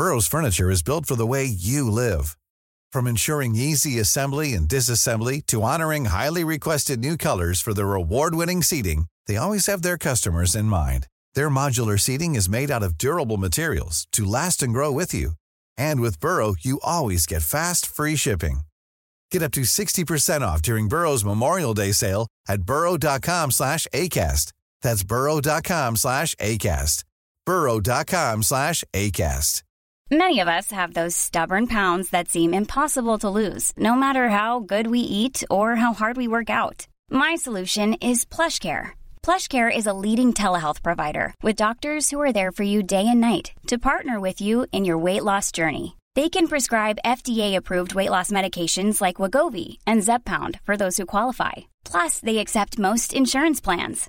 Furniture way you live from insuring growth you and with per how good we eat our leading telehealth provider with doctors for you day and night to partner with you in your weight loss journey they can prescribe F T approved weight loss medication like Wegovy and Zepbound for those who qualify plus they explains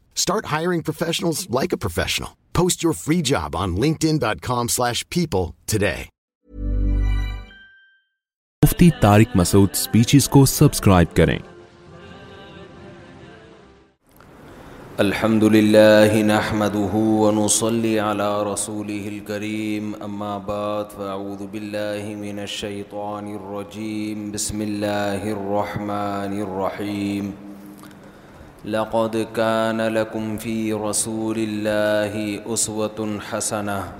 Start hiring professionals like a professional. Post your free job on linkedin.com slash people today. Mufti Masood speeches کو subscribe کریں الحمد للہ الرجیم بسم اللہ الرحمن الرحیم الرحیم لقد كان لكم في رسول الله أسوة حسنة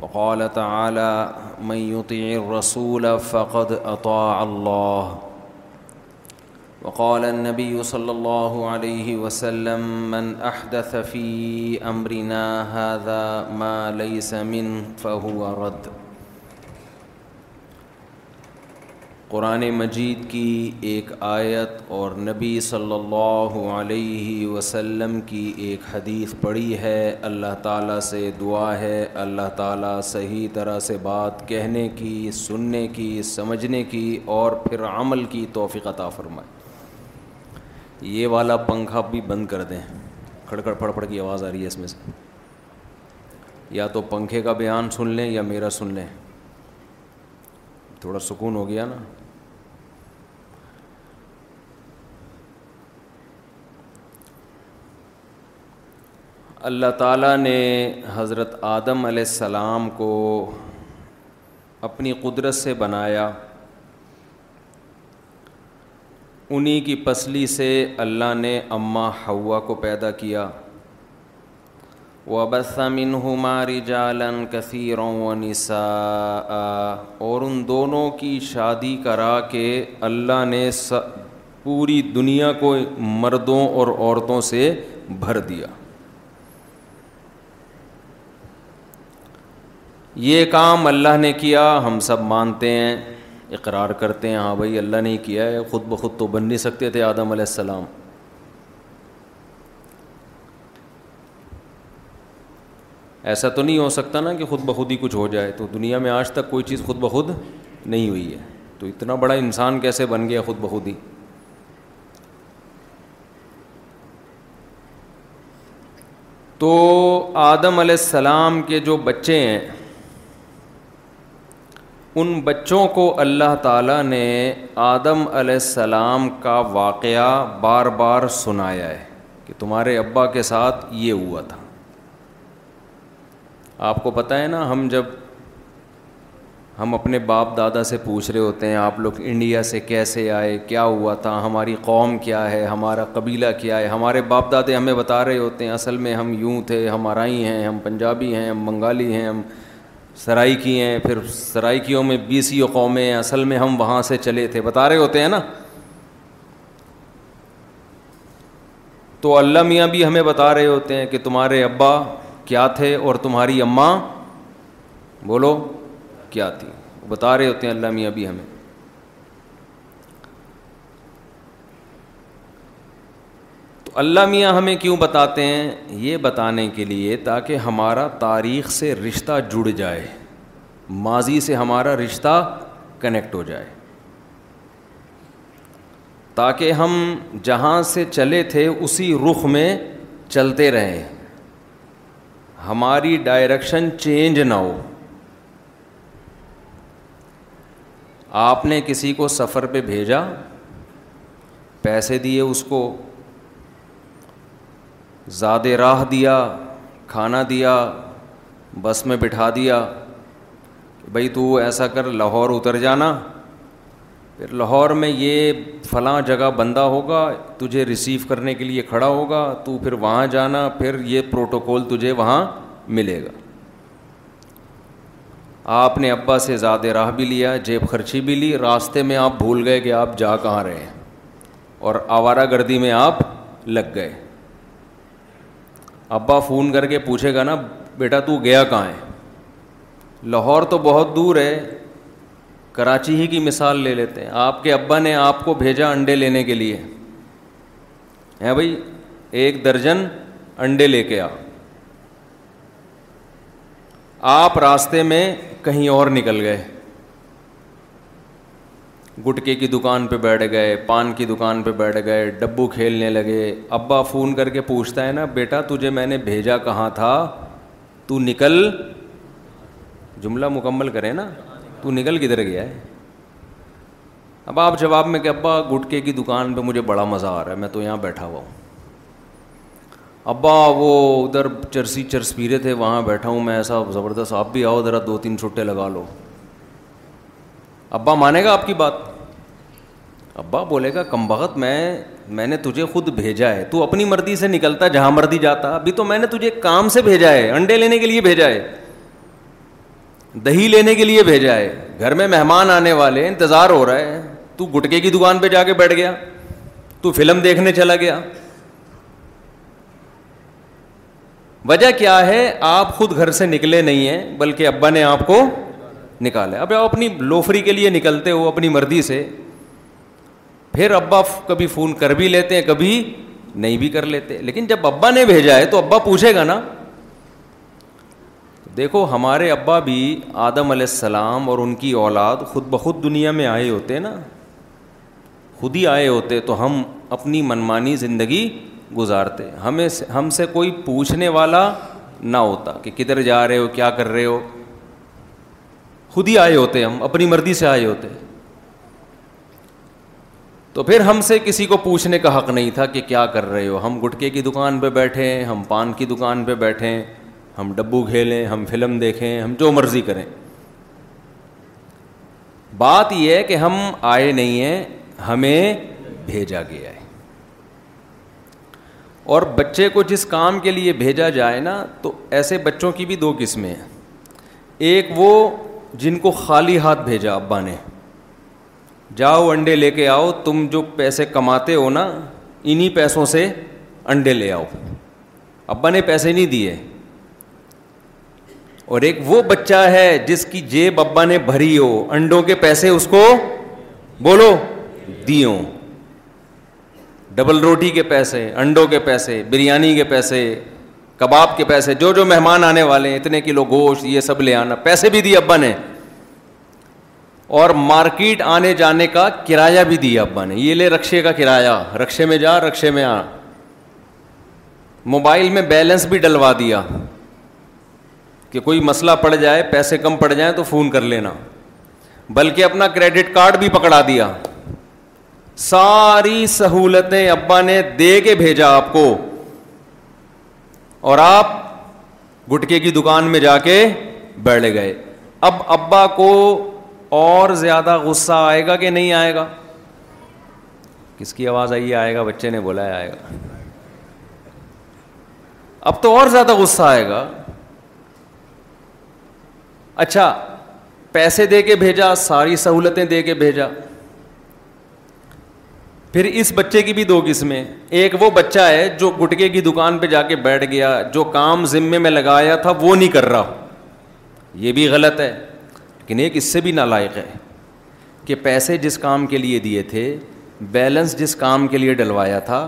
وقال تعالى من يطع الرسول فقد أطاع الله وقال النبي صلى الله عليه وسلم من أحدث في أمرنا هذا ما ليس منه فهو رد قرآن مجید کی ایک آیت اور نبی صلی اللہ علیہ وسلم کی ایک حدیث پڑھی ہے اللہ تعالیٰ سے دعا ہے اللہ تعالیٰ صحیح طرح سے بات کہنے کی سننے کی سمجھنے کی اور پھر عمل کی توفیق عطا فرمائے یہ والا پنکھا بھی بند کر دیں کھڑکڑ پھڑ پڑ کی آواز آ رہی ہے اس میں سے یا تو پنکھے کا بیان سن لیں یا میرا سن لیں تھوڑا سکون ہو گیا نا اللہ تعالیٰ نے حضرت آدم علیہ السلام کو اپنی قدرت سے بنایا انہی کی پسلی سے اللہ نے اماں ہوا کو پیدا کیا ابسامناری جالن کثیروں و نسا اور ان دونوں کی شادی کرا کے اللہ نے پوری دنیا کو مردوں اور عورتوں سے بھر دیا یہ کام اللہ نے کیا ہم سب مانتے ہیں اقرار کرتے ہیں ہاں بھائی اللہ نے کیا ہے خود بخود تو بن نہیں سکتے تھے آدم علیہ السلام ایسا تو نہیں ہو سکتا نا کہ خود بخود ہی کچھ ہو جائے تو دنیا میں آج تک کوئی چیز خود بخود نہیں ہوئی ہے تو اتنا بڑا انسان کیسے بن گیا خود بخود ہی تو آدم علیہ السلام کے جو بچے ہیں ان بچوں کو اللہ تعالیٰ نے آدم علیہ السلام کا واقعہ بار بار سنایا ہے کہ تمہارے ابا کے ساتھ یہ ہوا تھا آپ کو پتہ ہے نا ہم جب ہم اپنے باپ دادا سے پوچھ رہے ہوتے ہیں آپ لوگ انڈیا سے کیسے آئے کیا ہوا تھا ہماری قوم کیا ہے ہمارا قبیلہ کیا ہے ہمارے باپ دادے ہمیں بتا رہے ہوتے ہیں اصل میں ہم یوں تھے ہم آرائی ہیں ہم پنجابی ہیں ہم بنگالی ہیں ہم سرائی کی ہیں پھر سرائکیوں میں بی سی قومیں اصل میں ہم وہاں سے چلے تھے بتا رہے ہوتے ہیں نا تو اللہ میاں بھی ہمیں بتا رہے ہوتے ہیں کہ تمہارے ابا کیا تھے اور تمہاری اماں بولو کیا تھی بتا رہے ہوتے ہیں اللہ میاں بھی ہمیں اللہ میاں ہمیں کیوں بتاتے ہیں یہ بتانے کے لیے تاکہ ہمارا تاریخ سے رشتہ جڑ جائے ماضی سے ہمارا رشتہ کنیکٹ ہو جائے تاکہ ہم جہاں سے چلے تھے اسی رخ میں چلتے رہیں ہماری ڈائریکشن چینج نہ ہو آپ نے کسی کو سفر پہ بھیجا پیسے دیے اس کو زیادہ راہ دیا کھانا دیا بس میں بٹھا دیا بھائی تو ایسا کر لاہور اتر جانا پھر لاہور میں یہ فلاں جگہ بندہ ہوگا تجھے ریسیو کرنے کے لیے کھڑا ہوگا تو پھر وہاں جانا پھر یہ پروٹوکول تجھے وہاں ملے گا آپ نے ابا سے زیادہ راہ بھی لیا جیب خرچی بھی لی راستے میں آپ بھول گئے کہ آپ جا کہاں رہے ہیں اور آوارہ گردی میں آپ لگ گئے ابا فون کر کے پوچھے گا نا بیٹا تو گیا کہاں ہے لاہور تو بہت دور ہے کراچی ہی کی مثال لے لیتے ہیں آپ کے ابا نے آپ کو بھیجا انڈے لینے کے لیے ہیں بھائی ایک درجن انڈے لے کے آپ راستے میں کہیں اور نکل گئے گٹکے کی دکان پہ بیٹھ گئے پان کی دکان پہ بیٹھ گئے ڈبو کھیلنے لگے ابا فون کر کے پوچھتا ہے نا بیٹا تجھے میں نے بھیجا کہاں تھا تو نکل جملہ مکمل کرے نا تو نکل کدھر گیا ہے اب آپ جواب میں کہ ابا گٹکے کی دکان پہ مجھے بڑا مزہ آ رہا ہے میں تو یہاں بیٹھا ہوا ہوں ابا وہ ادھر چرسی چرس پی رہے تھے وہاں بیٹھا ہوں میں ایسا زبردست آپ بھی آؤ ذرا دو تین چھٹے لگا لو ابا مانے گا آپ کی بات ابا بولے گا کم بخت میں میں نے تجھے خود بھیجا ہے تو اپنی مرضی سے نکلتا جہاں مرضی جاتا ابھی تو میں نے تجھے کام سے بھیجا ہے انڈے لینے کے لیے بھیجا ہے دہی لینے کے لیے بھیجا ہے گھر میں مہمان آنے والے انتظار ہو رہا ہے تو گٹکے کی دکان پہ جا کے بیٹھ گیا تو فلم دیکھنے چلا گیا وجہ کیا ہے آپ خود گھر سے نکلے نہیں ہیں بلکہ ابا نے آپ کو نکالا اب آپ اپنی لوفری کے لیے نکلتے ہو اپنی مرضی سے پھر ابا کبھی فون کر بھی لیتے ہیں کبھی نہیں بھی کر لیتے لیکن جب ابا نے بھیجا ہے تو ابا پوچھے گا نا دیکھو ہمارے ابا بھی آدم علیہ السلام اور ان کی اولاد خود بخود دنیا میں آئے ہوتے نا خود ہی آئے ہوتے تو ہم اپنی منمانی زندگی گزارتے ہمیں ہم سے کوئی پوچھنے والا نہ ہوتا کہ کدھر جا رہے ہو کیا کر رہے ہو خود ہی آئے ہوتے ہم اپنی مرضی سے آئے ہوتے تو پھر ہم سے کسی کو پوچھنے کا حق نہیں تھا کہ کیا کر رہے ہو ہم گٹکے کی دکان پہ بیٹھیں ہم پان کی دکان پہ بیٹھیں ہم ڈبو کھیلیں ہم فلم دیکھیں ہم جو مرضی کریں بات یہ ہے کہ ہم آئے نہیں ہیں ہمیں بھیجا گیا ہے اور بچے کو جس کام کے لیے بھیجا جائے نا تو ایسے بچوں کی بھی دو قسمیں ہیں ایک وہ جن کو خالی ہاتھ بھیجا ابا نے جاؤ انڈے لے کے آؤ تم جو پیسے کماتے ہو نا انہیں پیسوں سے انڈے لے آؤ ابا نے پیسے نہیں دیے اور ایک وہ بچہ ہے جس کی جیب ابا نے بھری ہو انڈوں کے پیسے اس کو بولو دیو ڈبل روٹی کے پیسے انڈوں کے پیسے بریانی کے پیسے کباب کے پیسے جو جو مہمان آنے والے ہیں اتنے کلو گوشت یہ سب لے آنا پیسے بھی دیے ابا نے اور مارکیٹ آنے جانے کا کرایہ بھی دیا ابا نے یہ لے رکشے کا کرایہ رکشے میں جا رکشے میں آ موبائل میں بیلنس بھی ڈلوا دیا کہ کوئی مسئلہ پڑ جائے پیسے کم پڑ جائیں تو فون کر لینا بلکہ اپنا کریڈٹ کارڈ بھی پکڑا دیا ساری سہولتیں ابا نے دے کے بھیجا آپ کو اور آپ گٹکے کی دکان میں جا کے بیٹھ گئے اب ابا کو اور زیادہ غصہ آئے گا کہ نہیں آئے گا کس کی آواز آئی آئے گا بچے نے ہے آئے گا اب تو اور زیادہ غصہ آئے گا اچھا پیسے دے کے بھیجا ساری سہولتیں دے کے بھیجا پھر اس بچے کی بھی دو قسمیں ایک وہ بچہ ہے جو گٹکے کی دکان پہ جا کے بیٹھ گیا جو کام ذمے میں لگایا تھا وہ نہیں کر رہا یہ بھی غلط ہے کہ نیک اس سے بھی نالائق ہے کہ پیسے جس کام کے لیے دیے تھے بیلنس جس کام کے لیے ڈلوایا تھا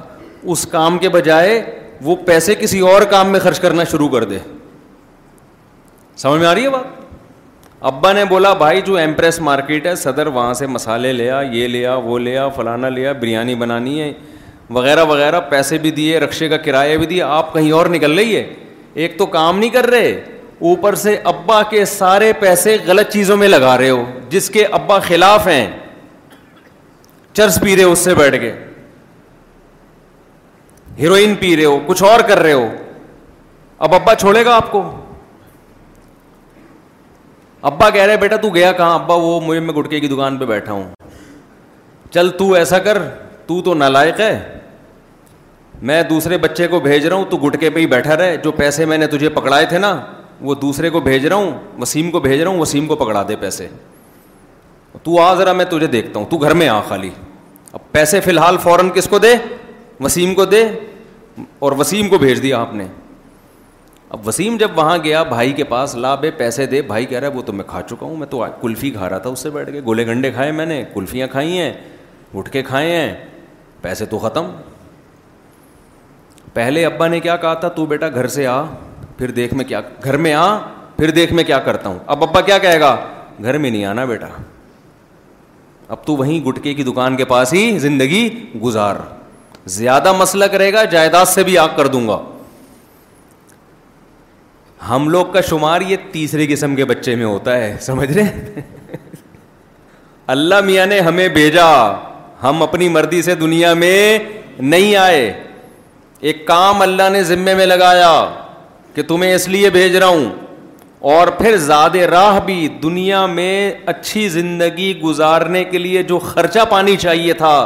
اس کام کے بجائے وہ پیسے کسی اور کام میں خرچ کرنا شروع کر دے سمجھ میں آ رہی ہے بات ابا نے بولا بھائی جو ایمپریس مارکیٹ ہے صدر وہاں سے مسالے لیا یہ لیا وہ لیا فلانا لیا بریانی بنانی ہے وغیرہ وغیرہ پیسے بھی دیے رقشے کا کرایہ بھی دیے آپ کہیں اور نکل رہی ہے ایک تو کام نہیں کر رہے اوپر سے ابا کے سارے پیسے غلط چیزوں میں لگا رہے ہو جس کے ابا خلاف ہیں چرس پی رہے ہو اس سے بیٹھ کے ہیروئن پی رہے ہو کچھ اور کر رہے ہو اب ابا چھوڑے گا آپ کو ابا کہہ رہے بیٹا تو گیا کہاں ابا وہ مجھے میں گٹکے کی دکان پہ بیٹھا ہوں چل تو تو تو ایسا کر نالائق ہے میں دوسرے بچے کو بھیج رہا ہوں تو گٹکے پہ ہی بیٹھا رہے جو پیسے میں نے تجھے پکڑائے تھے نا وہ دوسرے کو بھیج رہا ہوں وسیم کو بھیج رہا ہوں وسیم کو پکڑا دے پیسے تو آ ذرا میں تجھے دیکھتا ہوں تو گھر میں آ خالی اب پیسے فی الحال فوراً کس کو دے وسیم کو دے اور وسیم کو بھیج دیا آپ نے اب وسیم جب وہاں گیا بھائی کے پاس لا بے پیسے دے بھائی کہہ رہا ہے وہ تو میں کھا چکا ہوں میں تو کلفی کھا رہا تھا اس سے بیٹھ کے گولے گنڈے کھائے میں نے کلفیاں کھائی ہیں اٹھ کے کھائے ہیں پیسے تو ختم پہلے ابا نے کیا کہا تھا تو بیٹا گھر سے آ پھر دیکھ میں کیا گھر میں آ پھر دیکھ میں کیا کرتا ہوں اب ابا کیا کہے گا گھر میں نہیں آنا بیٹا اب تو وہیں گٹکے کی دکان کے پاس ہی زندگی گزار زیادہ مسلک کرے گا جائیداد سے بھی آگ کر دوں گا ہم لوگ کا شمار یہ تیسری قسم کے بچے میں ہوتا ہے سمجھ رہے اللہ میاں نے ہمیں بھیجا ہم اپنی مرضی سے دنیا میں نہیں آئے ایک کام اللہ نے ذمے میں لگایا کہ تمہیں اس لیے بھیج رہا ہوں اور پھر زاد راہ بھی دنیا میں اچھی زندگی گزارنے کے لیے جو خرچہ پانی چاہیے تھا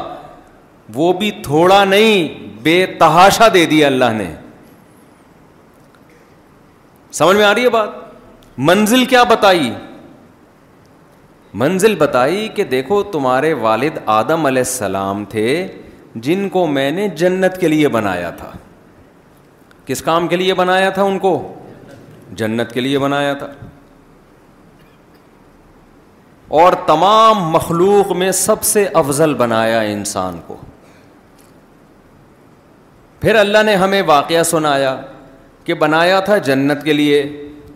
وہ بھی تھوڑا نہیں بے تحاشا دے دیا اللہ نے سمجھ میں آ رہی ہے بات منزل کیا بتائی منزل بتائی کہ دیکھو تمہارے والد آدم علیہ السلام تھے جن کو میں نے جنت کے لیے بنایا تھا کس کام کے لیے بنایا تھا ان کو جنت کے لیے بنایا تھا اور تمام مخلوق میں سب سے افضل بنایا انسان کو پھر اللہ نے ہمیں واقعہ سنایا کہ بنایا تھا جنت کے لیے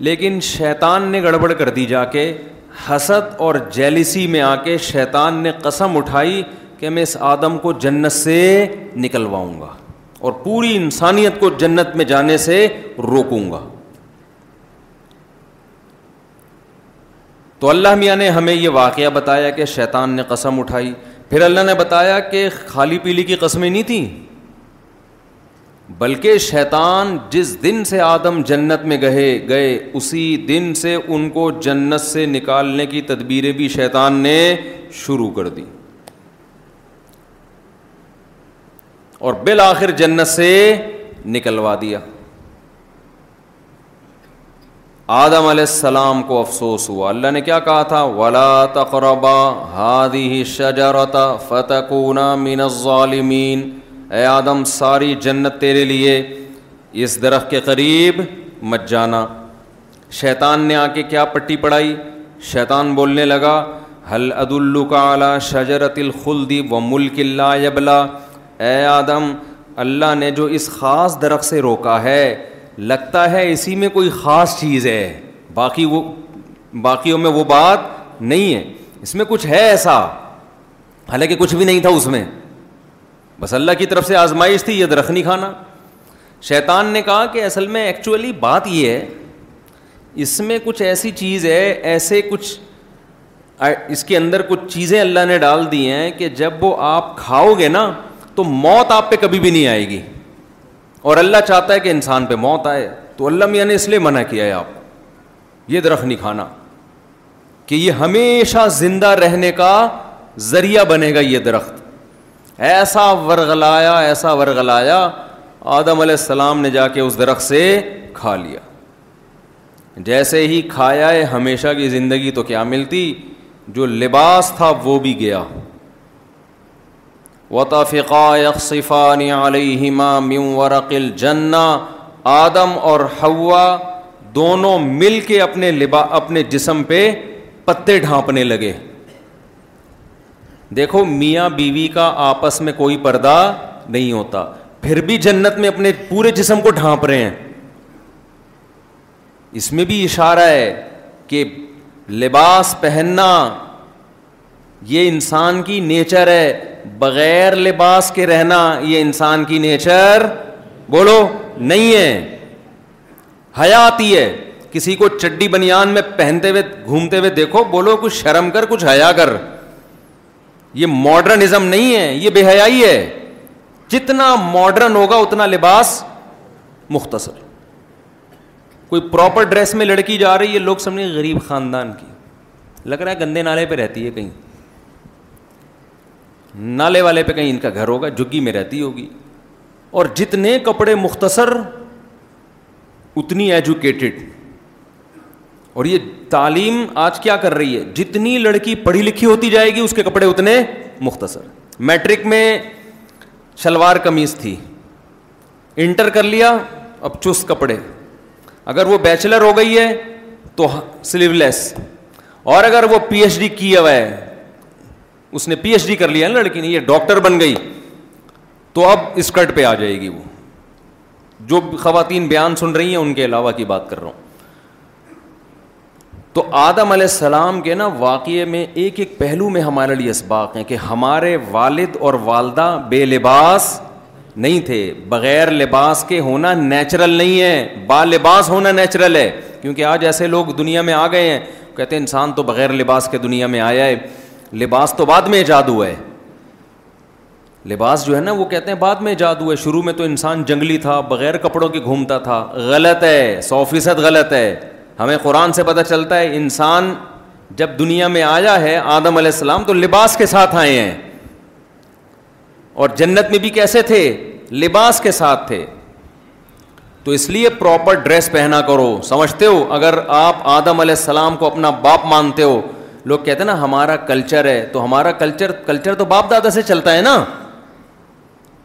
لیکن شیطان نے گڑبڑ کر دی جا کے حسد اور جیلسی میں آ کے شیطان نے قسم اٹھائی کہ میں اس آدم کو جنت سے نکلواؤں گا اور پوری انسانیت کو جنت میں جانے سے روکوں گا تو اللہ میاں نے ہمیں یہ واقعہ بتایا کہ شیطان نے قسم اٹھائی پھر اللہ نے بتایا کہ خالی پیلی کی قسمیں نہیں تھیں بلکہ شیطان جس دن سے آدم جنت میں گئے گئے اسی دن سے ان کو جنت سے نکالنے کی تدبیریں بھی شیطان نے شروع کر دیں اور بالآخر جنت سے نکلوا دیا آدم علیہ السلام کو افسوس ہوا اللہ نے کیا کہا تھا ولا تقربا ہادی شجرتا فتح الظالمین اے آدم ساری جنت تیرے لیے اس درخت کے قریب مت جانا شیطان نے آ کے کیا پٹی پڑھائی شیطان بولنے لگا حل اعلیٰ شجرت الخلدی و ملک اللہ یبلا اے آدم اللہ نے جو اس خاص درخت سے روکا ہے لگتا ہے اسی میں کوئی خاص چیز ہے باقی وہ باقیوں میں وہ بات نہیں ہے اس میں کچھ ہے ایسا حالانکہ کچھ بھی نہیں تھا اس میں بس اللہ کی طرف سے آزمائش تھی یہ درخت نہیں کھانا شیطان نے کہا کہ اصل میں ایکچولی بات یہ ہے اس میں کچھ ایسی چیز ہے ایسے کچھ اس کے اندر کچھ چیزیں اللہ نے ڈال دی ہیں کہ جب وہ آپ کھاؤ گے نا تو موت آپ پہ کبھی بھی نہیں آئے گی اور اللہ چاہتا ہے کہ انسان پہ موت آئے تو اللہ میاں نے اس لیے منع کیا ہے آپ یہ درخت نہیں کھانا کہ یہ ہمیشہ زندہ رہنے کا ذریعہ بنے گا یہ درخت ایسا ورغلایا ایسا ورغلایا آدم علیہ السلام نے جا کے اس درخت سے کھا لیا جیسے ہی کھایا ہے ہمیشہ کی زندگی تو کیا ملتی جو لباس تھا وہ بھی گیا وطفقا فق علیہما من ورق الجنہ آدم اور ہوا دونوں مل کے اپنے لبا اپنے جسم پہ پتے ڈھانپنے لگے دیکھو میاں بیوی کا آپس میں کوئی پردہ نہیں ہوتا پھر بھی جنت میں اپنے پورے جسم کو ڈھانپ رہے ہیں اس میں بھی اشارہ ہے کہ لباس پہننا یہ انسان کی نیچر ہے بغیر لباس کے رہنا یہ انسان کی نیچر بولو نہیں ہے حیا آتی ہے کسی کو چڈی بنیان میں پہنتے ہوئے گھومتے ہوئے دیکھو بولو کچھ شرم کر کچھ حیا کر یہ ماڈرنزم نہیں ہے یہ بے حیائی ہے جتنا ماڈرن ہوگا اتنا لباس مختصر کوئی پراپر ڈریس میں لڑکی جا رہی ہے لوگ سمجھیں غریب خاندان کی لگ رہا ہے گندے نالے پہ رہتی ہے کہیں نالے والے پہ کہیں ان کا گھر ہوگا جگی میں رہتی ہوگی اور جتنے کپڑے مختصر اتنی ایجوکیٹڈ اور یہ تعلیم آج کیا کر رہی ہے جتنی لڑکی پڑھی لکھی ہوتی جائے گی اس کے کپڑے اتنے مختصر میٹرک میں شلوار قمیض تھی انٹر کر لیا اب چست کپڑے اگر وہ بیچلر ہو گئی ہے تو سلیو لیس اور اگر وہ پی ایچ ڈی کی ہوا ہے اس نے پی ایچ ڈی کر لیا نا لڑکی نے یہ ڈاکٹر بن گئی تو اب اسکرٹ پہ آ جائے گی وہ جو خواتین بیان سن رہی ہیں ان کے علاوہ کی بات کر رہا ہوں تو آدم علیہ السلام کے نا واقعے میں ایک ایک پہلو میں ہمارے لیے اسباق ہیں کہ ہمارے والد اور والدہ بے لباس نہیں تھے بغیر لباس کے ہونا نیچرل نہیں ہے با لباس ہونا نیچرل ہے کیونکہ آج ایسے لوگ دنیا میں آ گئے ہیں کہتے ہیں انسان تو بغیر لباس کے دنیا میں آیا ہے لباس تو بعد میں ایجاد ہوا ہے لباس جو ہے نا وہ کہتے ہیں بعد میں ایجاد ہوا ہے شروع میں تو انسان جنگلی تھا بغیر کپڑوں کے گھومتا تھا غلط ہے سو فیصد غلط ہے ہمیں قرآن سے پتہ چلتا ہے انسان جب دنیا میں آیا ہے آدم علیہ السلام تو لباس کے ساتھ آئے ہیں اور جنت میں بھی کیسے تھے لباس کے ساتھ تھے تو اس لیے پراپر ڈریس پہنا کرو سمجھتے ہو اگر آپ آدم علیہ السلام کو اپنا باپ مانتے ہو لوگ کہتے ہیں نا ہمارا کلچر ہے تو ہمارا کلچر کلچر تو باپ دادا سے چلتا ہے نا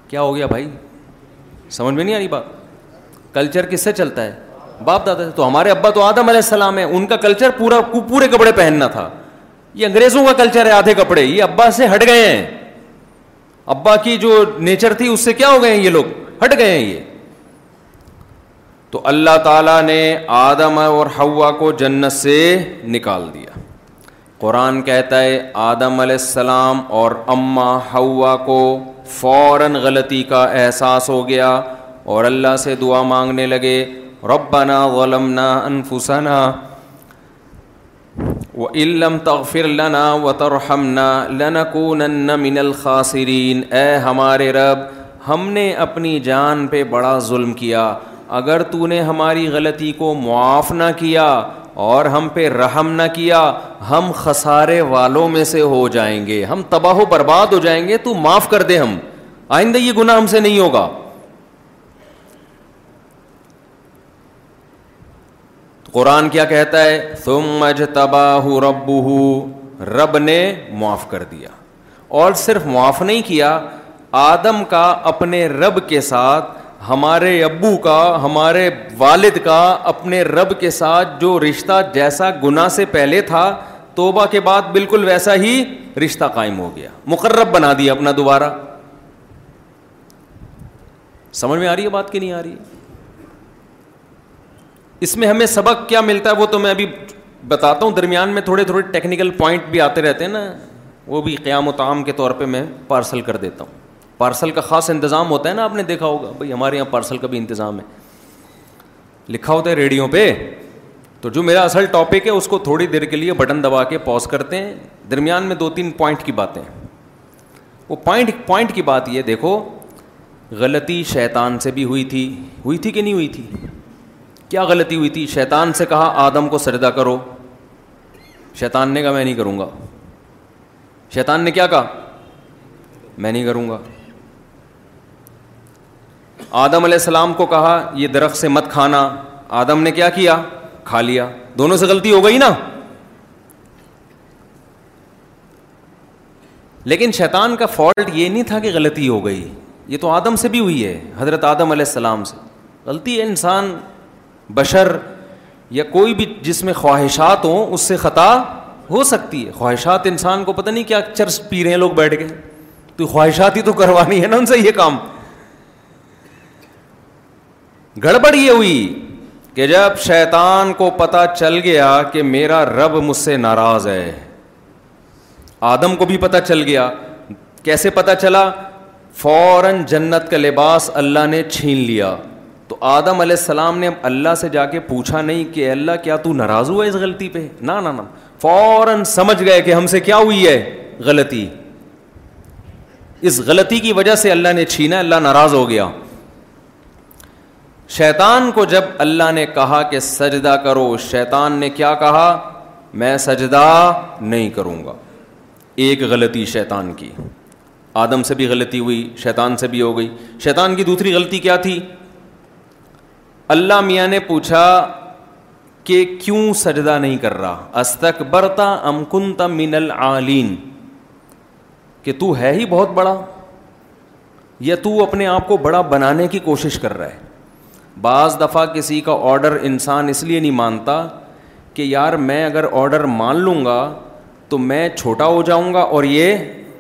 کیا ہو گیا بھائی سمجھ میں نہیں آ رہی بات کلچر کس سے چلتا ہے باپ دادا سے تو ہمارے ابا تو آدم علیہ السلام ہے ان کا کلچر پورا پورے کپڑے پہننا تھا یہ انگریزوں کا کلچر ہے آدھے کپڑے یہ ابا سے ہٹ گئے ہیں ابا کی جو نیچر تھی اس سے کیا ہو گئے ہیں یہ لوگ ہٹ گئے ہیں یہ تو اللہ تعالیٰ نے آدم اور ہوا کو جنت سے نکال دیا قرآن کہتا ہے آدم علیہ السلام اور اماں ہوا کو فوراً غلطی کا احساس ہو گیا اور اللہ سے دعا مانگنے لگے ربنا غلمنا انفسنا و علم تغفر لنا و ترحمنا لنکونن لن کو من الخاسرین اے ہمارے رب ہم نے اپنی جان پہ بڑا ظلم کیا اگر تو نے ہماری غلطی کو معاف نہ کیا اور ہم پہ رحم نہ کیا ہم خسارے والوں میں سے ہو جائیں گے ہم تباہ و برباد ہو جائیں گے تو معاف کر دے ہم آئندہ یہ گناہ ہم سے نہیں ہوگا قرآن کیا کہتا ہے تم مج تباہ رب رب نے معاف کر دیا اور صرف معاف نہیں کیا آدم کا اپنے رب کے ساتھ ہمارے ابو کا ہمارے والد کا اپنے رب کے ساتھ جو رشتہ جیسا گنا سے پہلے تھا توبہ کے بعد بالکل ویسا ہی رشتہ قائم ہو گیا مقرب بنا دیا اپنا دوبارہ سمجھ میں آ رہی ہے بات کی نہیں آ رہی ہے اس میں ہمیں سبق کیا ملتا ہے وہ تو میں ابھی بتاتا ہوں درمیان میں تھوڑے تھوڑے ٹیکنیکل پوائنٹ بھی آتے رہتے ہیں نا وہ بھی قیام و تعام کے طور پہ میں پارسل کر دیتا ہوں پارسل کا خاص انتظام ہوتا ہے نا آپ نے دیکھا ہوگا بھائی ہمارے یہاں پارسل کا بھی انتظام ہے لکھا ہوتا ہے ریڈیو پہ تو جو میرا اصل ٹاپک ہے اس کو تھوڑی دیر کے لیے بٹن دبا کے پاز کرتے ہیں درمیان میں دو تین پوائنٹ کی باتیں وہ پوائنٹ پوائنٹ کی بات یہ دیکھو غلطی شیطان سے بھی ہوئی تھی ہوئی تھی کہ نہیں ہوئی تھی کیا غلطی ہوئی تھی شیطان سے کہا آدم کو سردا کرو شیطان نے کہا میں نہیں کروں گا شیطان نے کیا کہا میں نہیں کروں گا آدم علیہ السلام کو کہا یہ درخت سے مت کھانا آدم نے کیا کیا کھا لیا دونوں سے غلطی ہو گئی نا لیکن شیطان کا فالٹ یہ نہیں تھا کہ غلطی ہو گئی یہ تو آدم سے بھی ہوئی ہے حضرت آدم علیہ السلام سے غلطی ہے انسان بشر یا کوئی بھی جس میں خواہشات ہوں اس سے خطا ہو سکتی ہے خواہشات انسان کو پتہ نہیں کیا چرس پی رہے ہیں لوگ بیٹھ کے تو خواہشات ہی تو کروانی ہے نا ان سے یہ کام گڑبڑ یہ ہوئی کہ جب شیطان کو پتہ چل گیا کہ میرا رب مجھ سے ناراض ہے آدم کو بھی پتہ چل گیا کیسے پتہ چلا فوراً جنت کا لباس اللہ نے چھین لیا تو آدم علیہ السلام نے اللہ سے جا کے پوچھا نہیں کہ اللہ کیا تو ناراض ہوا اس غلطی پہ نہ فوراً سمجھ گئے کہ ہم سے کیا ہوئی ہے غلطی اس غلطی کی وجہ سے اللہ نے چھینا اللہ ناراض ہو گیا شیطان کو جب اللہ نے کہا کہ سجدہ کرو شیطان نے کیا کہا میں سجدہ نہیں کروں گا ایک غلطی شیطان کی آدم سے بھی غلطی ہوئی شیطان سے بھی ہو گئی شیطان کی دوسری غلطی کیا تھی اللہ میاں نے پوچھا کہ کیوں سجدہ نہیں کر رہا استک برتا امکن من العالین کہ تو ہے ہی بہت بڑا یا تو اپنے آپ کو بڑا بنانے کی کوشش کر رہا ہے بعض دفعہ کسی کا آڈر انسان اس لیے نہیں مانتا کہ یار میں اگر آڈر مان لوں گا تو میں چھوٹا ہو جاؤں گا اور یہ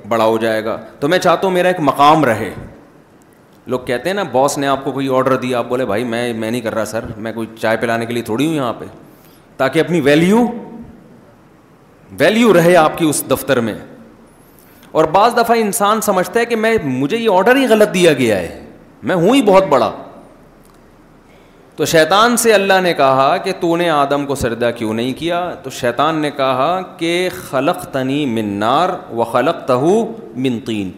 بڑا ہو جائے گا تو میں چاہتا ہوں میرا ایک مقام رہے لوگ کہتے ہیں نا باس نے آپ کو کوئی آڈر دیا آپ بولے بھائی میں میں نہیں کر رہا سر میں کوئی چائے پلانے کے لیے تھوڑی ہوں یہاں پہ تاکہ اپنی ویلیو ویلیو رہے آپ کی اس دفتر میں اور بعض دفعہ انسان سمجھتا ہے کہ میں مجھے یہ آڈر ہی غلط دیا گیا ہے میں ہوں ہی بہت بڑا تو شیطان سے اللہ نے کہا کہ تو نے آدم کو سردہ کیوں نہیں کیا تو شیطان نے کہا کہ خلق تنی من نار و خلق تہو من تین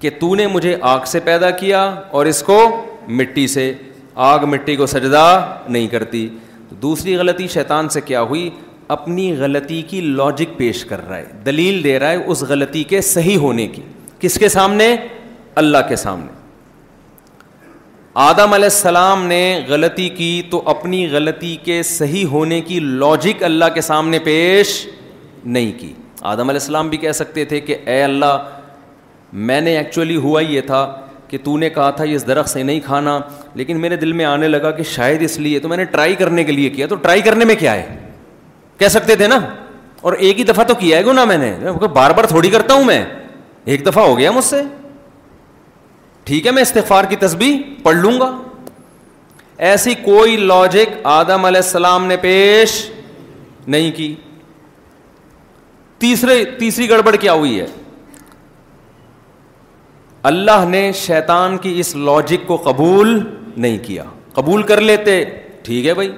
کہ تو نے مجھے آگ سے پیدا کیا اور اس کو مٹی سے آگ مٹی کو سجدہ نہیں کرتی دوسری غلطی شیطان سے کیا ہوئی اپنی غلطی کی لاجک پیش کر رہا ہے دلیل دے رہا ہے اس غلطی کے صحیح ہونے کی کس کے سامنے اللہ کے سامنے آدم علیہ السلام نے غلطی کی تو اپنی غلطی کے صحیح ہونے کی لاجک اللہ کے سامنے پیش نہیں کی آدم علیہ السلام بھی کہہ سکتے تھے کہ اے اللہ میں نے ایکچولی ہوا یہ تھا کہ تو نے کہا تھا یہ اس درخت سے نہیں کھانا لیکن میرے دل میں آنے لگا کہ شاید اس لیے تو میں نے ٹرائی کرنے کے لیے کیا تو ٹرائی کرنے میں کیا ہے کہہ سکتے تھے نا اور ایک ہی دفعہ تو کیا ہے گوں نا میں نے بار بار تھوڑی کرتا ہوں میں ایک دفعہ ہو گیا مجھ سے ٹھیک ہے میں استفار کی تسبیح پڑھ لوں گا ایسی کوئی لاجک آدم علیہ السلام نے پیش نہیں کی تیسرے تیسری گڑبڑ کیا ہوئی ہے اللہ نے شیطان کی اس لاجک کو قبول نہیں کیا قبول کر لیتے ٹھیک ہے بھائی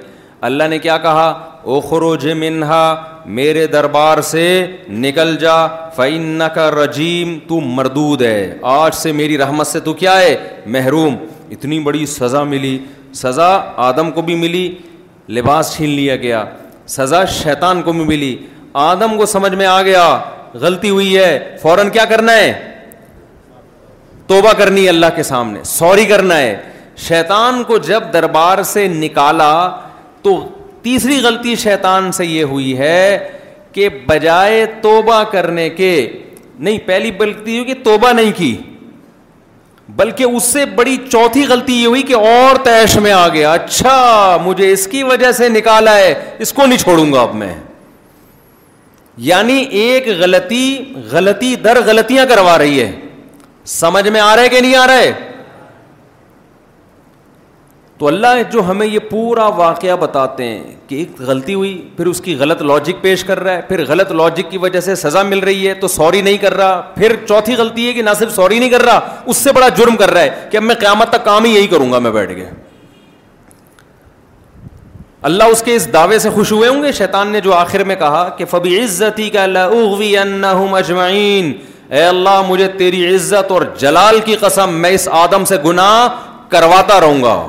اللہ نے کیا کہا او خروج منہا میرے دربار سے نکل جا فعن کا رجیم تو مردود ہے آج سے میری رحمت سے تو کیا ہے محروم اتنی بڑی سزا ملی سزا آدم کو بھی ملی لباس چھین لیا گیا سزا شیطان کو بھی ملی آدم کو سمجھ میں آ گیا غلطی ہوئی ہے فوراً کیا کرنا ہے توبہ کرنی اللہ کے سامنے سوری کرنا ہے شیطان کو جب دربار سے نکالا تو تیسری غلطی شیطان سے یہ ہوئی ہے کہ بجائے توبہ کرنے کے نہیں پہلی غلطی ہوئی کہ توبہ نہیں کی بلکہ اس سے بڑی چوتھی غلطی یہ ہوئی کہ اور تیش میں آ گیا اچھا مجھے اس کی وجہ سے نکالا ہے اس کو نہیں چھوڑوں گا اب میں یعنی ایک غلطی غلطی در غلطیاں کروا رہی ہے سمجھ میں آ رہا ہے کہ نہیں آ رہا ہے تو اللہ جو ہمیں یہ پورا واقعہ بتاتے ہیں کہ ایک غلطی ہوئی پھر اس کی غلط لاجک پیش کر رہا ہے پھر غلط لاجک کی وجہ سے سزا مل رہی ہے تو سوری نہیں کر رہا پھر چوتھی غلطی ہے کہ نہ صرف سوری نہیں کر رہا اس سے بڑا جرم کر رہا ہے کہ اب میں قیامت تک کام ہی یہی کروں گا میں بیٹھ کے اللہ اس کے اس دعوے سے خوش ہوئے ہوں گے شیطان نے جو آخر میں کہا کہ فبی عزتی کا اللہ اجمعین اے اللہ مجھے تیری عزت اور جلال کی قسم میں اس آدم سے گناہ کرواتا رہوں گا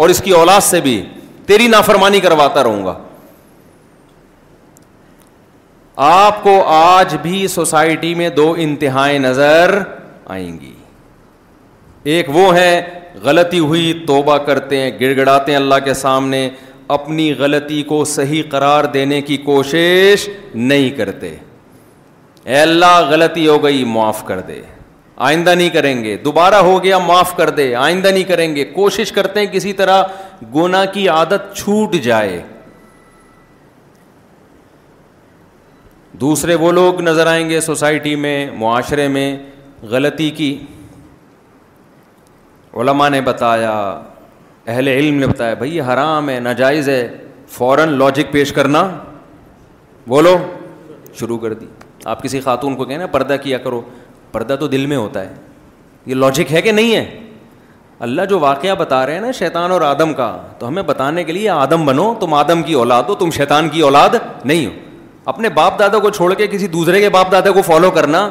اور اس کی اولاد سے بھی تیری نافرمانی کرواتا رہوں گا آپ کو آج بھی سوسائٹی میں دو انتہائیں نظر آئیں گی ایک وہ ہے غلطی ہوئی توبہ کرتے ہیں گڑ گڑاتے ہیں اللہ کے سامنے اپنی غلطی کو صحیح قرار دینے کی کوشش نہیں کرتے اے اللہ غلطی ہو گئی معاف کر دے آئندہ نہیں کریں گے دوبارہ ہو گیا معاف کر دے آئندہ نہیں کریں گے کوشش کرتے ہیں کسی طرح گنا کی عادت چھوٹ جائے دوسرے وہ لوگ نظر آئیں گے سوسائٹی میں معاشرے میں غلطی کی علماء نے بتایا اہل علم نے بتایا بھائی حرام ہے ناجائز ہے فوراً لاجک پیش کرنا بولو شروع کر دی آپ کسی خاتون کو کہیں نا پردہ کیا کرو پردہ تو دل میں ہوتا ہے یہ لاجک ہے کہ نہیں ہے اللہ جو واقعہ بتا رہے ہیں نا شیطان اور آدم کا تو ہمیں بتانے کے لیے آدم بنو تم آدم کی اولاد ہو تم شیطان کی اولاد نہیں ہو اپنے باپ دادا کو چھوڑ کے کسی دوسرے کے باپ دادا کو فالو کرنا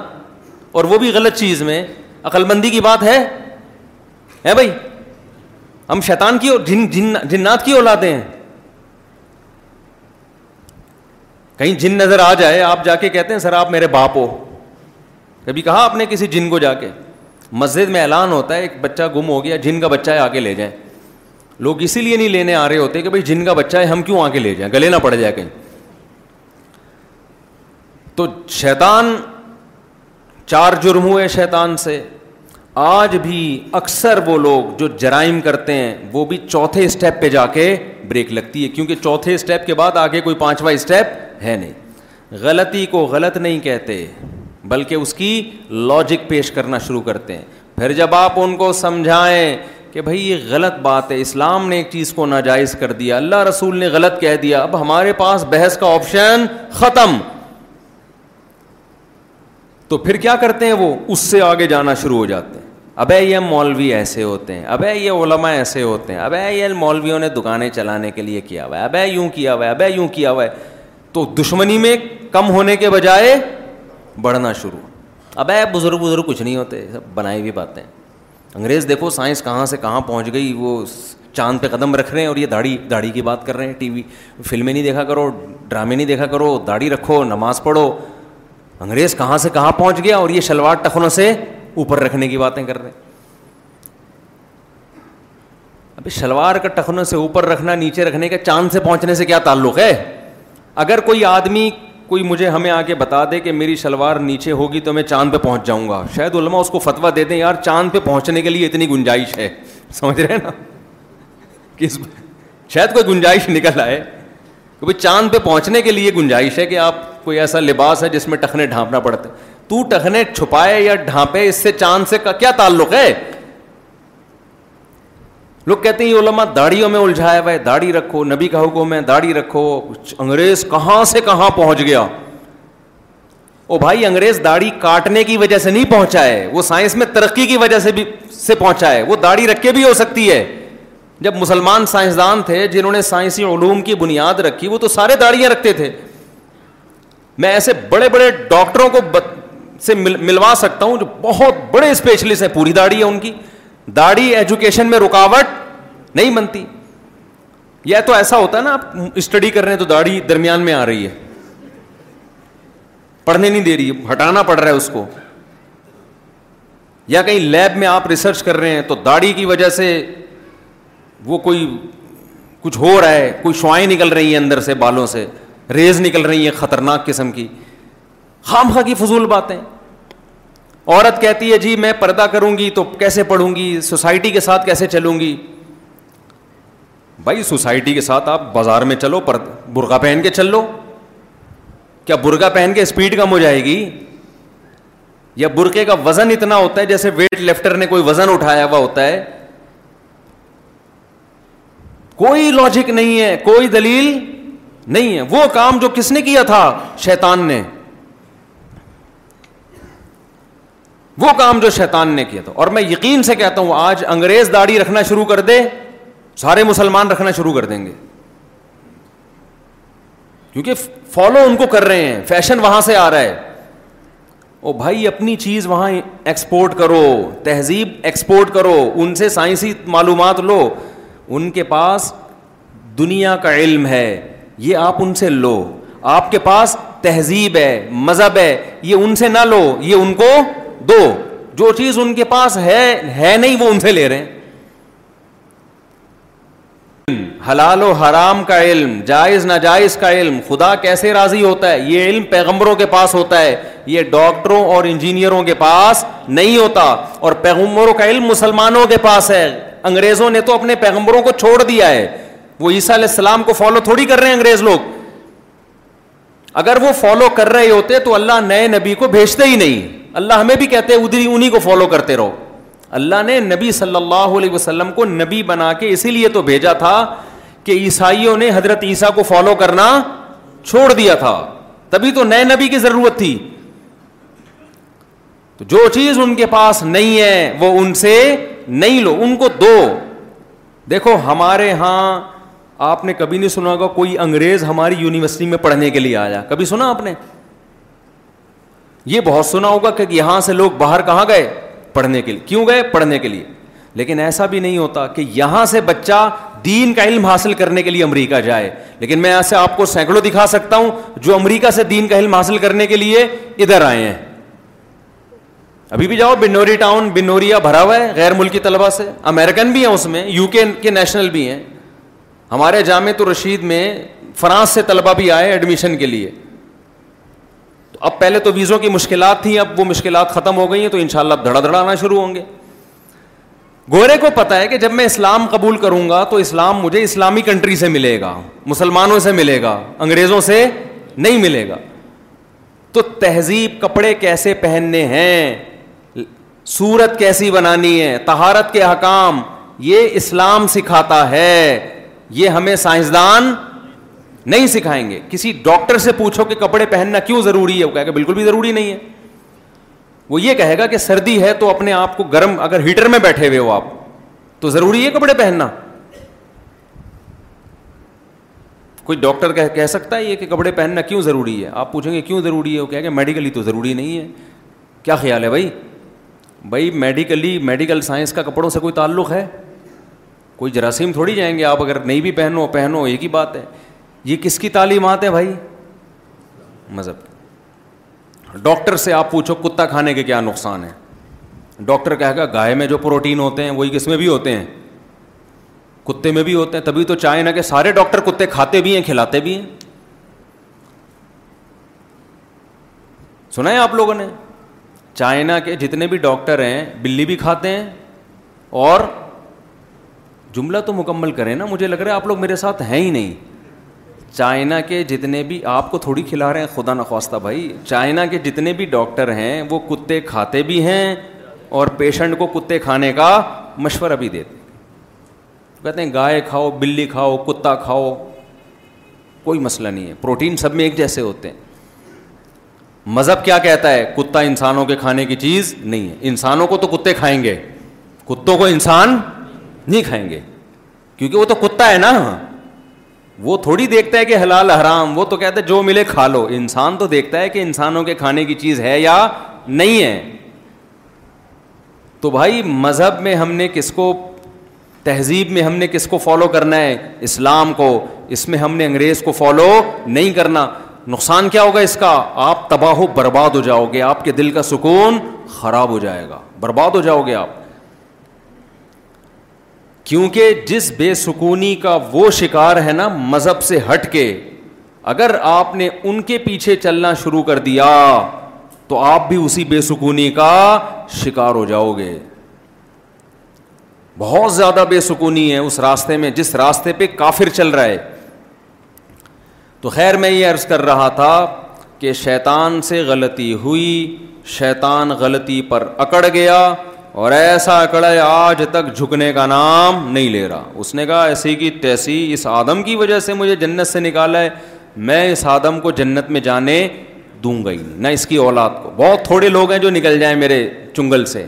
اور وہ بھی غلط چیز میں عقل مندی کی بات ہے ہے بھائی ہم شیطان کی جن جن جنات کی اولادیں ہیں کہیں جن نظر آ جائے آپ جا کے کہتے ہیں سر آپ میرے باپ ہو کبھی کہا آپ نے کسی جن کو جا کے مسجد میں اعلان ہوتا ہے ایک بچہ گم ہو گیا جن کا بچہ ہے آگے لے جائیں لوگ اسی لیے نہیں لینے آ رہے ہوتے کہ بھائی جن کا بچہ ہے ہم کیوں آ کے لے جائیں گلے نہ پڑ جائے کہیں تو شیطان چار جرم ہوئے شیطان سے آج بھی اکثر وہ لوگ جو جرائم کرتے ہیں وہ بھی چوتھے اسٹیپ پہ جا کے بریک لگتی ہے کیونکہ چوتھے اسٹیپ کے بعد آگے کوئی پانچواں اسٹیپ ہے نہیں غلطی کو غلط نہیں کہتے بلکہ اس کی لاجک پیش کرنا شروع کرتے ہیں پھر جب آپ ان کو سمجھائیں کہ بھائی یہ غلط بات ہے اسلام نے ایک چیز کو ناجائز کر دیا اللہ رسول نے غلط کہہ دیا اب ہمارے پاس بحث کا آپشن ختم تو پھر کیا کرتے ہیں وہ اس سے آگے جانا شروع ہو جاتے ہیں ابے یہ مولوی ایسے ہوتے ہیں اب یہ علماء ایسے ہوتے ہیں ابے یہ مولویوں نے دکانیں چلانے کے لیے کیا ہوا ہے ابے یوں کیا ہوا ہے اب یوں کیا ہوا ہے تو دشمنی میں کم ہونے کے بجائے بڑھنا شروع اب اے بزرگ بزرگ کچھ نہیں ہوتے سب بنائی ہوئی باتیں انگریز دیکھو سائنس کہاں سے کہاں پہنچ گئی وہ چاند پہ قدم رکھ رہے ہیں اور یہ داڑھی داڑھی کی بات کر رہے ہیں ٹی وی فلمیں نہیں دیکھا کرو ڈرامے نہیں دیکھا کرو داڑھی رکھو نماز پڑھو انگریز کہاں سے کہاں پہنچ گیا اور یہ شلوار ٹخنوں سے اوپر رکھنے کی باتیں کر رہے ہیں ابھی شلوار کا ٹخنوں سے اوپر رکھنا نیچے رکھنے کا چاند سے پہنچنے سے کیا تعلق ہے اگر کوئی آدمی کوئی مجھے ہمیں آ کے بتا دے کہ میری شلوار نیچے ہوگی تو میں چاند پہ پہنچ جاؤں گا شاید علماء اس کو فتوا دے دیں یار چاند پہ پہنچنے کے لیے اتنی گنجائش ہے سمجھ رہے ہیں نا کس شاید کوئی گنجائش نکل آئے کہ بھائی چاند پہ پہنچنے کے لیے گنجائش ہے کہ آپ کوئی ایسا لباس ہے جس میں ٹخنے ڈھانپنا پڑتا تو ٹخنے چھپائے یا ڈھانپے اس سے چاند سے کیا تعلق ہے لوگ کہتے ہیں یہ علماء داڑھیوں میں الجھایا ہوا ہے داڑھی رکھو نبی کا حکم ہے داڑھی رکھو انگریز کہاں سے کہاں پہنچ گیا او بھائی انگریز داڑھی کاٹنے کی وجہ سے نہیں پہنچا ہے وہ سائنس میں ترقی کی وجہ سے بھی سے پہنچا ہے وہ داڑھی رکھ کے بھی ہو سکتی ہے جب مسلمان سائنسدان تھے جنہوں نے سائنسی علوم کی بنیاد رکھی وہ تو سارے داڑیاں رکھتے تھے میں ایسے بڑے بڑے ڈاکٹروں کو ب... سے مل... ملوا سکتا ہوں جو بہت بڑے اسپیشلسٹ ہیں پوری داڑھی ہے ان کی داڑھی ایجوکیشن میں رکاوٹ نہیں بنتی یا تو ایسا ہوتا نا آپ اسٹڈی کر رہے ہیں تو داڑھی درمیان میں آ رہی ہے پڑھنے نہیں دے رہی ہے ہٹانا پڑ رہا ہے اس کو یا کہیں لیب میں آپ ریسرچ کر رہے ہیں تو داڑھی کی وجہ سے وہ کوئی کچھ ہو رہا ہے کوئی شوائیں نکل رہی ہیں اندر سے بالوں سے ریز نکل رہی ہیں خطرناک قسم کی خام خاں کی فضول باتیں عورت کہتی ہے جی میں پردہ کروں گی تو کیسے پڑھوں گی سوسائٹی کے ساتھ کیسے چلوں گی بھائی سوسائٹی کے ساتھ آپ بازار میں چلو پر برقع پہن کے چل لو کیا برقع پہن کے اسپیڈ کم ہو جائے گی یا برقعے کا وزن اتنا ہوتا ہے جیسے ویٹ لفٹر نے کوئی وزن اٹھایا ہوا ہوتا ہے کوئی لاجک نہیں ہے کوئی دلیل نہیں ہے وہ کام جو کس نے کیا تھا شیطان نے وہ کام جو شیطان نے کیا تھا اور میں یقین سے کہتا ہوں آج انگریز داڑھی رکھنا شروع کر دے سارے مسلمان رکھنا شروع کر دیں گے کیونکہ فالو ان کو کر رہے ہیں فیشن وہاں سے آ رہا ہے او بھائی اپنی چیز وہاں ایکسپورٹ کرو تہذیب ایکسپورٹ کرو ان سے سائنسی معلومات لو ان کے پاس دنیا کا علم ہے یہ آپ ان سے لو آپ کے پاس تہذیب ہے مذہب ہے یہ ان سے نہ لو یہ ان کو دو جو چیز ان کے پاس ہے ہے نہیں وہ ان سے لے رہے ہیں حلال و حرام کا علم جائز ناجائز کا علم خدا کیسے راضی ہوتا ہے یہ علم پیغمبروں کے پاس ہوتا ہے یہ ڈاکٹروں اور انجینئروں کے پاس نہیں ہوتا اور پیغمبروں کا علم مسلمانوں کے پاس ہے انگریزوں نے تو اپنے پیغمبروں کو چھوڑ دیا ہے وہ عیسیٰ علیہ السلام کو فالو تھوڑی کر رہے ہیں انگریز لوگ اگر وہ فالو کر رہے ہوتے تو اللہ نئے نبی کو بھیجتے ہی نہیں اللہ ہمیں بھی کہتے ہیں ادھری انہیں کو فالو کرتے رہو اللہ نے نبی صلی اللہ علیہ وسلم کو نبی بنا کے اسی لیے تو بھیجا تھا کہ عیسائیوں نے حضرت عیسیٰ کو فالو کرنا چھوڑ دیا تھا تبھی تو نئے نبی کی ضرورت تھی تو جو چیز ان کے پاس نہیں ہے وہ ان سے نہیں لو ان کو دو دیکھو ہمارے ہاں آپ نے کبھی نہیں سنا ہوگا کوئی انگریز ہماری یونیورسٹی میں پڑھنے کے لیے آیا کبھی سنا آپ نے یہ بہت سنا ہوگا کہ یہاں سے لوگ باہر کہاں گئے پڑھنے کے لیے کیوں گئے پڑھنے کے لیے لیکن ایسا بھی نہیں ہوتا کہ یہاں سے بچہ دین کا علم حاصل کرنے کے لیے امریکہ جائے لیکن میں ایسے آپ کو سینکڑوں دکھا سکتا ہوں جو امریکہ سے دین کا علم حاصل کرنے کے لیے ادھر آئے ہیں ابھی بھی جاؤ بنوری ٹاؤن بنوریا بھرا ہوا ہے غیر ملکی طلبہ سے امیرکن بھی ہیں اس میں یو کے کے نیشنل بھی ہیں ہمارے جامع رشید میں فرانس سے طلبہ بھی آئے ایڈمیشن کے لیے اب پہلے تو ویزوں کی مشکلات تھیں اب وہ مشکلات ختم ہو گئی ہیں تو ان شاء اللہ اب دھڑا آنا شروع ہوں گے گورے کو پتا ہے کہ جب میں اسلام قبول کروں گا تو اسلام مجھے اسلامی کنٹری سے ملے گا مسلمانوں سے ملے گا انگریزوں سے نہیں ملے گا تو تہذیب کپڑے کیسے پہننے ہیں سورت کیسی بنانی ہے تہارت کے حکام یہ اسلام سکھاتا ہے یہ ہمیں سائنسدان نہیں سکھائیں گے کسی ڈاکٹر سے پوچھو کہ کپڑے پہننا کیوں ضروری ہے وہ کہے گا بالکل بھی ضروری نہیں ہے وہ یہ کہے گا کہ سردی ہے تو اپنے آپ کو گرم اگر ہیٹر میں بیٹھے ہوئے ہو آپ تو ضروری ہے کپڑے پہننا کوئی ڈاکٹر کہہ سکتا ہے یہ کہ کپڑے پہننا کیوں ضروری ہے آپ پوچھیں گے کیوں ضروری ہے وہ گے میڈیکلی تو ضروری نہیں ہے کیا خیال ہے بھائی بھائی میڈیکلی میڈیکل سائنس کا کپڑوں سے کوئی تعلق ہے کوئی جراثیم تھوڑی جائیں گے آپ اگر نہیں بھی پہنو پہنو ایک ہی بات ہے یہ کس کی تعلیمات ہیں بھائی مذہب ڈاکٹر سے آپ پوچھو کتا کھانے کے کیا نقصان ہیں ڈاکٹر کہے گا گائے میں جو پروٹین ہوتے ہیں وہی کس میں بھی ہوتے ہیں کتے میں بھی ہوتے ہیں تبھی تو چائنا کے سارے ڈاکٹر کتے کھاتے بھی ہیں کھلاتے بھی ہیں سنا ہے آپ لوگوں نے چائنا کے جتنے بھی ڈاکٹر ہیں بلی بھی کھاتے ہیں اور جملہ تو مکمل کریں نا مجھے لگ رہا ہے آپ لوگ میرے ساتھ ہیں ہی نہیں چائنا کے جتنے بھی آپ کو تھوڑی کھلا رہے ہیں خدا نخواستہ بھائی چائنا کے جتنے بھی ڈاکٹر ہیں وہ کتے کھاتے بھی ہیں اور پیشنٹ کو کتے کھانے کا مشورہ بھی دیتے کہتے ہیں گائے کھاؤ بلی کھاؤ کتا کھاؤ کوئی مسئلہ نہیں ہے پروٹین سب میں ایک جیسے ہوتے ہیں مذہب کیا کہتا ہے کتا انسانوں کے کھانے کی چیز نہیں ہے انسانوں کو تو کتے کھائیں گے کتوں کو انسان نہیں کھائیں گے کیونکہ وہ تو کتا ہے نا وہ تھوڑی دیکھتا ہے کہ حلال حرام وہ تو کہتا ہے جو ملے کھا لو انسان تو دیکھتا ہے کہ انسانوں کے کھانے کی چیز ہے یا نہیں ہے تو بھائی مذہب میں ہم نے کس کو تہذیب میں ہم نے کس کو فالو کرنا ہے اسلام کو اس میں ہم نے انگریز کو فالو نہیں کرنا نقصان کیا ہوگا اس کا آپ تباہ و برباد ہو جاؤ گے آپ کے دل کا سکون خراب ہو جائے گا برباد ہو جاؤ گے آپ کیونکہ جس بے سکونی کا وہ شکار ہے نا مذہب سے ہٹ کے اگر آپ نے ان کے پیچھے چلنا شروع کر دیا تو آپ بھی اسی بے سکونی کا شکار ہو جاؤ گے بہت زیادہ بے سکونی ہے اس راستے میں جس راستے پہ کافر چل رہا ہے تو خیر میں یہ عرض کر رہا تھا کہ شیطان سے غلطی ہوئی شیطان غلطی پر اکڑ گیا اور ایسا اکڑا ہے آج تک جھکنے کا نام نہیں لے رہا اس نے کہا ایسی کی تیسی اس آدم کی وجہ سے مجھے جنت سے نکالا ہے میں اس آدم کو جنت میں جانے دوں نہیں نہ اس کی اولاد کو بہت تھوڑے لوگ ہیں جو نکل جائیں میرے چنگل سے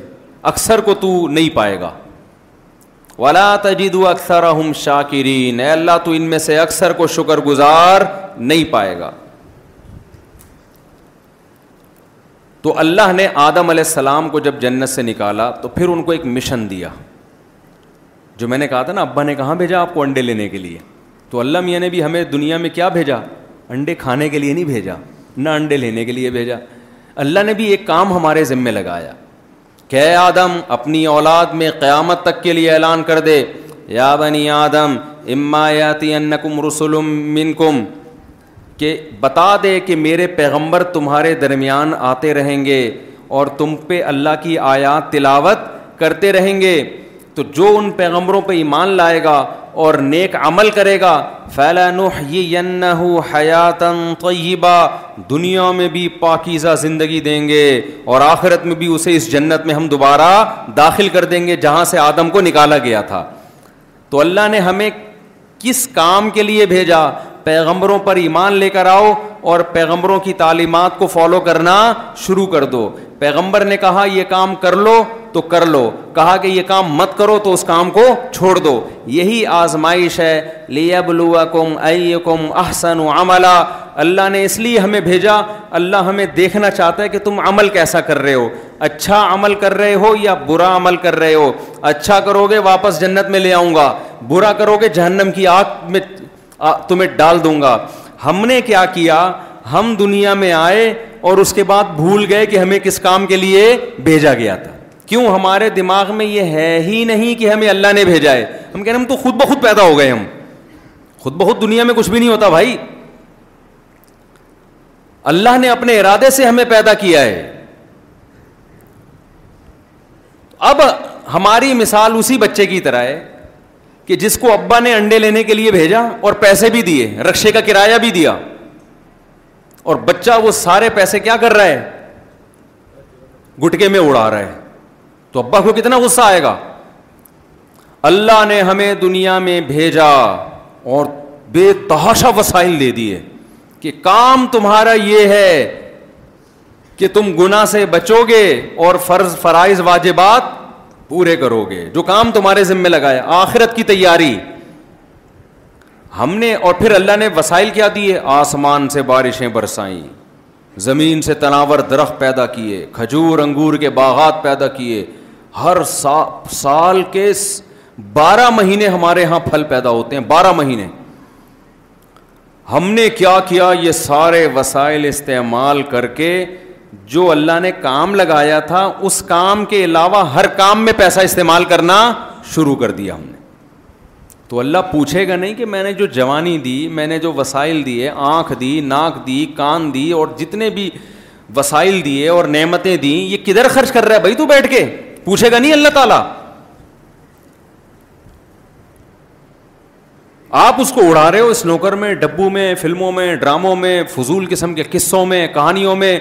اکثر کو تو نہیں پائے گا ولا تجید اکثر ہم شاکرین اللہ تو ان میں سے اکثر کو شکر گزار نہیں پائے گا تو اللہ نے آدم علیہ السلام کو جب جنت سے نکالا تو پھر ان کو ایک مشن دیا جو میں نے کہا تھا نا ابا نے کہاں بھیجا آپ کو انڈے لینے کے لیے تو اللہ میاں نے بھی ہمیں دنیا میں کیا بھیجا انڈے کھانے کے لیے نہیں بھیجا نہ انڈے لینے کے لیے بھیجا اللہ نے بھی ایک کام ہمارے ذمے لگایا کہ آدم اپنی اولاد میں قیامت تک کے لیے اعلان کر دے یا بنی آدم اما یاتی انکم رسول منکم کہ بتا دے کہ میرے پیغمبر تمہارے درمیان آتے رہیں گے اور تم پہ اللہ کی آیات تلاوت کرتے رہیں گے تو جو ان پیغمبروں پہ ایمان لائے گا اور نیک عمل کرے گا فیلانو حیاتن طیبہ دنیا میں بھی پاکیزہ زندگی دیں گے اور آخرت میں بھی اسے اس جنت میں ہم دوبارہ داخل کر دیں گے جہاں سے آدم کو نکالا گیا تھا تو اللہ نے ہمیں کس کام کے لیے بھیجا پیغمبروں پر ایمان لے کر آؤ اور پیغمبروں کی تعلیمات کو فالو کرنا شروع کر دو پیغمبر نے کہا یہ کام کر لو تو کر لو کہا کہ یہ کام مت کرو تو اس کام کو چھوڑ دو یہی آزمائش ہے لیا ایکم کم کم احسن عملا اللہ نے اس لیے ہمیں بھیجا اللہ ہمیں دیکھنا چاہتا ہے کہ تم عمل کیسا کر رہے ہو اچھا عمل کر رہے ہو یا برا عمل کر رہے ہو اچھا کرو گے واپس جنت میں لے آؤں گا برا کرو گے جہنم کی آگ میں تمہیں ڈال دوں گا ہم نے کیا کیا ہم دنیا میں آئے اور اس کے بعد بھول گئے کہ ہمیں کس کام کے لیے بھیجا گیا تھا کیوں ہمارے دماغ میں یہ ہے ہی نہیں کہ ہمیں اللہ نے بھیجا ہے ہم کہہ رہے ہم تو خود بخود پیدا ہو گئے ہم خود بخود دنیا میں کچھ بھی نہیں ہوتا بھائی اللہ نے اپنے ارادے سے ہمیں پیدا کیا ہے اب ہماری مثال اسی بچے کی طرح ہے کہ جس کو ابا نے انڈے لینے کے لیے بھیجا اور پیسے بھی دیے رکشے کا کرایہ بھی دیا اور بچہ وہ سارے پیسے کیا کر رہا ہے گٹکے میں اڑا رہا ہے تو ابا کو کتنا غصہ آئے گا اللہ نے ہمیں دنیا میں بھیجا اور بے تحاشا وسائل دے دیے کہ کام تمہارا یہ ہے کہ تم گنا سے بچو گے اور فرض فرائض واجبات پورے کرو گے جو کام تمہارے ذمے لگائے آخرت کی تیاری ہم نے اور پھر اللہ نے وسائل کیا دیے آسمان سے بارشیں برسائیں زمین سے تناور درخت پیدا کیے کھجور انگور کے باغات پیدا کیے ہر سال کے بارہ مہینے ہمارے یہاں پھل پیدا ہوتے ہیں بارہ مہینے ہم نے کیا کیا یہ سارے وسائل استعمال کر کے جو اللہ نے کام لگایا تھا اس کام کے علاوہ ہر کام میں پیسہ استعمال کرنا شروع کر دیا ہم نے تو اللہ پوچھے گا نہیں کہ میں نے جو جوانی دی میں نے جو وسائل دیے آنکھ دی ناک دی کان دی اور جتنے بھی وسائل دیے اور نعمتیں دیں یہ کدھر خرچ کر رہا ہے بھائی تو بیٹھ کے پوچھے گا نہیں اللہ تعالیٰ آپ اس کو اڑا رہے ہو اس نوکر میں ڈبو میں فلموں میں ڈراموں میں فضول قسم کے قصوں میں کہانیوں میں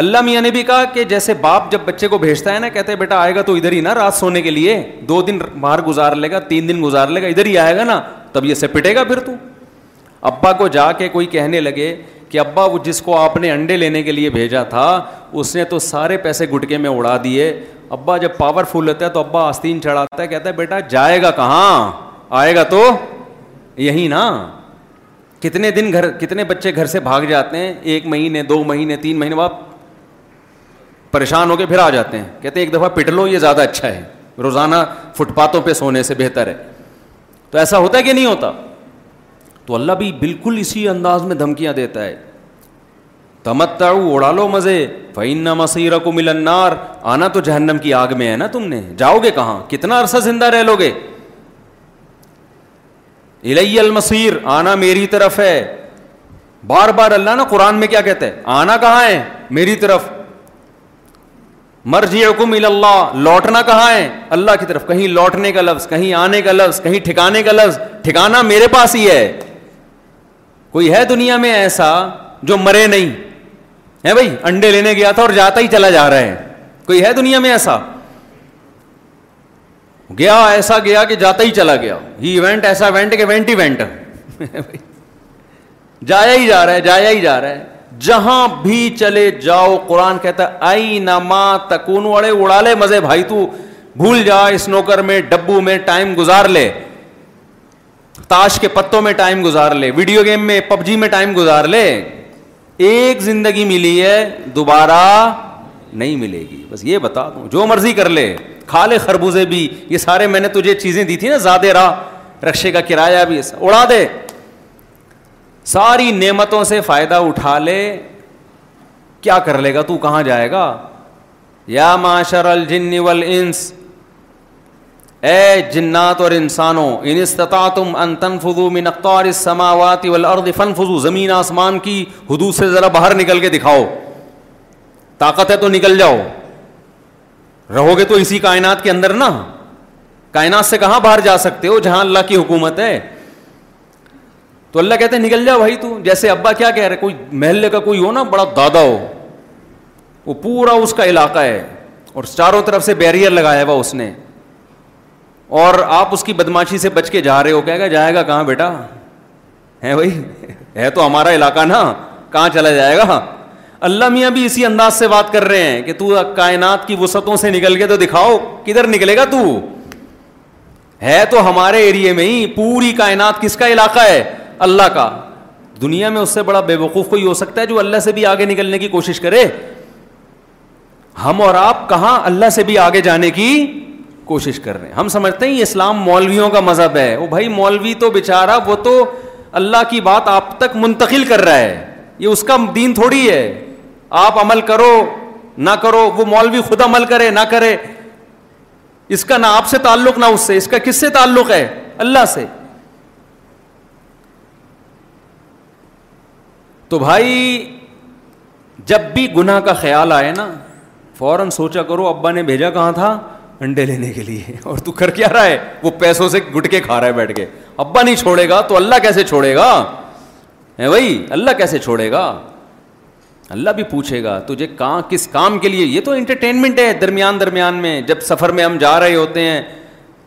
اللہ میاں نے بھی کہا کہ جیسے باپ جب بچے کو بھیجتا ہے نا کہتے بیٹا آئے گا تو ادھر ہی نا رات سونے کے لیے دو دن باہر گزار لے گا تین دن گزار لے گا ادھر ہی آئے گا نا تب یہ سے پٹے گا پھر تو ابا کو جا کے کوئی کہنے لگے کہ ابا وہ جس کو آپ نے انڈے لینے کے لیے بھیجا تھا اس نے تو سارے پیسے گٹکے میں اڑا دیے ابا جب پاور فل ہوتا ہے تو ابا آستین چڑھاتا ہے کہتا ہے بیٹا جائے گا کہاں آئے گا تو یہی نا کتنے دن گھر کتنے بچے گھر سے بھاگ جاتے ہیں ایک مہینے دو مہینے تین مہینے بعد پریشان ہو کے پھر آ جاتے ہیں کہتے ہیں ایک دفعہ پٹ لو یہ زیادہ اچھا ہے روزانہ فٹ پاتھوں پہ سونے سے بہتر ہے تو ایسا ہوتا ہے کہ نہیں ہوتا تو اللہ بھی بالکل اسی انداز میں دھمکیاں دیتا ہے تمتتاؤ اڑا لو مزے فعین نہ مسیر کو ملنار آنا تو جہنم کی آگ میں ہے نا تم نے جاؤ گے کہاں کتنا عرصہ زندہ رہ لو گے الی المسیر آنا میری طرف ہے بار بار اللہ نا قرآن میں کیا کہتے ہیں آنا کہاں ہے میری طرف مرضی حکم اللہ لوٹنا کہاں ہے اللہ کی طرف کہیں لوٹنے کا لفظ کہیں آنے کا لفظ کہیں ٹھکانے کا لفظ ٹھکانا میرے پاس ہی ہے کوئی ہے دنیا میں ایسا جو مرے نہیں ہے بھائی انڈے لینے گیا تھا اور جاتا ہی چلا جا رہا ہے کوئی ہے دنیا میں ایسا گیا ایسا گیا کہ جاتا ہی چلا گیا ہی ایونٹ ایسا ایونٹ کہ ایونٹ ایونٹ جایا ہی جا رہا ہے جایا ہی جا رہا ہے جہاں بھی چلے جاؤ قرآن کہتا آئی نما تکون وڑے اڑا لے مزے بھائی تو بھول جا اس نوکر میں ڈبو میں ٹائم گزار لے تاش کے پتوں میں ٹائم گزار لے ویڈیو گیم میں پب جی میں ٹائم گزار لے ایک زندگی ملی ہے دوبارہ نہیں ملے گی بس یہ بتا دوں جو مرضی کر لے کھا لے خربوزے بھی یہ سارے میں نے تجھے چیزیں دی تھی نا زیادہ راہ رکشے کا کرایہ بھی اڑا دے ساری نعمتوں سے فائدہ اٹھا لے کیا کر لے گا تو کہاں جائے گا یا معاشر الجن والانس اے جنات اور انسانوں ان استطاعتم ان تنفذوا من اقطار السماوات والارض فانفذوا زمین آسمان کی حدود سے ذرا باہر نکل کے دکھاؤ طاقت ہے تو نکل جاؤ رہو گے تو اسی کائنات کے اندر نا کائنات سے کہاں باہر جا سکتے ہو جہاں اللہ کی حکومت ہے تو اللہ کہتے ہیں نکل جا بھائی تو جیسے ابا کیا کہہ رہے کوئی محلے کا کوئی ہو نا بڑا دادا ہو وہ پورا اس کا علاقہ ہے اور چاروں طرف سے بیریئر لگایا ہوا اس نے اور آپ اس کی بدماشی سے بچ کے جا رہے ہو کہے گا گا جائے کہاں بیٹا ہے بھائی ہے تو ہمارا علاقہ نا کہاں چلا جائے گا اللہ میاں بھی اسی انداز سے بات کر رہے ہیں کہ تو کائنات کی وسعتوں سے نکل کے تو دکھاؤ کدھر نکلے گا تو ہے تو ہمارے ایریے میں ہی پوری کائنات کس کا علاقہ ہے اللہ کا دنیا میں اس سے بڑا بے وقوف کوئی ہو سکتا ہے جو اللہ سے بھی آگے نکلنے کی کوشش کرے ہم اور آپ کہاں اللہ سے بھی آگے جانے کی کوشش کر رہے ہیں ہم سمجھتے ہیں یہ اسلام مولویوں کا مذہب ہے وہ بھائی مولوی تو بےچارا وہ تو اللہ کی بات آپ تک منتقل کر رہا ہے یہ اس کا دین تھوڑی ہے آپ عمل کرو نہ کرو وہ مولوی خود عمل کرے نہ کرے اس کا نہ آپ سے تعلق نہ اس سے اس کا کس سے تعلق ہے اللہ سے تو بھائی جب بھی گناہ کا خیال آئے نا فوراً سوچا کرو ابا نے بھیجا کہاں تھا انڈے لینے کے لیے اور تو کر کیا رہا ہے وہ پیسوں سے گٹ کے کھا رہا ہے بیٹھ کے ابا نہیں چھوڑے گا تو اللہ کیسے چھوڑے گا بھائی اللہ کیسے چھوڑے گا اللہ بھی پوچھے گا تجھے کہاں کس کام کے لیے یہ تو انٹرٹینمنٹ ہے درمیان درمیان میں جب سفر میں ہم جا رہے ہوتے ہیں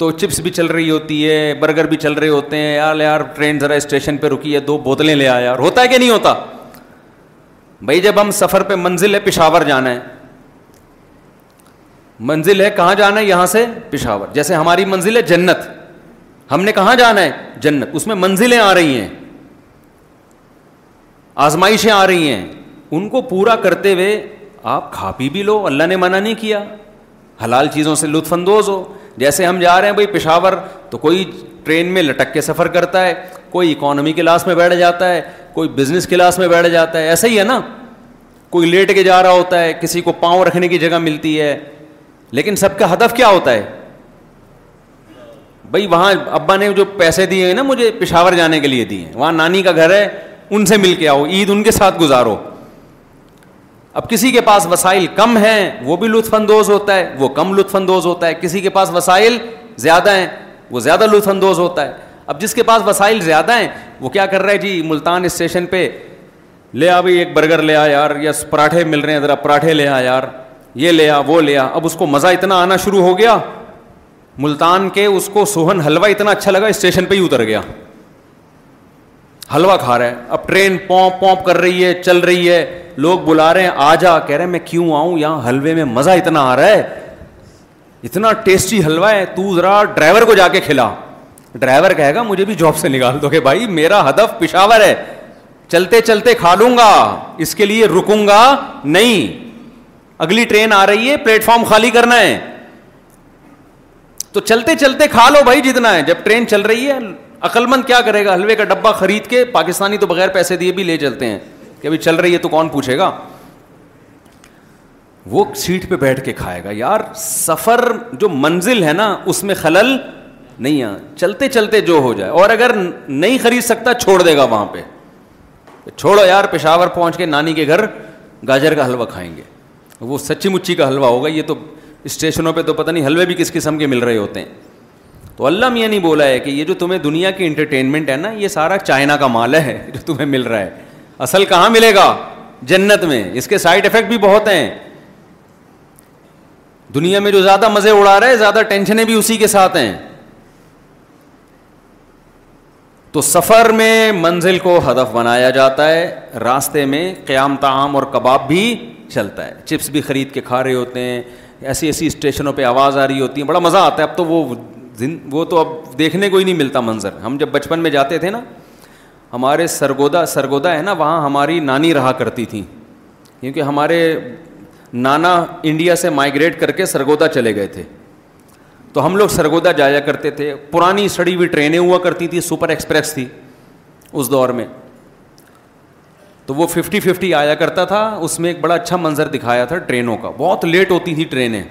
تو چپس بھی چل رہی ہوتی ہے برگر بھی چل رہے ہوتے ہیں یار یار ٹرین ذرا اسٹیشن پہ رکی ہے دو بوتلیں لے آیا یار ہوتا ہے کہ نہیں ہوتا بھائی جب ہم سفر پہ منزل ہے پشاور جانا ہے منزل ہے کہاں جانا ہے یہاں سے پشاور جیسے ہماری منزل ہے جنت ہم نے کہاں جانا ہے جنت اس میں منزلیں آ رہی ہیں آزمائشیں آ رہی ہیں ان کو پورا کرتے ہوئے آپ کھا پی بھی لو اللہ نے منع نہیں کیا حلال چیزوں سے لطف اندوز ہو جیسے ہم جا رہے ہیں بھائی پشاور تو کوئی ٹرین میں لٹک کے سفر کرتا ہے کوئی اکانومی کلاس میں بیٹھ جاتا ہے کوئی بزنس کلاس میں بیٹھ جاتا ہے ایسا ہی ہے نا کوئی لیٹ کے جا رہا ہوتا ہے کسی کو پاؤں رکھنے کی جگہ ملتی ہے لیکن سب کا ہدف کیا ہوتا ہے بھائی وہاں ابا نے جو پیسے دیے ہیں نا مجھے پشاور جانے کے لیے دیے ہیں وہاں نانی کا گھر ہے ان سے مل کے آؤ عید ان کے ساتھ گزارو اب کسی کے پاس وسائل کم ہیں وہ بھی لطف اندوز ہوتا ہے وہ کم لطف اندوز ہوتا ہے کسی کے پاس وسائل زیادہ ہیں وہ زیادہ لطف اندوز ہوتا ہے اب جس کے پاس وسائل زیادہ ہیں وہ کیا کر رہا ہے جی ملتان اسٹیشن پہ لے آ بھی ایک برگر لے آ یار یا پراٹھے مل رہے ہیں ذرا پراٹھے لے آ یار یہ لے آ وہ لے آ اب اس کو مزہ اتنا آنا شروع ہو گیا ملتان کے اس کو سوہن حلوہ اتنا اچھا لگا اسٹیشن پہ ہی اتر گیا حلوہ کھا رہا ہے اب ٹرین پونپ پونپ کر رہی ہے چل رہی ہے لوگ بلا رہے ہیں آ جا کہہ رہے میں کیوں آؤں یہاں حلوے میں مزہ اتنا آ رہا ہے اتنا ٹیسٹی حلوہ ہے تو ذرا ڈرائیور کو جا کے کھلا ڈرائیور کہے گا مجھے بھی جاب سے نکال دو کہ بھائی میرا ہدف پشاور ہے چلتے چلتے کھا لوں گا اس کے لیے رکوں گا نہیں اگلی ٹرین آ رہی ہے پلیٹ فارم خالی کرنا ہے تو چلتے چلتے کھا لو بھائی جتنا ہے جب ٹرین چل رہی ہے عقلمند کیا کرے گا حلوے کا ڈبہ خرید کے پاکستانی تو بغیر پیسے دیے بھی لے چلتے ہیں کہ ابھی چل رہی ہے تو کون پوچھے گا وہ سیٹ پہ بیٹھ کے کھائے گا یار سفر جو منزل ہے نا اس میں خلل نہیں آ چلتے چلتے جو ہو جائے اور اگر نہیں خرید سکتا چھوڑ دے گا وہاں پہ چھوڑو یار پشاور پہنچ کے نانی کے گھر گاجر کا حلوہ کھائیں گے وہ سچی مچی کا حلوہ ہوگا یہ تو اسٹیشنوں پہ تو پتہ نہیں حلوے بھی کس قسم کے مل رہے ہوتے ہیں تو اللہ میاں نے نہیں بولا ہے کہ یہ جو تمہیں دنیا کی انٹرٹینمنٹ ہے نا یہ سارا چائنا کا مال ہے جو تمہیں مل رہا ہے اصل کہاں ملے گا جنت میں اس کے سائڈ افیکٹ بھی بہت ہیں دنیا میں جو زیادہ مزے اڑا رہے زیادہ ٹینشنیں بھی اسی کے ساتھ ہیں تو سفر میں منزل کو ہدف بنایا جاتا ہے راستے میں قیام تعام اور کباب بھی چلتا ہے چپس بھی خرید کے کھا رہے ہوتے ہیں ایسی ایسی اسٹیشنوں پہ آواز آ رہی ہوتی ہے بڑا مزہ آتا ہے اب تو وہ وہ تو اب دیکھنے کو ہی نہیں ملتا منظر ہم جب بچپن میں جاتے تھے نا ہمارے سرگودا سرگودا ہے نا وہاں ہماری نانی رہا کرتی تھیں کیونکہ ہمارے نانا انڈیا سے مائگریٹ کر کے سرگودا چلے گئے تھے تو ہم لوگ سرگودا جایا کرتے تھے پرانی سڑی ہوئی ٹرینیں ہوا کرتی تھیں سپر ایکسپریس تھی اس دور میں تو وہ ففٹی ففٹی آیا کرتا تھا اس میں ایک بڑا اچھا منظر دکھایا تھا ٹرینوں کا بہت لیٹ ہوتی تھی ٹرینیں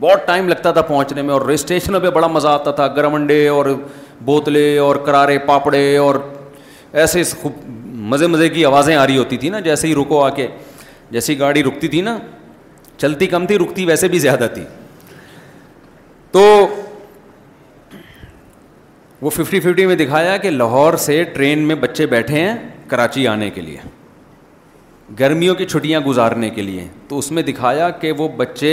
بہت ٹائم لگتا تھا پہنچنے میں اور اسٹیشنوں پہ بڑا مزہ آتا تھا گرم انڈے اور بوتلے اور کرارے پاپڑے اور ایسے خوب مزے مزے کی آوازیں آ رہی ہوتی تھیں نا جیسے ہی رکو آ کے جیسی گاڑی رکتی تھی نا چلتی کم تھی رکتی ویسے بھی زیادہ تھی تو وہ ففٹی ففٹی میں دکھایا کہ لاہور سے ٹرین میں بچے بیٹھے ہیں کراچی آنے کے لیے گرمیوں کی چھٹیاں گزارنے کے لیے تو اس میں دکھایا کہ وہ بچے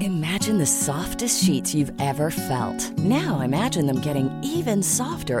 imagine soft sheet you ever felt now imagining even softer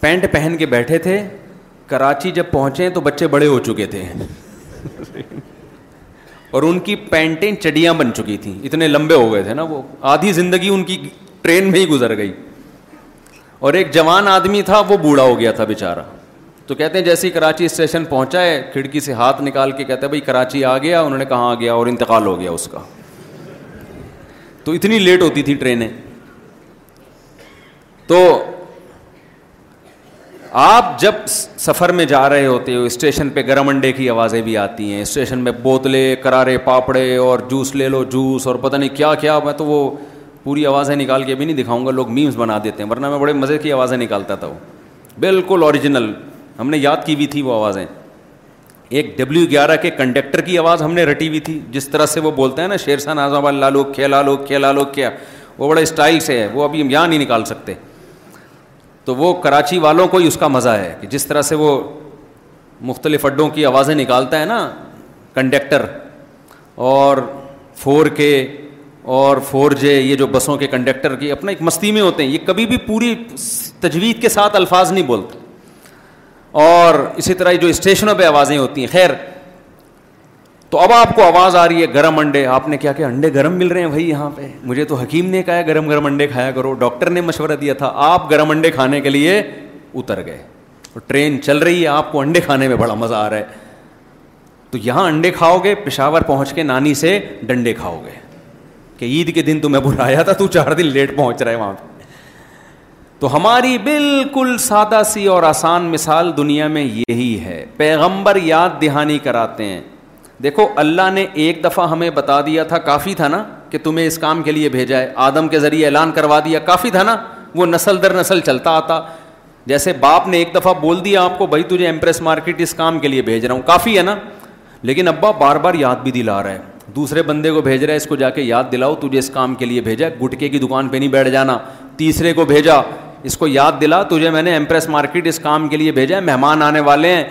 Pant پہن کے بیٹھے تھے کراچی جب پہنچے تو بچے بڑے ہو چکے تھے اور ان کی پینٹیں چڈیاں بن چکی تھیں اتنے لمبے ہو گئے تھے نا وہ آدھی زندگی ان کی ٹرین میں ہی گزر گئی اور ایک جوان آدمی تھا وہ بوڑھا ہو گیا تھا بےچارا تو کہتے ہیں جیسے ہی کراچی اسٹیشن پہنچا ہے کھڑکی سے ہاتھ نکال کے کہتے ہیں بھائی کراچی آ گیا انہوں نے کہاں آ گیا اور انتقال ہو گیا اس کا تو اتنی لیٹ ہوتی تھی ٹرینیں تو آپ جب سفر میں جا رہے ہوتے ہو اسٹیشن پہ گرم انڈے کی آوازیں بھی آتی ہیں اسٹیشن میں بوتلیں کرارے پاپڑے اور جوس لے لو جوس اور پتہ نہیں کیا کیا میں تو وہ پوری آوازیں نکال کے بھی نہیں دکھاؤں گا لوگ میمز بنا دیتے ہیں ورنہ میں بڑے مزے کی آوازیں نکالتا تھا وہ بالکل اوریجنل ہم نے یاد کی بھی تھی وہ آوازیں ایک ڈبلیو گیارہ کے کنڈکٹر کی آواز ہم نے رٹی ہوئی تھی جس طرح سے وہ بولتے ہیں نا شیر شاہ نازم اللہ لوگ لو لوگ کھیلا لو کیا وہ بڑے اسٹائل سے ہے وہ ابھی ہم یہاں نہیں نکال سکتے تو وہ کراچی والوں کو ہی اس کا مزہ ہے کہ جس طرح سے وہ مختلف اڈوں کی آوازیں نکالتا ہے نا کنڈکٹر اور فور کے اور فور جے یہ جو بسوں کے کنڈکٹر کی اپنا ایک مستی میں ہوتے ہیں یہ کبھی بھی پوری تجوید کے ساتھ الفاظ نہیں بولتے اور اسی طرح جو اسٹیشنوں پہ آوازیں ہوتی ہیں خیر تو اب آپ کو آواز آ رہی ہے گرم انڈے آپ نے کیا کہ انڈے گرم مل رہے ہیں بھائی یہاں پہ مجھے تو حکیم نے کہا گرم گرم انڈے کھایا کرو ڈاکٹر نے مشورہ دیا تھا آپ گرم انڈے کھانے کے لیے اتر گئے اور ٹرین چل رہی ہے آپ کو انڈے کھانے میں بڑا مزہ آ رہا ہے تو یہاں انڈے کھاؤ گے پشاور پہنچ کے نانی سے ڈنڈے کھاؤ گے کہ عید کے دن تو میں تھا تو چار دن لیٹ پہنچ رہے وہاں پہ تو ہماری بالکل سادہ سی اور آسان مثال دنیا میں یہی ہے پیغمبر یاد دہانی کراتے ہیں دیکھو اللہ نے ایک دفعہ ہمیں بتا دیا تھا کافی تھا نا کہ تمہیں اس کام کے لیے بھیجا ہے آدم کے ذریعے اعلان کروا دیا کافی تھا نا وہ نسل در نسل چلتا آتا جیسے باپ نے ایک دفعہ بول دیا آپ کو بھائی تجھے ایمپریس مارکیٹ اس کام کے لیے بھیج رہا ہوں کافی ہے نا لیکن ابا بار بار یاد بھی دلا رہا ہے دوسرے بندے کو بھیج رہا ہے اس کو جا کے یاد دلاؤ تجھے اس کام کے لیے بھیجا ہے گٹکے کی دکان پہ نہیں بیٹھ جانا تیسرے کو بھیجا اس کو یاد دلا تجھے میں نے ایمپریس مارکیٹ اس کام کے لیے بھیجا ہے مہمان آنے والے ہیں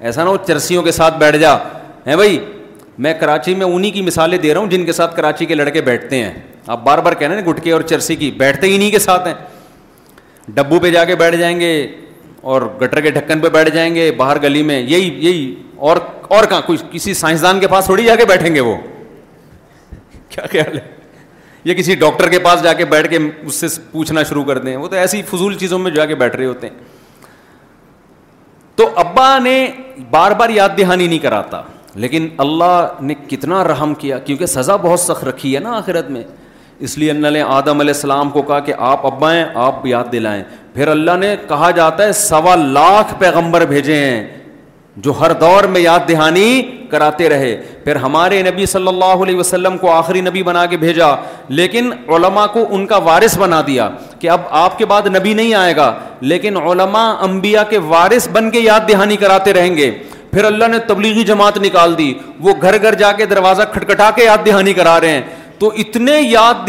ایسا نہ ہو چرسیوں کے ساتھ بیٹھ جا ہے بھائی میں کراچی میں انہیں کی مثالیں دے رہا ہوں جن کے ساتھ کراچی کے لڑکے بیٹھتے ہیں آپ بار بار ہیں گٹکے اور چرسی کی بیٹھتے ہی انہیں کے ساتھ ہیں ڈبو پہ جا کے بیٹھ جائیں گے اور گٹر کے ڈھکن پہ بیٹھ جائیں گے باہر گلی میں یہی یہی اور اور کہاں کچھ کسی سائنسدان کے پاس تھوڑی جا کے بیٹھیں گے وہ کیا خیال ہے یہ کسی ڈاکٹر کے پاس جا کے بیٹھ کے اس سے پوچھنا شروع کر دیں وہ تو ایسی فضول چیزوں میں جا کے بیٹھ رہے ہوتے ہیں تو ابا نے بار بار یاد دہانی نہیں کراتا لیکن اللہ نے کتنا رحم کیا کیونکہ سزا بہت سخت رکھی ہے نا آخرت میں اس لیے اللہ نے آدم علیہ السلام کو کہا کہ آپ ابائیں آپ یاد دلائیں پھر اللہ نے کہا جاتا ہے سوا لاکھ پیغمبر بھیجے ہیں جو ہر دور میں یاد دہانی کراتے رہے پھر ہمارے نبی صلی اللہ علیہ وسلم کو آخری نبی بنا کے بھیجا لیکن علماء کو ان کا وارث بنا دیا کہ اب آپ کے بعد نبی نہیں آئے گا لیکن علماء انبیاء کے وارث بن کے یاد دہانی کراتے رہیں گے پھر اللہ نے تبلیغی جماعت نکال دی وہ گھر گھر جا کے دروازہ کھٹکھٹا کے یاد دہانی دہانی دہانی کرا رہے ہیں تو اتنے اتنے یاد یاد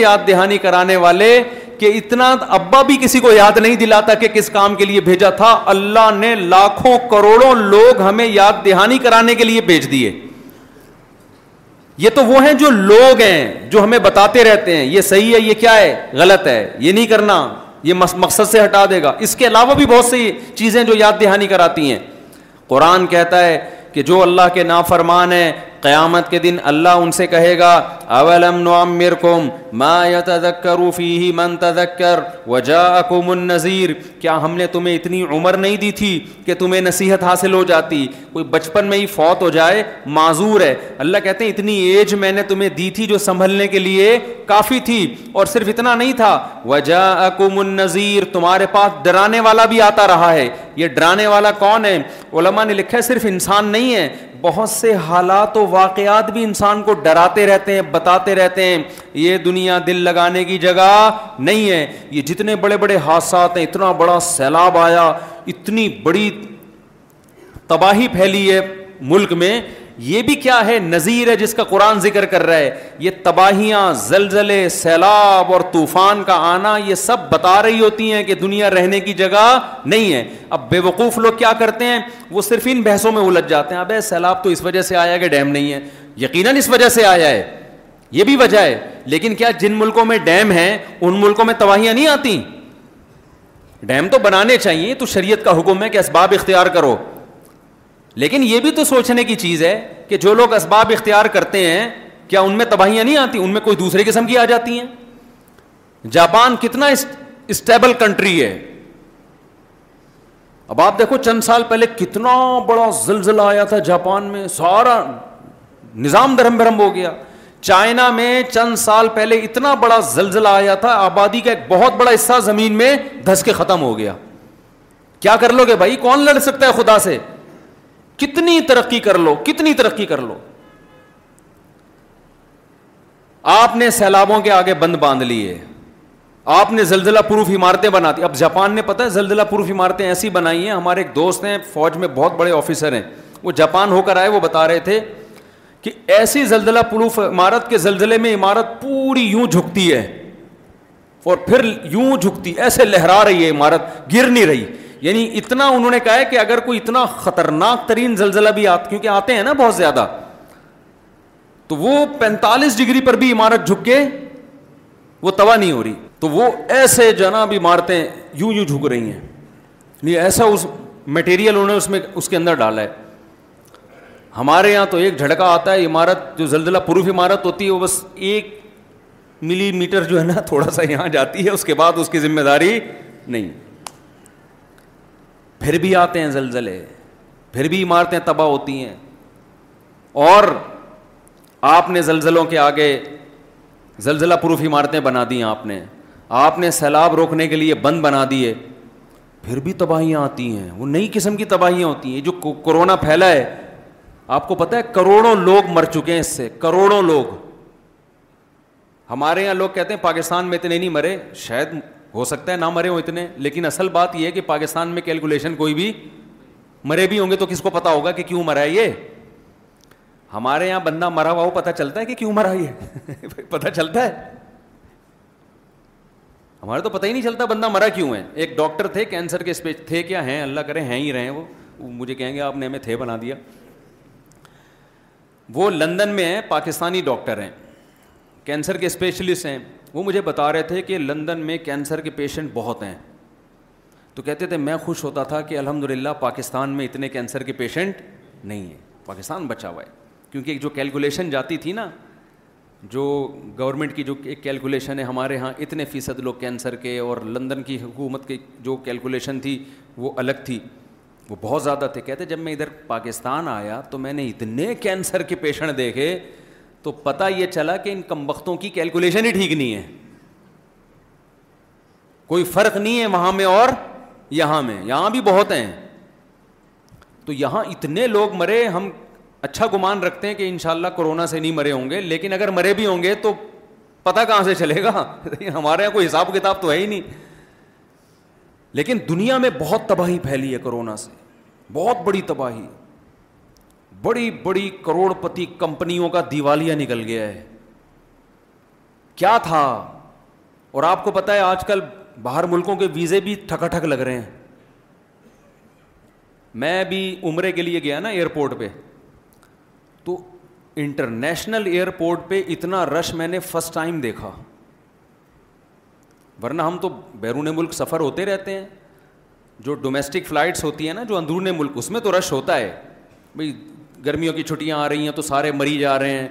یاد کرانے کرانے والے والے کہ اتنا ابا بھی کسی کو نہیں دلاتا کہ کس کام کے لیے بھیجا تھا اللہ نے لاکھوں کروڑوں لوگ ہمیں یاد دہانی کرانے کے لیے بھیج دیے یہ تو وہ ہیں جو لوگ ہیں جو ہمیں بتاتے رہتے ہیں یہ صحیح ہے یہ کیا ہے غلط ہے یہ نہیں کرنا یہ مقصد سے ہٹا دے گا اس کے علاوہ بھی بہت سی چیزیں جو یاد دہانی کراتی ہیں قرآن کہتا ہے کہ جو اللہ کے نافرمان ہیں قیامت کے دن اللہ ان سے کہے گا اولم ما یتذکر فیہ من تذکر وجاءکم النذیر کیا ہم نے تمہیں اتنی عمر نہیں دی تھی کہ تمہیں نصیحت حاصل ہو جاتی کوئی بچپن میں ہی فوت ہو جائے معذور ہے اللہ کہتے ہیں اتنی ایج میں نے تمہیں دی تھی جو سنبھلنے کے لیے کافی تھی اور صرف اتنا نہیں تھا وجاءکم النذیر تمہارے پاس ڈرانے والا بھی آتا رہا ہے یہ ڈرانے والا کون ہے علماء نے لکھا ہے صرف انسان نہیں ہے بہت سے حالات و واقعات بھی انسان کو ڈراتے رہتے ہیں بتاتے رہتے ہیں یہ دنیا دل لگانے کی جگہ نہیں ہے یہ جتنے بڑے بڑے حادثات ہیں اتنا بڑا سیلاب آیا اتنی بڑی تباہی پھیلی ہے ملک میں یہ بھی کیا ہے نظیر ہے جس کا قرآن ذکر کر رہا ہے یہ تباہیاں زلزلے سیلاب اور طوفان کا آنا یہ سب بتا رہی ہوتی ہیں کہ دنیا رہنے کی جگہ نہیں ہے اب بے وقوف لوگ کیا کرتے ہیں وہ صرف ان بحثوں میں الجھ جاتے ہیں اب سیلاب تو اس وجہ سے آیا کہ ڈیم نہیں ہے یقیناً اس وجہ سے آیا ہے یہ بھی وجہ ہے لیکن کیا جن ملکوں میں ڈیم ہیں ان ملکوں میں تباہیاں نہیں آتی ڈیم تو بنانے چاہیے تو شریعت کا حکم ہے کہ اسباب اختیار کرو لیکن یہ بھی تو سوچنے کی چیز ہے کہ جو لوگ اسباب اختیار کرتے ہیں کیا ان میں تباہیاں نہیں آتی ان میں کوئی دوسرے قسم کی آ جاتی ہیں جاپان کتنا اسٹیبل کنٹری ہے اب آپ دیکھو چند سال پہلے کتنا بڑا زلزلہ آیا تھا جاپان میں سارا نظام درم برم ہو گیا چائنا میں چند سال پہلے اتنا بڑا زلزلہ آیا تھا آبادی کا ایک بہت بڑا حصہ زمین میں دھس کے ختم ہو گیا کیا کر لو گے بھائی کون لڑ سکتا ہے خدا سے کتنی ترقی کر لو کتنی ترقی کر لو آپ نے سیلابوں کے آگے بند باندھ لیے آپ نے زلزلہ پروف عمارتیں بنا دی اب جاپان نے پتا زلزلہ پروف عمارتیں ایسی بنائی ہیں ہمارے ایک دوست ہیں فوج میں بہت بڑے آفیسر ہیں وہ جاپان ہو کر آئے وہ بتا رہے تھے کہ ایسی زلزلہ پروف عمارت کے زلزلے میں عمارت پوری یوں جھکتی ہے اور پھر یوں جھکتی ایسے لہرا رہی ہے عمارت گر نہیں رہی یعنی اتنا انہوں نے کہا ہے کہ اگر کوئی اتنا خطرناک ترین زلزلہ بھی آتا کیونکہ آتے ہیں نا بہت زیادہ تو وہ پینتالیس ڈگری پر بھی عمارت جھک کے وہ توا نہیں ہو رہی تو وہ ایسے جناب بھی یوں یوں جھک رہی ہیں ایسا اس مٹیریل کے اندر ڈالا ہے ہمارے یہاں تو ایک جھڑکا آتا ہے عمارت جو زلزلہ پروف عمارت ہوتی ہے وہ بس ایک ملی میٹر جو ہے نا تھوڑا سا یہاں جاتی ہے اس کے بعد اس کی ذمہ داری نہیں پھر بھی آتے ہیں زلزلے پھر بھی عمارتیں تباہ ہوتی ہیں اور آپ نے زلزلوں کے آگے زلزلہ پروف عمارتیں بنا دی ہیں آپ نے آپ نے سیلاب روکنے کے لیے بند بنا دیے پھر بھی تباہیاں آتی ہیں وہ نئی قسم کی تباہیاں ہوتی ہیں جو کورونا پھیلا ہے آپ کو پتہ ہے کروڑوں لوگ مر چکے ہیں اس سے کروڑوں لوگ ہمارے یہاں لوگ کہتے ہیں پاکستان میں اتنے نہیں مرے شاید ہو سکتا ہے نہ مرے ہوں اتنے لیکن اصل بات یہ ہے کہ پاکستان میں کیلکولیشن کوئی بھی مرے بھی ہوں گے تو کس کو پتا ہوگا کہ کیوں مرا یہ ہمارے یہاں بندہ مرا ہوا ہو پتا چلتا ہے کہ کیوں مرا یہ پتا چلتا ہے ہمارے تو پتا ہی نہیں چلتا بندہ مرا کیوں ہے ایک ڈاکٹر تھے کینسر کے اسپیچ تھے کیا ہیں اللہ کرے ہیں ہی رہے وہ مجھے کہیں گے آپ نے ہمیں تھے بنا دیا وہ لندن میں ہیں پاکستانی ڈاکٹر ہیں کینسر کے اسپیشلسٹ ہیں وہ مجھے بتا رہے تھے کہ لندن میں کینسر کے پیشنٹ بہت ہیں تو کہتے تھے میں خوش ہوتا تھا کہ الحمد للہ پاکستان میں اتنے کینسر کے پیشنٹ نہیں ہیں پاکستان بچا ہوا ہے کیونکہ ایک جو کیلکولیشن جاتی تھی نا جو گورنمنٹ کی جو ایک کیلکولیشن ہے ہمارے ہاں اتنے فیصد لوگ کینسر کے اور لندن کی حکومت کی جو کیلکولیشن تھی وہ الگ تھی وہ بہت زیادہ تھے کہتے جب میں ادھر پاکستان آیا تو میں نے اتنے کینسر کے پیشنٹ دیکھے تو پتا یہ چلا کہ ان کم وقتوں کی کیلکولیشن ہی ٹھیک نہیں ہے کوئی فرق نہیں ہے وہاں میں اور یہاں میں یہاں بھی بہت ہیں تو یہاں اتنے لوگ مرے ہم اچھا گمان رکھتے ہیں کہ ان شاء اللہ کورونا سے نہیں مرے ہوں گے لیکن اگر مرے بھی ہوں گے تو پتا کہاں سے چلے گا ہمارے یہاں کوئی حساب کتاب تو ہے ہی نہیں لیکن دنیا میں بہت تباہی پھیلی ہے کورونا سے بہت بڑی تباہی بڑی بڑی کروڑ پتی کمپنیوں کا دیوالیہ نکل گیا ہے کیا تھا اور آپ کو پتا ہے آج کل باہر ملکوں کے ویزے بھی ٹھکا ٹھک لگ رہے ہیں میں بھی عمرے کے لیے گیا نا ایئرپورٹ پہ تو انٹرنیشنل ایئرپورٹ پہ اتنا رش میں نے فسٹ ٹائم دیکھا ورنہ ہم تو بیرون ملک سفر ہوتے رہتے ہیں جو ڈومیسٹک فلائٹس ہوتی ہیں نا جو اندرون ملک اس میں تو رش ہوتا ہے بھائی گرمیوں کی چھٹیاں آ رہی ہیں تو سارے مری جا رہے ہیں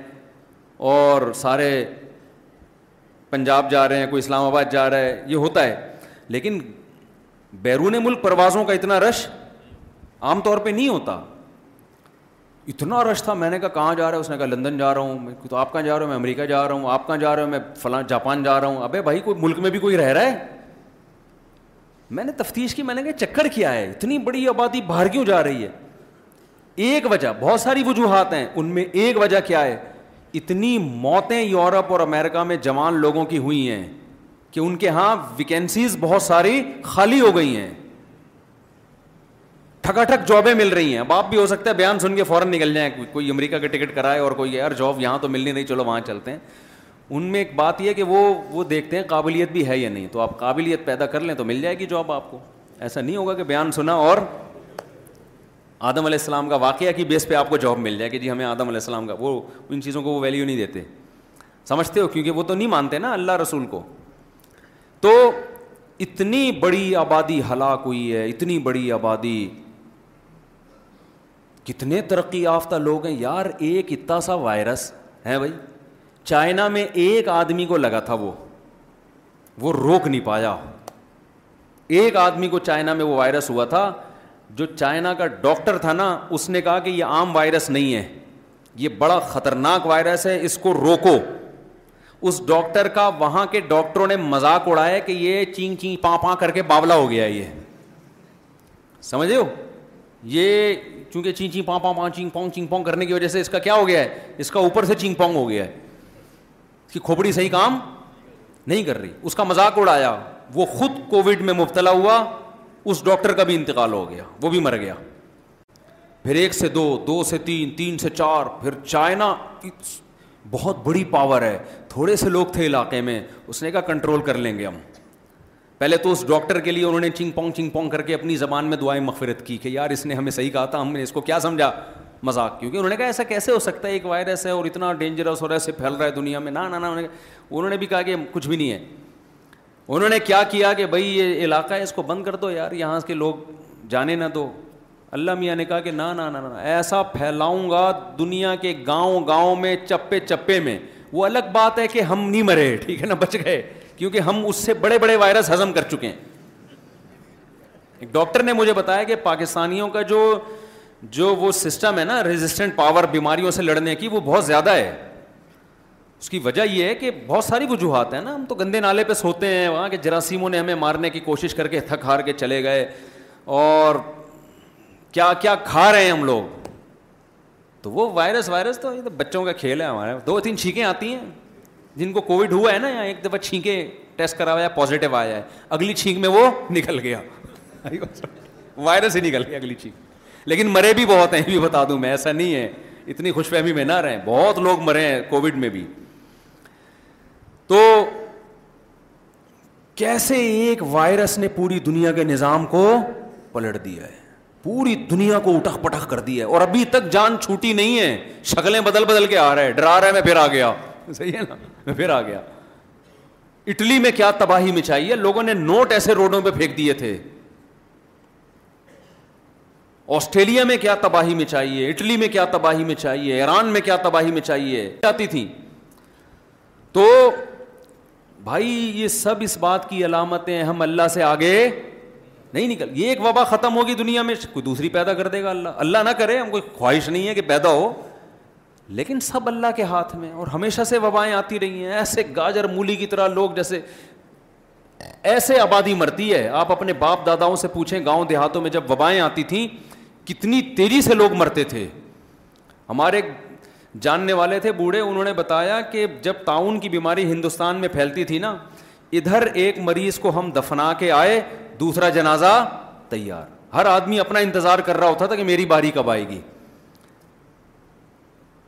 اور سارے پنجاب جا رہے ہیں کوئی اسلام آباد جا رہا ہے یہ ہوتا ہے لیکن بیرون ملک پروازوں کا اتنا رش عام طور پہ نہیں ہوتا اتنا رش تھا میں نے کہا کہاں جا رہا ہے اس نے کہا لندن جا رہا ہوں میں تو آپ کہاں جا رہا ہوں میں امریکہ جا رہا ہوں آپ کہاں جا رہا ہوں میں فلاں جاپان جا رہا ہوں ابے بھائی کوئی ملک میں بھی کوئی رہ رہا ہے میں نے تفتیش کی میں نے کہا چکر کیا ہے اتنی بڑی آبادی باہر کیوں جا رہی ہے ایک وجہ بہت ساری وجوہات ہیں ان میں ایک وجہ کیا ہے اتنی موتیں یورپ اور امریکہ میں جوان لوگوں کی ہوئی ہیں کہ ان کے ہاں ویکینسیز بہت ساری خالی ہو گئی ہیں ٹھک جابیں مل رہی ہیں اب آپ بھی ہو سکتا ہے بیان سن کے فوراً نکل جائیں کوئی امریکہ کا ٹکٹ کرائے اور کوئی یار جاب یہاں تو ملنی نہیں چلو وہاں چلتے ہیں ان میں ایک بات یہ ہے کہ وہ وہ دیکھتے ہیں قابلیت بھی ہے یا نہیں تو آپ قابلیت پیدا کر لیں تو مل جائے گی جاب آپ کو ایسا نہیں ہوگا کہ بیان سنا اور آدم علیہ السلام کا واقعہ کی بیس پہ آپ کو جاب مل جائے کہ جی ہمیں آدم علیہ السلام کا وہ ان چیزوں کو وہ ویلیو نہیں دیتے سمجھتے ہو کیونکہ وہ تو نہیں مانتے نا اللہ رسول کو تو اتنی بڑی آبادی ہلاک ہوئی ہے اتنی بڑی آبادی کتنے ترقی یافتہ لوگ ہیں یار ایک اتنا سا وائرس ہے بھائی چائنا میں ایک آدمی کو لگا تھا وہ وہ روک نہیں پایا ایک آدمی کو چائنا میں وہ وائرس ہوا تھا جو چائنا کا ڈاکٹر تھا نا اس نے کہا کہ یہ عام وائرس نہیں ہے یہ بڑا خطرناک وائرس ہے اس کو روکو اس ڈاکٹر کا وہاں کے ڈاکٹروں نے مذاق اڑایا کہ یہ چین چینگ پاں پاں کر کے باولا ہو گیا یہ سمجھے ہو یہ چونکہ چین چین پاں پاں پاں چینگ پونگ چینگ پونگ کرنے کی وجہ سے اس کا کیا ہو گیا ہے اس کا اوپر سے چینگ پونگ ہو گیا ہے اس کی کھوپڑی صحیح کام نہیں کر رہی اس کا مذاق اڑایا وہ خود کووڈ میں مبتلا ہوا اس ڈاکٹر کا بھی انتقال ہو گیا وہ بھی مر گیا پھر ایک سے دو دو سے تین تین سے چار پھر چائنا بہت بڑی پاور ہے تھوڑے سے لوگ تھے علاقے میں اس نے کہا کنٹرول کر لیں گے ہم پہلے تو اس ڈاکٹر کے لیے انہوں نے چنگ پونگ چنگ پونگ کر کے اپنی زبان میں دعائیں مغفرت کی کہ یار اس نے ہمیں صحیح کہا تھا ہم نے اس کو کیا سمجھا مذاق کیونکہ انہوں نے کہا ایسا کیسے ہو سکتا ہے ایک وائرس ہے اور اتنا ڈینجرس ہو رہا ہے اسے پھیل رہا ہے دنیا میں نہ نہ انہوں نے انہوں نے بھی کہا کہ کچھ بھی نہیں ہے انہوں نے کیا کیا کہ بھائی یہ علاقہ ہے اس کو بند کر دو یار یہاں کے لوگ جانے نہ دو اللہ میاں نے کہا کہ نہ نہ ایسا پھیلاؤں گا دنیا کے گاؤں گاؤں میں چپے چپے میں وہ الگ بات ہے کہ ہم نہیں مرے ٹھیک ہے نا بچ گئے کیونکہ ہم اس سے بڑے بڑے وائرس ہضم کر چکے ہیں ایک ڈاکٹر نے مجھے بتایا کہ پاکستانیوں کا جو جو وہ سسٹم ہے نا ریزسٹنٹ پاور بیماریوں سے لڑنے کی وہ بہت زیادہ ہے اس کی وجہ یہ ہے کہ بہت ساری وجوہات ہیں نا ہم تو گندے نالے پہ سوتے ہیں وہاں کے جراثیموں نے ہمیں مارنے کی کوشش کر کے تھک ہار کے چلے گئے اور کیا کیا کھا رہے ہیں ہم لوگ تو وہ وائرس وائرس تو یہ تو بچوں کا کھیل ہے ہمارا دو تین چھینکیں آتی ہیں جن کو کووڈ ہوا ہے نا ایک دفعہ چھینکے ٹیسٹ کرا ہوا پازیٹیو آیا ہے اگلی چھینک میں وہ نکل گیا وائرس ہی نکل گیا اگلی چھینک لیکن مرے بھی بہت ہیں یہ بھی بتا دوں میں ایسا نہیں ہے اتنی خوش فہمی میں نہ رہیں بہت لوگ مرے ہیں کووڈ میں بھی تو کیسے ایک وائرس نے پوری دنیا کے نظام کو پلٹ دیا ہے پوری دنیا کو اٹھک پٹک کر دیا ہے اور ابھی تک جان چھوٹی نہیں ہے شکلیں بدل بدل کے آ رہا ہے ڈرا رہا ہے میں پھر آ گیا صحیح ہے نا میں پھر آ گیا اٹلی میں کیا تباہی مچائی ہے لوگوں نے نوٹ ایسے روڈوں پہ پھینک دیے تھے آسٹریلیا میں کیا تباہی میں چاہیے اٹلی میں کیا تباہی میں چاہیے ایران میں کیا تباہی میں چاہیے جاتی تھی تو بھائی یہ سب اس بات کی علامتیں ہم اللہ سے آگے نہیں نکل یہ ایک وبا ختم ہوگی دنیا میں کوئی دوسری پیدا کر دے گا اللہ اللہ نہ کرے ہم کوئی خواہش نہیں ہے کہ پیدا ہو لیکن سب اللہ کے ہاتھ میں اور ہمیشہ سے وبائیں آتی رہی ہیں ایسے گاجر مولی کی طرح لوگ جیسے ایسے آبادی مرتی ہے آپ اپنے باپ داداؤں سے پوچھیں گاؤں دیہاتوں میں جب وبائیں آتی تھیں کتنی تیزی سے لوگ مرتے تھے ہمارے جاننے والے تھے بوڑھے انہوں نے بتایا کہ جب تعاون کی بیماری ہندوستان میں پھیلتی تھی نا ادھر ایک مریض کو ہم دفنا کے آئے دوسرا جنازہ تیار ہر آدمی اپنا انتظار کر رہا ہوتا تھا کہ میری باری کب آئے گی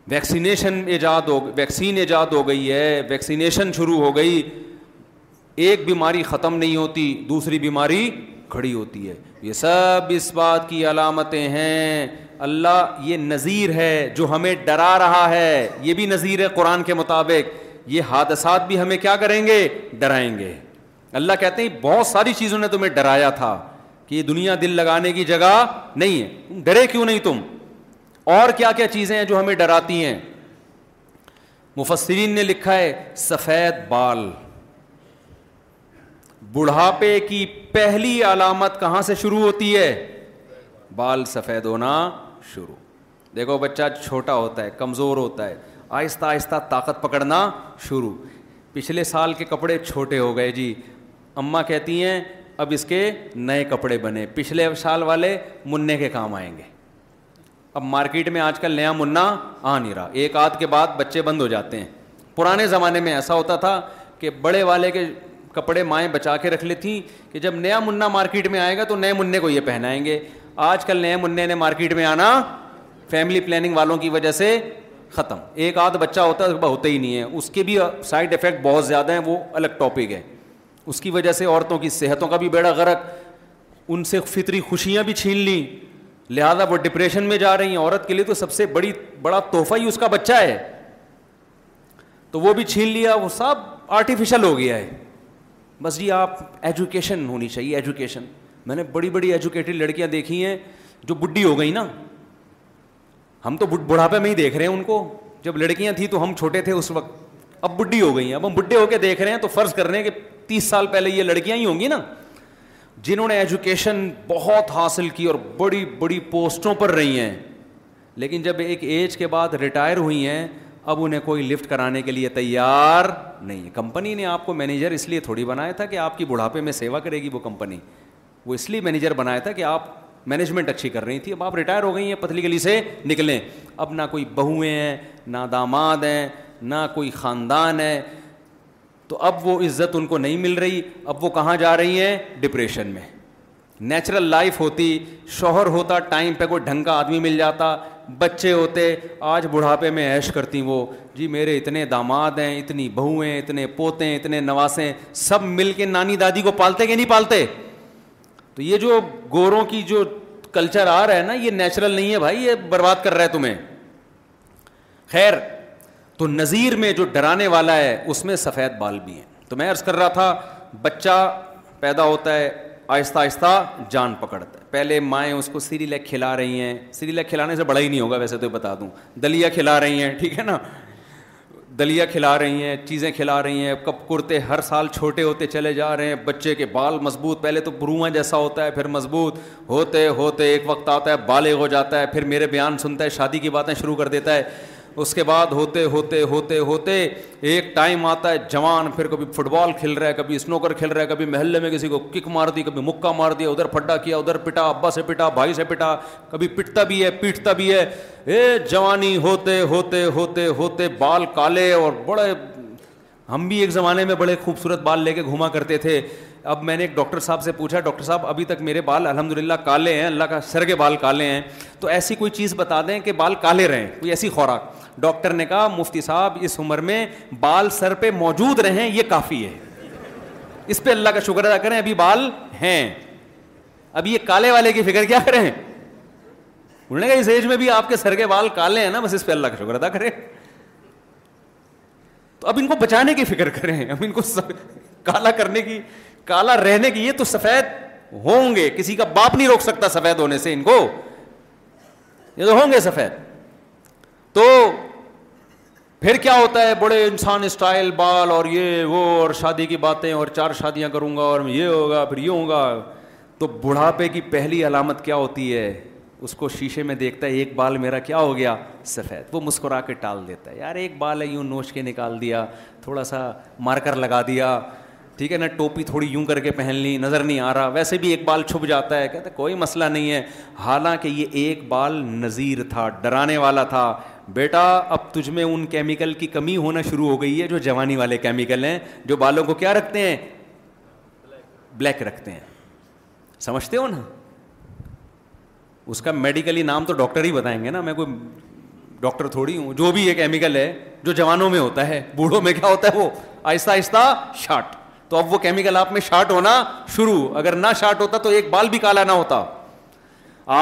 ویکسینیشن ایجاد ہو ویکسین ایجاد ہو گئی ہے ویکسینیشن شروع ہو گئی ایک بیماری ختم نہیں ہوتی دوسری بیماری کھڑی ہوتی ہے یہ سب اس بات کی علامتیں ہیں اللہ یہ نظیر ہے جو ہمیں ڈرا رہا ہے یہ بھی نظیر ہے قرآن کے مطابق یہ حادثات بھی ہمیں کیا کریں گے ڈرائیں گے اللہ کہتے ہیں بہت ساری چیزوں نے تمہیں ڈرایا تھا کہ یہ دنیا دل لگانے کی جگہ نہیں ہے ڈرے کیوں نہیں تم اور کیا کیا چیزیں ہیں جو ہمیں ڈراتی ہیں مفسرین نے لکھا ہے سفید بال بڑھاپے کی پہلی علامت کہاں سے شروع ہوتی ہے بال سفید ہونا شروع دیکھو بچہ چھوٹا ہوتا ہے کمزور ہوتا ہے آہستہ آہستہ طاقت پکڑنا شروع پچھلے سال کے کپڑے چھوٹے ہو گئے جی اماں کہتی ہیں اب اس کے نئے کپڑے بنے پچھلے سال والے منع کے کام آئیں گے اب مارکیٹ میں آج کل نیا منا آ نہیں رہا ایک آدھ کے بعد بچے بند ہو جاتے ہیں پرانے زمانے میں ایسا ہوتا تھا کہ بڑے والے کے کپڑے مائیں بچا کے رکھ لیتی کہ جب نیا منا مارکیٹ میں آئے گا تو نئے منع کو یہ پہنائیں گے آج کل نئے منع نے مارکیٹ میں آنا فیملی پلاننگ والوں کی وجہ سے ختم ایک آدھ بچہ ہوتا ہے ہوتا ہی نہیں ہے اس کے بھی سائڈ افیکٹ بہت زیادہ ہیں وہ الگ ٹاپک ہے اس کی وجہ سے عورتوں کی صحتوں کا بھی بیڑا غرق ان سے فطری خوشیاں بھی چھین لیں لہٰذا وہ ڈپریشن میں جا رہی ہیں عورت کے لیے تو سب سے بڑی بڑا تحفہ ہی اس کا بچہ ہے تو وہ بھی چھین لیا وہ سب آرٹیفیشل ہو گیا ہے بس جی آپ ایجوکیشن ہونی چاہیے ایجوکیشن میں نے بڑی بڑی ایجوکیٹڈ لڑکیاں دیکھی ہیں جو بڈھی ہو گئی نا ہم تو بڑھاپے میں ہی دیکھ رہے ہیں ان کو جب لڑکیاں تھیں تو ہم چھوٹے تھے اس وقت اب بڈھی ہو گئی ہیں اب ہم بڈھے ہو کے دیکھ رہے ہیں تو فرض کر رہے ہیں کہ تیس سال پہلے یہ لڑکیاں ہی ہوں گی نا جنہوں نے ایجوکیشن بہت حاصل کی اور بڑی بڑی پوسٹوں پر رہی ہیں لیکن جب ایک ایج کے بعد ریٹائر ہوئی ہیں اب انہیں کوئی لفٹ کرانے کے لیے تیار نہیں ہے کمپنی نے آپ کو مینیجر اس لیے تھوڑی بنایا تھا کہ آپ کی بڑھاپے میں سیوا کرے گی وہ کمپنی وہ اس لیے مینیجر بنایا تھا کہ آپ مینجمنٹ اچھی کر رہی تھی اب آپ ریٹائر ہو گئی ہیں پتلی گلی سے نکلیں اب نہ کوئی بہویں ہیں نہ داماد ہیں نہ کوئی خاندان ہے تو اب وہ عزت ان کو نہیں مل رہی اب وہ کہاں جا رہی ہیں ڈپریشن میں نیچرل لائف ہوتی شوہر ہوتا ٹائم پہ کوئی ڈھنگ کا آدمی مل جاتا بچے ہوتے آج بڑھاپے میں عیش کرتی وہ جی میرے اتنے داماد ہیں اتنی بہویں اتنے پوتے ہیں اتنے ہیں سب مل کے نانی دادی کو پالتے کہ نہیں پالتے تو یہ جو گوروں کی جو کلچر آ رہا ہے نا یہ نیچرل نہیں ہے بھائی یہ برباد کر رہا ہے تمہیں خیر تو نظیر میں جو ڈرانے والا ہے اس میں سفید بال بھی ہیں تو میں عرض کر رہا تھا بچہ پیدا ہوتا ہے آہستہ آہستہ جان پکڑتا ہے پہلے مائیں اس کو سیری لیک کھلا رہی ہیں سری لیک کھلانے سے بڑا ہی نہیں ہوگا ویسے تو بتا دوں دلیا کھلا رہی ہیں ٹھیک ہے نا دلیا کھلا رہی ہیں چیزیں کھلا رہی ہیں کپ کرتے ہر سال چھوٹے ہوتے چلے جا رہے ہیں بچے کے بال مضبوط پہلے تو برواں جیسا ہوتا ہے پھر مضبوط ہوتے ہوتے ایک وقت آتا ہے بالغ ہو جاتا ہے پھر میرے بیان سنتا ہے شادی کی باتیں شروع کر دیتا ہے اس کے بعد ہوتے ہوتے ہوتے ہوتے ایک ٹائم آتا ہے جوان پھر کبھی فٹ بال کھیل رہا ہے کبھی اسنوکر کھیل رہا ہے کبھی محلے میں کسی کو کک مار دی کبھی مکہ مار دیا ادھر پھڈا کیا ادھر پٹا ابا سے پٹا بھائی سے پٹا کبھی پٹتا بھی ہے پیٹتا بھی ہے اے جوانی ہوتے ہوتے ہوتے ہوتے بال کالے اور بڑے ہم بھی ایک زمانے میں بڑے خوبصورت بال لے کے گھوما کرتے تھے اب میں نے ایک ڈاکٹر صاحب سے پوچھا ڈاکٹر صاحب ابھی تک میرے بال الحمد للہ کالے ہیں اللہ کا سر کے بال کالے ہیں تو ایسی کوئی چیز بتا دیں کہ بال کالے رہیں کوئی ایسی خوراک ڈاکٹر نے کہا مفتی صاحب اس عمر میں بال سر پہ موجود رہیں یہ کافی ہے اس پہ اللہ کا شکر ادا کریں ابھی بال ہیں اب یہ کالے والے کی فکر کیا کریں انہوں نے کہا اس ایج میں بھی آپ کے سر کے بال کالے ہیں نا بس اس پہ اللہ کا شکر ادا کریں تو اب ان کو بچانے کی فکر کریں اب ان کو سب... کالا کرنے کی کالا رہنے کی یہ تو سفید ہوں گے کسی کا باپ نہیں روک سکتا سفید ہونے سے ان کو یہ تو ہوں گے سفید تو پھر کیا ہوتا ہے بڑے انسان اسٹائل بال اور یہ وہ اور شادی کی باتیں اور چار شادیاں کروں گا اور یہ ہوگا پھر یہ ہوگا تو بڑھاپے کی پہلی علامت کیا ہوتی ہے اس کو شیشے میں دیکھتا ہے ایک بال میرا کیا ہو گیا سفید وہ مسکرا کے ٹال دیتا ہے یار ایک بال ہے یوں نوچ کے نکال دیا تھوڑا سا مارکر لگا دیا ٹھیک ہے نا ٹوپی تھوڑی یوں کر کے پہن لی نظر نہیں آ رہا ویسے بھی ایک بال چھپ جاتا ہے کہتے کوئی مسئلہ نہیں ہے حالانکہ یہ ایک بال نذیر تھا ڈرانے والا تھا بیٹا اب تجھ میں ان کیمیکل کی کمی ہونا شروع ہو گئی ہے جو جوانی والے کیمیکل ہیں جو بالوں کو کیا رکھتے ہیں بلیک رکھتے ہیں سمجھتے ہو نا اس کا میڈیکلی نام تو ڈاکٹر ہی بتائیں گے نا میں کوئی ڈاکٹر تھوڑی ہوں جو بھی یہ کیمیکل ہے جو جوانوں میں ہوتا ہے بوڑھوں میں کیا ہوتا ہے وہ آہستہ آہستہ شارٹ تو اب وہ کیمیکل آپ میں شارٹ ہونا شروع اگر نہ شارٹ ہوتا تو ایک بال بھی کالا نہ ہوتا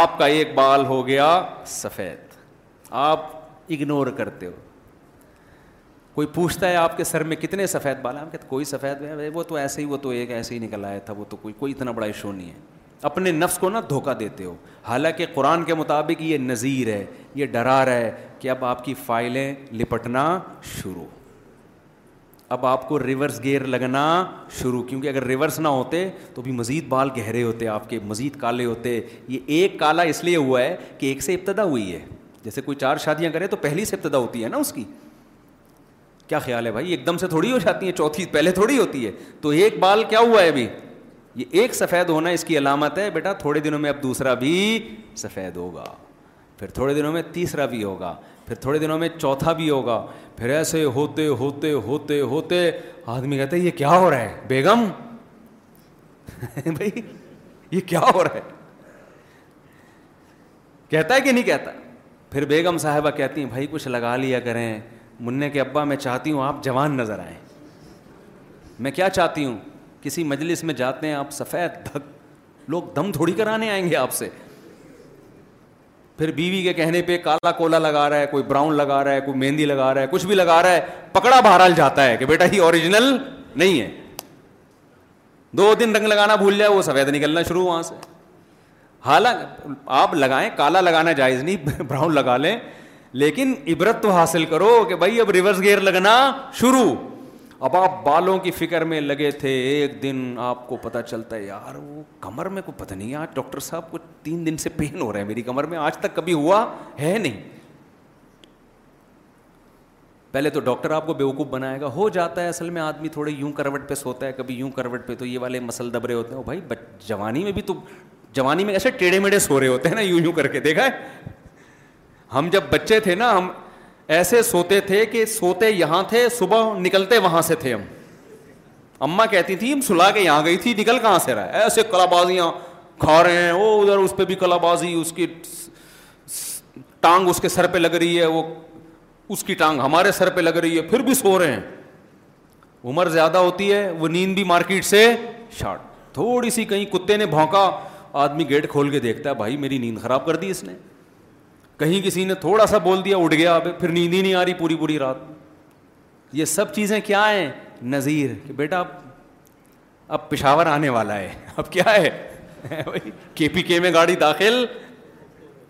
آپ کا ایک بال ہو گیا سفید آپ اگنور کرتے ہو کوئی پوچھتا ہے آپ کے سر میں کتنے سفید بال ہیں کہتے کوئی سفید ہے وہ تو ایسے ہی وہ تو ایک ایسے ہی نکل آیا تھا وہ تو کوئی کوئی اتنا بڑا ایشو نہیں ہے اپنے نفس کو نہ دھوکہ دیتے ہو حالانکہ قرآن کے مطابق یہ نذیر ہے یہ ڈرا رہا ہے کہ اب آپ کی فائلیں لپٹنا شروع اب آپ کو ریورس گیئر لگنا شروع کیونکہ اگر ریورس نہ ہوتے تو بھی مزید بال گہرے ہوتے آپ کے مزید کالے ہوتے یہ ایک کالا اس لیے ہوا ہے کہ ایک سے ابتدا ہوئی ہے جیسے کوئی چار شادیاں کرے تو پہلی سے ابتدا ہوتی ہے نا اس کی کیا خیال ہے بھائی ایک دم سے تھوڑی ہو جاتی ہیں چوتھی پہلے تھوڑی ہوتی ہے تو ایک بال کیا ہوا ہے ابھی یہ ایک سفید ہونا اس کی علامت ہے بیٹا تھوڑے دنوں میں اب دوسرا بھی سفید ہوگا پھر تھوڑے دنوں میں تیسرا بھی ہوگا پھر تھوڑے دنوں میں چوتھا بھی ہوگا پھر ایسے ہوتے ہوتے ہوتے ہوتے آدمی کہتے کیا ہو رہا ہے بیگم بھائی یہ کیا ہو رہا ہے کہتا ہے کہ نہیں کہتا پھر بیگم صاحبہ کہتی ہیں بھائی کچھ لگا لیا کریں منع کے ابا میں چاہتی ہوں آپ جوان نظر آئیں میں کیا چاہتی ہوں کسی مجلس میں جاتے ہیں آپ سفید دھک لوگ دم تھوڑی کرانے آئیں گے آپ سے پھر بیوی کے کہنے پہ کالا کولا لگا رہا ہے کوئی براؤن لگا رہا ہے کوئی مہندی لگا رہا ہے کچھ بھی لگا رہا ہے پکڑا بہرحال جاتا ہے کہ بیٹا یہ اوریجنل نہیں ہے دو دن رنگ لگانا بھول جائے وہ سفید نکلنا شروع وہاں سے حالانکہ آپ لگائیں کالا لگانا جائز نہیں براؤن لگا لیں لیکن عبرت تو حاصل کرو کہ بھائی اب ریورس گیئر لگنا شروع اب آپ بالوں کی فکر میں لگے تھے ایک دن آپ کو پتہ چلتا ہے یار وہ کمر میں کوئی پتہ نہیں آج ڈاکٹر صاحب کو تین دن سے پین ہو رہا ہے میری کمر میں آج تک کبھی ہوا ہے نہیں پہلے تو ڈاکٹر آپ کو بیوقوف بنائے گا ہو جاتا ہے اصل میں آدمی تھوڑے یوں کروٹ پہ سوتا ہے کبھی یوں کروٹ پہ تو یہ والے مسل دبرے ہوتے ہیں بھائی جوانی میں بھی تو جوانی میں ایسے ٹیڑھے میڑے سو رہے ہوتے ہیں نا یوں یوں کر کے دیکھا ہے ہم جب بچے تھے نا ہم ایسے سوتے تھے کہ سوتے یہاں تھے صبح نکلتے وہاں سے تھے ہم ہم کہتی تھی تھی سلا کے یہاں گئی نکل کہاں سے رہا ہے ایسے کلا بازیاں کھا رہے ہیں وہ ادھر اس پہ بھی کلا بازی اس کی ٹانگ اس کے سر پہ لگ رہی ہے وہ اس کی ٹانگ ہمارے سر پہ لگ رہی ہے پھر بھی سو رہے ہیں عمر زیادہ ہوتی ہے وہ نیند بھی مارکیٹ سے شارٹ تھوڑی سی کہیں کتے نے بھونکا آدمی گیٹ کھول کے دیکھتا ہے بھائی میری نیند خراب کر دی اس نے کہیں کسی نے تھوڑا سا بول دیا اٹھ گیا اب پھر نیند ہی نہیں آ رہی پوری پوری رات یہ سب چیزیں کیا ہیں نظیر کہ بیٹا اب اب پشاور آنے والا ہے اب کیا ہے کے پی کے میں گاڑی داخل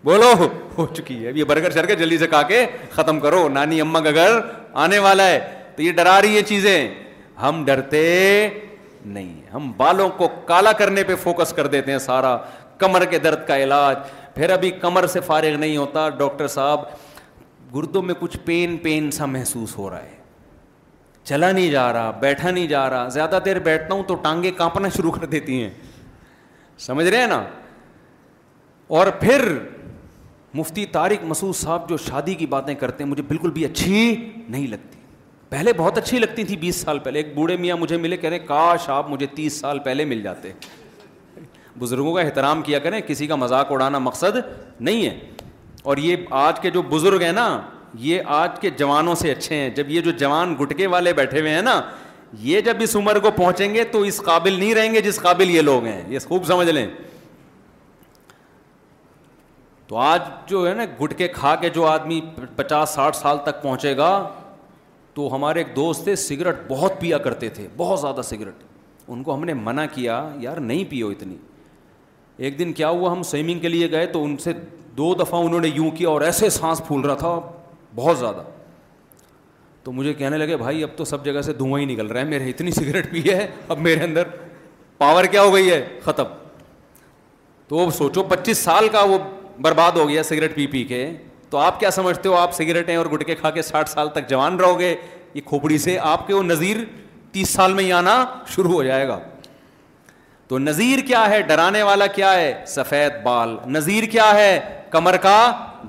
بولو ہو چکی ہے اب یہ برگر شرگر جلدی سے کھا کے ختم کرو نانی اما کا گھر آنے والا ہے تو یہ ڈرا رہی ہے چیزیں ہم ڈرتے نہیں ہے ہم بالوں کو کالا کرنے پہ فوکس کر دیتے ہیں سارا کمر کے درد کا علاج پھر ابھی کمر سے فارغ نہیں ہوتا ڈاکٹر صاحب گردوں میں کچھ پین پین سا محسوس ہو رہا ہے چلا نہیں جا رہا بیٹھا نہیں جا رہا زیادہ دیر بیٹھتا ہوں تو ٹانگیں کانپنا شروع کر دیتی ہیں سمجھ رہے ہیں نا اور پھر مفتی طارق مسعود صاحب جو شادی کی باتیں کرتے ہیں مجھے بالکل بھی اچھی نہیں لگتی پہلے بہت اچھی لگتی تھی بیس سال پہلے ایک بوڑھے میاں مجھے ملے کہہ رہے کاش آپ مجھے تیس سال پہلے مل جاتے بزرگوں کا احترام کیا کریں کسی کا مذاق اڑانا مقصد نہیں ہے اور یہ آج کے جو بزرگ ہیں نا یہ آج کے جوانوں سے اچھے ہیں جب یہ جو جوان گٹکے والے بیٹھے ہوئے ہیں نا یہ جب اس عمر کو پہنچیں گے تو اس قابل نہیں رہیں گے جس قابل یہ لوگ ہیں یہ خوب سمجھ لیں تو آج جو ہے نا گٹکے کھا کے جو آدمی پچاس ساٹھ سال تک پہنچے گا تو ہمارے ایک دوست تھے سگریٹ بہت پیا کرتے تھے بہت زیادہ سگریٹ ان کو ہم نے منع کیا یار نہیں پیو اتنی ایک دن کیا ہوا ہم سوئمنگ کے لیے گئے تو ان سے دو دفعہ انہوں نے یوں کیا اور ایسے سانس پھول رہا تھا بہت زیادہ تو مجھے کہنے لگے بھائی اب تو سب جگہ سے دھواں ہی نکل رہا ہے میرے اتنی سگریٹ پیے ہے اب میرے اندر پاور کیا ہو گئی ہے ختم تو سوچو پچیس سال کا وہ برباد ہو گیا سگریٹ پی پی کے تو آپ کیا سمجھتے ہو آپ سگریٹیں اور گٹکے کھا کے ساٹھ سال تک جوان رہو گے یہ کھوپڑی سے آپ کے وہ نظیر تیس سال میں ہی آنا شروع ہو جائے گا تو نظیر کیا ہے ڈرانے والا کیا ہے سفید بال نظیر کیا ہے کمر کا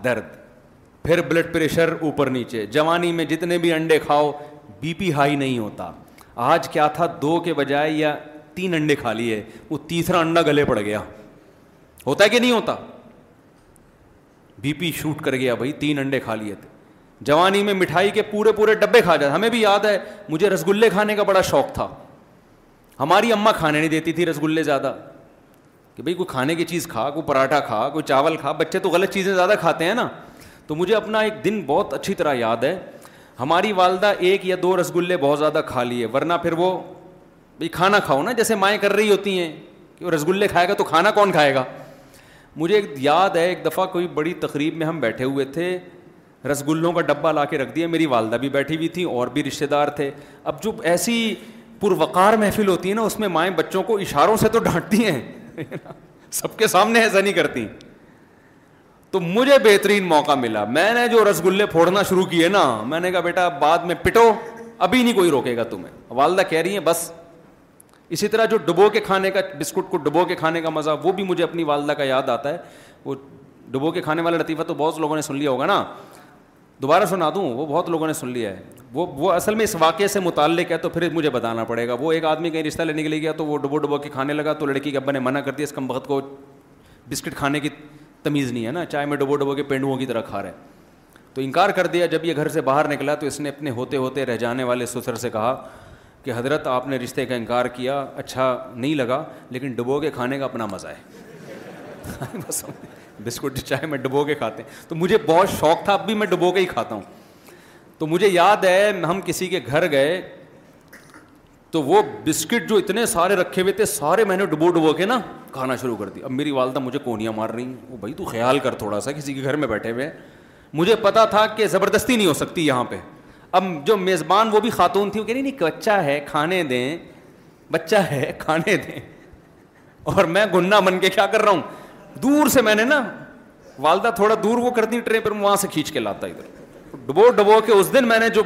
درد پھر بلڈ پریشر اوپر نیچے جوانی میں جتنے بھی انڈے کھاؤ بی پی ہائی نہیں ہوتا آج کیا تھا دو کے بجائے یا تین انڈے کھا لیے وہ تیسرا انڈا گلے پڑ گیا ہوتا ہے کہ نہیں ہوتا بی پی شوٹ کر گیا بھائی تین انڈے کھا لیے تھے جوانی میں مٹھائی کے پورے پورے ڈبے کھا جاتے ہمیں بھی یاد ہے مجھے رس گلے کھانے کا بڑا شوق تھا ہماری اماں کھانے نہیں دیتی تھی رس گلے زیادہ کہ بھائی کوئی کھانے کی چیز کھا کوئی پراٹھا کھا کوئی چاول کھا بچے تو غلط چیزیں زیادہ کھاتے ہیں نا تو مجھے اپنا ایک دن بہت اچھی طرح یاد ہے ہماری والدہ ایک یا دو رس گلے بہت زیادہ کھا لیے ورنہ پھر وہ بھائی کھانا کھاؤ نا جیسے مائیں کر رہی ہوتی ہیں کہ وہ رس گلے کھائے گا تو کھانا کون کھائے گا مجھے ایک یاد ہے ایک دفعہ کوئی بڑی تقریب میں ہم بیٹھے ہوئے تھے رس گلوں کا ڈبہ لا کے رکھ دیا میری والدہ بھی بیٹھی ہوئی تھی اور بھی رشتے دار تھے اب جو ایسی پروقار محفل ہوتی ہے نا اس میں مائیں بچوں کو اشاروں سے تو ڈانٹتی ہیں سب کے سامنے ایسا نہیں کرتی تو مجھے بہترین موقع ملا میں نے جو رس گلے پھوڑنا شروع کیے نا میں نے کہا بیٹا بعد میں پٹو ابھی نہیں کوئی روکے گا تمہیں والدہ کہہ رہی ہیں بس اسی طرح جو ڈبو کے کھانے کا بسکٹ کو ڈبو کے کھانے کا مزہ وہ بھی مجھے اپنی والدہ کا یاد آتا ہے وہ ڈبو کے کھانے والا لطیفہ تو بہت لوگوں نے سن لیا ہوگا نا دوبارہ سنا دوں وہ بہت لوگوں نے سن لیا ہے وہ وہ اصل میں اس واقعے سے متعلق ہے تو پھر مجھے بتانا پڑے گا وہ ایک آدمی کہیں رشتہ لینے کے لیے گیا تو وہ ڈبو ڈبو کے کھانے لگا تو لڑکی کے ابا نے منع کر دیا اس کم وقت کو بسکٹ کھانے کی تمیز نہیں ہے نا چائے میں ڈبو ڈبو کے پینڈوؤں کی طرح کھا رہے تو انکار کر دیا جب یہ گھر سے باہر نکلا تو اس نے اپنے ہوتے ہوتے رہ جانے والے سسر سے کہا کہ حضرت آپ نے رشتے کا انکار کیا اچھا نہیں لگا لیکن ڈبو کے کھانے کا اپنا مزہ ہے بسکٹ چائے میں ڈبو کے کھاتے ہیں تو مجھے بہت شوق تھا اب بھی میں ڈبو کے ہی کھاتا ہوں تو مجھے یاد ہے ہم کسی کے گھر گئے تو وہ بسکٹ جو اتنے سارے رکھے ہوئے تھے سارے میں نے ڈبو ڈبو کے نا کھانا شروع کر دی اب میری والدہ مجھے کونیاں مار رہی ہیں وہ بھائی تو خیال کر تھوڑا سا کسی کے گھر میں بیٹھے ہوئے ہیں مجھے پتا تھا کہ زبردستی نہیں ہو سکتی یہاں پہ اب جو میزبان وہ بھی خاتون تھی وہ کہہ رہی نہیں بچہ ہے کھانے دیں بچہ ہے کھانے دیں اور میں گنا بن کے کیا کر رہا ہوں دور سے میں نے نا والدہ تھوڑا دور وہ کرتی پر وہاں سے کھینچ کے لاتا ادھر ڈبو ڈبو کے اس دن میں نے جو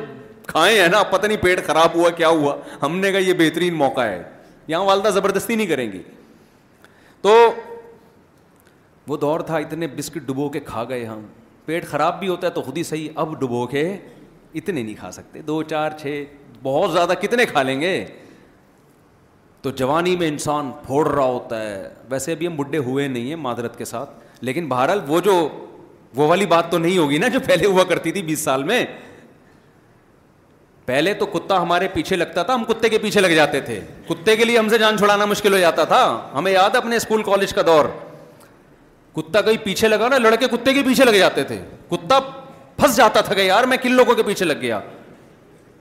کھائے ہیں نا پتہ نہیں پیٹ خراب ہوا کیا ہوا ہم نے کہا یہ بہترین موقع ہے یہاں والدہ زبردستی نہیں کریں گی تو وہ دور تھا اتنے بسکٹ ڈبو کے کھا گئے ہم پیٹ خراب بھی ہوتا ہے تو خود ہی صحیح اب ڈبو کے اتنے نہیں کھا سکتے دو چار چھ بہت زیادہ کتنے کھا لیں گے تو جوانی میں انسان پھوڑ رہا ہوتا ہے ویسے ابھی ہم بڈھے ہوئے نہیں ہیں معذرت کے ساتھ لیکن بہرحال وہ جو وہ والی بات تو نہیں ہوگی نا جو پہلے ہوا کرتی تھی بیس سال میں پہلے تو کتا ہمارے پیچھے لگتا تھا ہم کتے کے پیچھے لگ جاتے تھے کتے کے لیے ہم سے جان چھڑانا مشکل ہو جاتا تھا ہمیں یاد ہے اپنے اسکول کالج کا دور کتا کہیں پیچھے لگا نا لڑکے کتے کے پیچھے لگ جاتے تھے کتا پھنس جاتا تھا کہ یار میں کن لوگوں کے پیچھے لگ گیا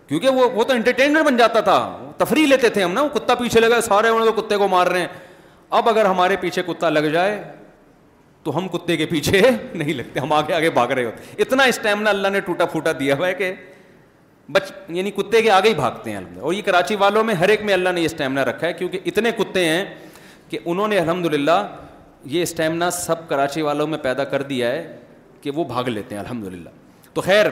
کیونکہ وہ وہ تو انٹرٹینر بن جاتا تھا تفریح لیتے تھے ہم نا وہ کتا پیچھے لگا سارے کتے کو مار رہے ہیں اب اگر ہمارے پیچھے کتا لگ جائے تو ہم کتے کے پیچھے نہیں لگتے ہم آگے آگے بھاگ رہے ہوتے اتنا اسٹیمنا اللہ نے ٹوٹا پھوٹا دیا ہوا ہے کہ بچ یعنی کتے کے آگے ہی بھاگتے ہیں اور یہ کراچی والوں میں ہر ایک میں اللہ نے یہ اسٹیمنا رکھا ہے کیونکہ اتنے کتے ہیں کہ انہوں نے الحمد للہ یہ اسٹیمنا سب کراچی والوں میں پیدا کر دیا ہے کہ وہ بھاگ لیتے ہیں الحمد للہ تو خیر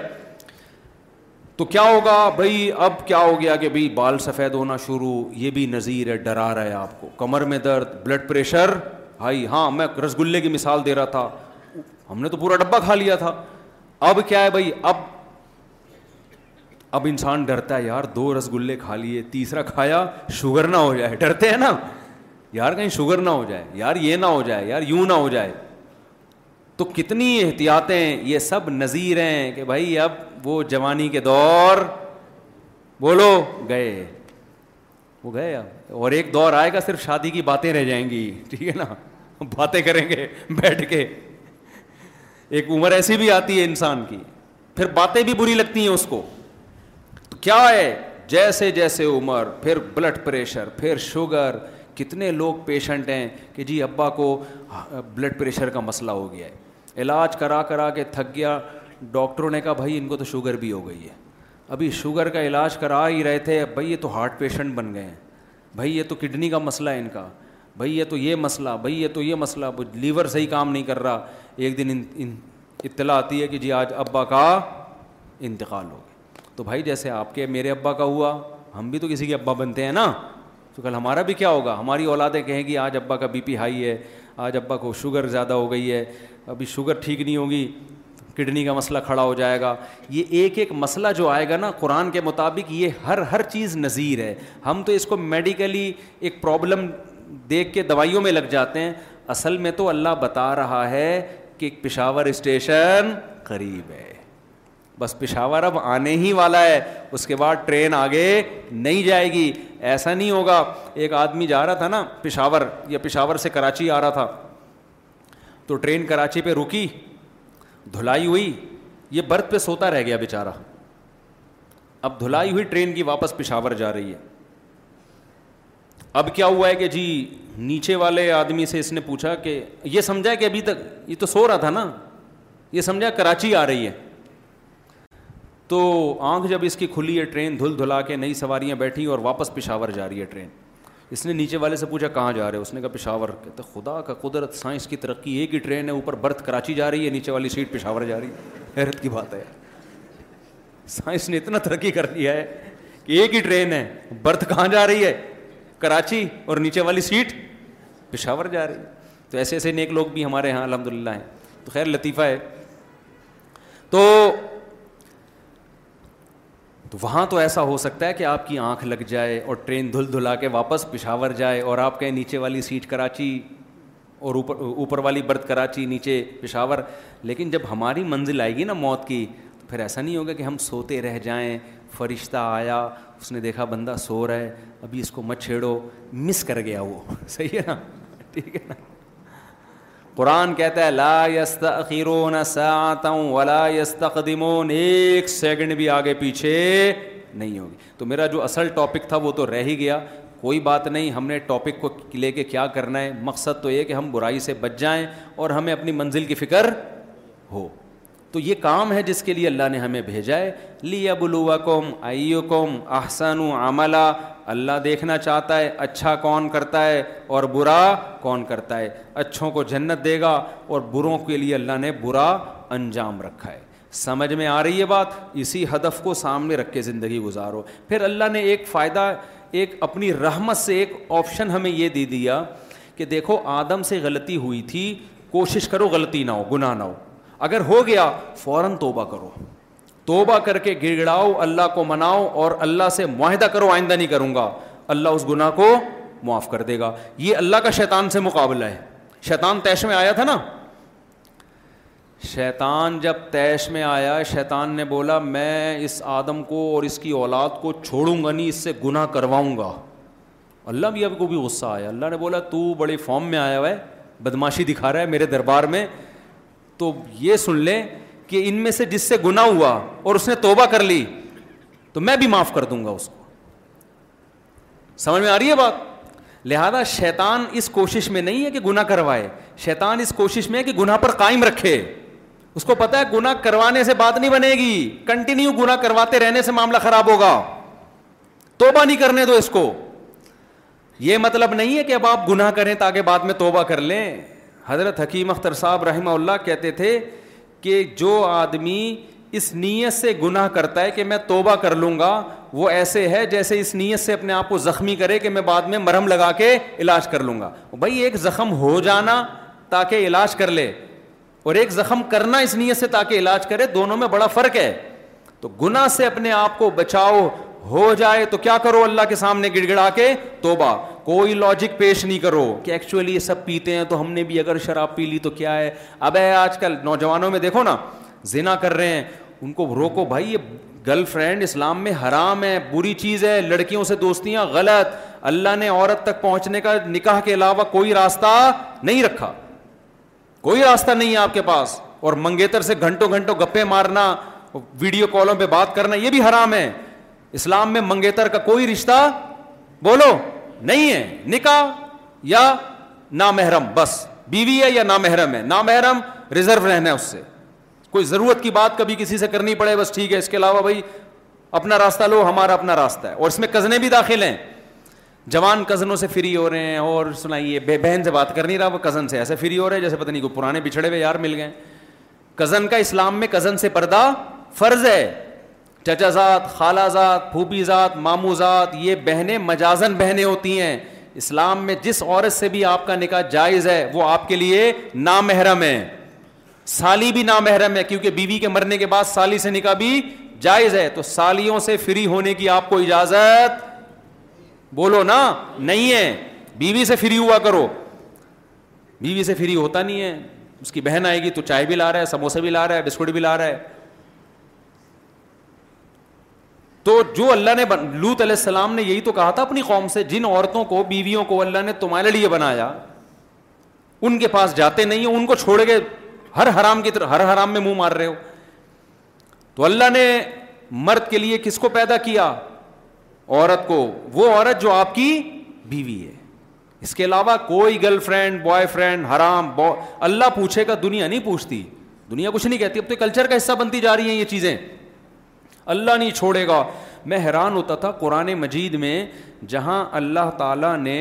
تو کیا ہوگا بھائی اب کیا ہو گیا کہ بھائی بال سفید ہونا شروع یہ بھی نظیر ہے ڈرا رہا ہے آپ کو کمر میں درد بلڈ پریشر ہائی ہاں میں رس گلے کی مثال دے رہا تھا ہم نے تو پورا ڈبہ کھا لیا تھا اب کیا ہے بھائی اب اب انسان ڈرتا ہے یار دو رس گلے کھا لیے تیسرا کھایا شوگر نہ ہو جائے ڈرتے ہیں نا یار کہیں شوگر نہ ہو جائے یار یہ نہ ہو جائے یار یوں نہ ہو جائے تو کتنی احتیاطیں یہ سب نظیر ہیں کہ بھائی اب وہ جوانی کے دور بولو گئے وہ گئے اب اور ایک دور آئے گا صرف شادی کی باتیں رہ جائیں گی ٹھیک ہے نا باتیں کریں گے بیٹھ کے ایک عمر ایسی بھی آتی ہے انسان کی پھر باتیں بھی بری لگتی ہیں اس کو تو کیا ہے جیسے جیسے عمر پھر بلڈ پریشر پھر شوگر کتنے لوگ پیشنٹ ہیں کہ جی ابا کو بلڈ پریشر کا مسئلہ ہو گیا ہے علاج کرا کرا کے تھک گیا ڈاکٹروں نے کہا بھائی ان کو تو شوگر بھی ہو گئی ہے ابھی شوگر کا علاج کرا ہی رہے تھے بھائی یہ تو ہارٹ پیشنٹ بن گئے ہیں بھائی یہ تو کڈنی کا مسئلہ ہے ان کا بھائی یہ تو یہ مسئلہ بھائی یہ تو یہ مسئلہ لیور صحیح کام نہیں کر رہا ایک دن ان, ان اطلاع آتی ہے کہ جی آج ابا کا انتقال گیا تو بھائی جیسے آپ کے میرے ابا کا ہوا ہم بھی تو کسی کے ابا بنتے ہیں نا تو کل ہمارا بھی کیا ہوگا ہماری اولادیں کہیں گی آج ابا کا بی پی ہائی ہے آج ابا کو شوگر زیادہ ہو گئی ہے ابھی شوگر ٹھیک نہیں ہوگی کڈنی کا مسئلہ کھڑا ہو جائے گا یہ ایک ایک مسئلہ جو آئے گا نا قرآن کے مطابق یہ ہر ہر چیز نظیر ہے ہم تو اس کو میڈیکلی ایک پرابلم دیکھ کے دوائیوں میں لگ جاتے ہیں اصل میں تو اللہ بتا رہا ہے کہ پشاور اسٹیشن قریب ہے بس پشاور اب آنے ہی والا ہے اس کے بعد ٹرین آگے نہیں جائے گی ایسا نہیں ہوگا ایک آدمی جا رہا تھا نا پشاور یا پشاور سے کراچی آ رہا تھا تو ٹرین کراچی پہ رکی دھلائی ہوئی یہ برتھ پہ سوتا رہ گیا بیچارہ اب دھلائی ہوئی ٹرین کی واپس پشاور جا رہی ہے اب کیا ہوا ہے کہ جی نیچے والے آدمی سے اس نے پوچھا کہ یہ سمجھا کہ ابھی تک یہ تو سو رہا تھا نا یہ سمجھا کراچی آ رہی ہے تو آنکھ جب اس کی کھلی ہے ٹرین دھل دھلا کے نئی سواریاں بیٹھی اور واپس پشاور جا رہی ہے ٹرین اس نے نیچے والے سے پوچھا کہاں جا رہے اس نے کہا پشاور کہتے خدا کا قدرت سائنس کی ترقی ایک ہی ٹرین ہے اوپر برتھ کراچی جا جا رہی رہی ہے ہے نیچے والی سیٹ پشاور حیرت کی بات ہے سائنس نے اتنا ترقی کر لیا ہے کہ ایک ہی ٹرین ہے برتھ کہاں جا رہی ہے کراچی اور نیچے والی سیٹ پشاور جا رہی ہے تو ایسے ایسے نیک لوگ بھی ہمارے یہاں الحمد للہ ہیں تو خیر لطیفہ ہے تو تو وہاں تو ایسا ہو سکتا ہے کہ آپ کی آنکھ لگ جائے اور ٹرین دھل دھلا کے واپس پشاور جائے اور آپ کہیں نیچے والی سیٹ کراچی اور اوپر اوپر والی برتھ کراچی نیچے پشاور لیکن جب ہماری منزل آئے گی نا موت کی تو پھر ایسا نہیں ہوگا کہ ہم سوتے رہ جائیں فرشتہ آیا اس نے دیکھا بندہ سو رہا ہے ابھی اس کو مت چھیڑو مس کر گیا وہ صحیح ہے نا ٹھیک ہے نا قرآن کہتا ہے لا یستیر و ولا يستقدمون ایک سیکنڈ بھی آگے پیچھے نہیں ہوگی تو میرا جو اصل ٹاپک تھا وہ تو رہ ہی گیا کوئی بات نہیں ہم نے ٹاپک کو لے کے کیا کرنا ہے مقصد تو یہ کہ ہم برائی سے بچ جائیں اور ہمیں اپنی منزل کی فکر ہو تو یہ کام ہے جس کے لیے اللہ نے ہمیں بھیجا ہے لیا بلوا قوم آئیو قوم احسن عملہ اللہ دیکھنا چاہتا ہے اچھا کون کرتا ہے اور برا کون کرتا ہے اچھوں کو جنت دے گا اور بروں کے لیے اللہ نے برا انجام رکھا ہے سمجھ میں آ رہی ہے بات اسی ہدف کو سامنے رکھ کے زندگی گزارو پھر اللہ نے ایک فائدہ ایک اپنی رحمت سے ایک آپشن ہمیں یہ دے دیا کہ دیکھو آدم سے غلطی ہوئی تھی کوشش کرو غلطی نہ ہو گناہ نہ ہو اگر ہو گیا فوراً توبہ کرو توبہ کر کے گڑ گڑاؤ اللہ کو مناؤ اور اللہ سے معاہدہ کرو آئندہ نہیں کروں گا اللہ اس گناہ کو معاف کر دے گا یہ اللہ کا شیطان سے مقابلہ ہے شیطان تیش میں آیا تھا نا شیطان جب تیش میں آیا شیطان نے بولا میں اس آدم کو اور اس کی اولاد کو چھوڑوں گا نہیں اس سے گناہ کرواؤں گا اللہ بھی اب کو بھی غصہ آیا اللہ نے بولا تو بڑے فارم میں آیا ہوا ہے بدماشی دکھا رہا ہے میرے دربار میں تو یہ سن لیں کہ ان میں سے جس سے گنا ہوا اور اس نے توبہ کر لی تو میں بھی معاف کر دوں گا اس کو سمجھ میں آ رہی ہے بات لہذا شیطان اس کوشش میں نہیں ہے کہ گناہ کروائے شیطان اس کوشش میں ہے کہ گناہ پر قائم رکھے اس کو پتا ہے گنا کروانے سے بات نہیں بنے گی کنٹینیو گنا کرواتے رہنے سے معاملہ خراب ہوگا توبہ نہیں کرنے دو اس کو یہ مطلب نہیں ہے کہ اب آپ گناہ کریں تاکہ بعد میں توبہ کر لیں حضرت حکیم اختر صاحب رحمہ اللہ کہتے تھے کہ جو آدمی اس نیت سے گناہ کرتا ہے کہ میں توبہ کر لوں گا وہ ایسے ہے جیسے اس نیت سے اپنے آپ کو زخمی کرے کہ میں بعد میں مرہم لگا کے علاج کر لوں گا بھائی ایک زخم ہو جانا تاکہ علاج کر لے اور ایک زخم کرنا اس نیت سے تاکہ علاج کرے دونوں میں بڑا فرق ہے تو گناہ سے اپنے آپ کو بچاؤ ہو جائے تو کیا کرو اللہ کے سامنے گڑ گڑا کے توبہ کوئی لاجک پیش نہیں کرو کہ ایکچولی یہ سب پیتے ہیں تو ہم نے بھی اگر شراب پی لی تو کیا ہے اب ہے آج کل نوجوانوں میں دیکھو نا زنا کر رہے ہیں ان کو روکو بھائی یہ گرل فرینڈ اسلام میں حرام ہے بری چیز ہے لڑکیوں سے دوستیاں غلط اللہ نے عورت تک پہنچنے کا نکاح کے علاوہ کوئی راستہ نہیں رکھا کوئی راستہ نہیں ہے آپ کے پاس اور منگیتر سے گھنٹوں گھنٹوں گپے مارنا ویڈیو کالوں پہ بات کرنا یہ بھی حرام ہے اسلام میں منگیتر کا کوئی رشتہ بولو نہیں ہے نکاح یا نامحرم بس بیوی ہے یا نامحرم ہے نامحرم ریزرو رہنا ہے اس سے کوئی ضرورت کی بات کبھی کسی سے کرنی پڑے بس ٹھیک ہے اس کے علاوہ بھائی اپنا راستہ لو ہمارا اپنا راستہ ہے اور اس میں کزنیں بھی داخل ہیں جوان کزنوں سے فری ہو رہے ہیں اور سنائیے بہن سے بات کر نہیں رہا وہ کزن سے ایسے فری ہو رہے ہیں جیسے پتہ نہیں کو پرانے بچھڑے ہوئے یار مل گئے کزن کا اسلام میں کزن سے پردہ فرض ہے چچا خالہ زاد مامو ذات یہ بہنیں مجازن بہنیں ہوتی ہیں اسلام میں جس عورت سے بھی آپ کا نکاح جائز ہے وہ آپ کے لیے نامحرم ہے سالی بھی نامحرم ہے کیونکہ بیوی کے مرنے کے بعد سالی سے نکاح بھی جائز ہے تو سالیوں سے فری ہونے کی آپ کو اجازت بولو نا نہیں ہے بیوی سے فری ہوا کرو بیوی سے فری ہوتا نہیں ہے اس کی بہن آئے گی تو چائے بھی لا رہا ہے سموسے بھی لا رہا ہے بسکٹ بھی لا رہا ہے تو جو اللہ نے لوت علیہ السلام نے یہی تو کہا تھا اپنی قوم سے جن عورتوں کو بیویوں کو اللہ نے تمہارے لیے بنایا ان کے پاس جاتے نہیں ان کو چھوڑ کے ہر حرام کی طرح ہر حرام میں منہ مار رہے ہو تو اللہ نے مرد کے لیے کس کو پیدا کیا عورت کو وہ عورت جو آپ کی بیوی ہے اس کے علاوہ کوئی گرل فرینڈ بوائے فرینڈ حرام بو... اللہ پوچھے گا دنیا نہیں پوچھتی دنیا کچھ نہیں کہتی اب تو کلچر کا حصہ بنتی جا رہی ہیں یہ چیزیں اللہ نہیں چھوڑے گا میں حیران ہوتا تھا قرآن مجید میں جہاں اللہ تعالیٰ نے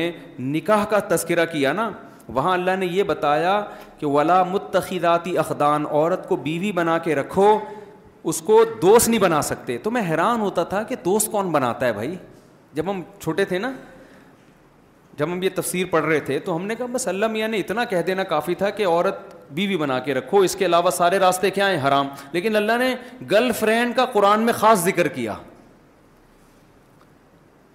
نکاح کا تذکرہ کیا نا وہاں اللہ نے یہ بتایا کہ ولا متخذاتی اقدان عورت کو بیوی بنا کے رکھو اس کو دوست نہیں بنا سکتے تو میں حیران ہوتا تھا کہ دوست کون بناتا ہے بھائی جب ہم چھوٹے تھے نا جب ہم یہ تفسیر پڑھ رہے تھے تو ہم نے کہا بس اللہ میاں نے اتنا کہہ دینا کافی تھا کہ عورت بیوی بنا کے رکھو اس کے علاوہ سارے راستے کیا ہیں حرام لیکن اللہ نے گرل فرینڈ کا قرآن میں خاص ذکر کیا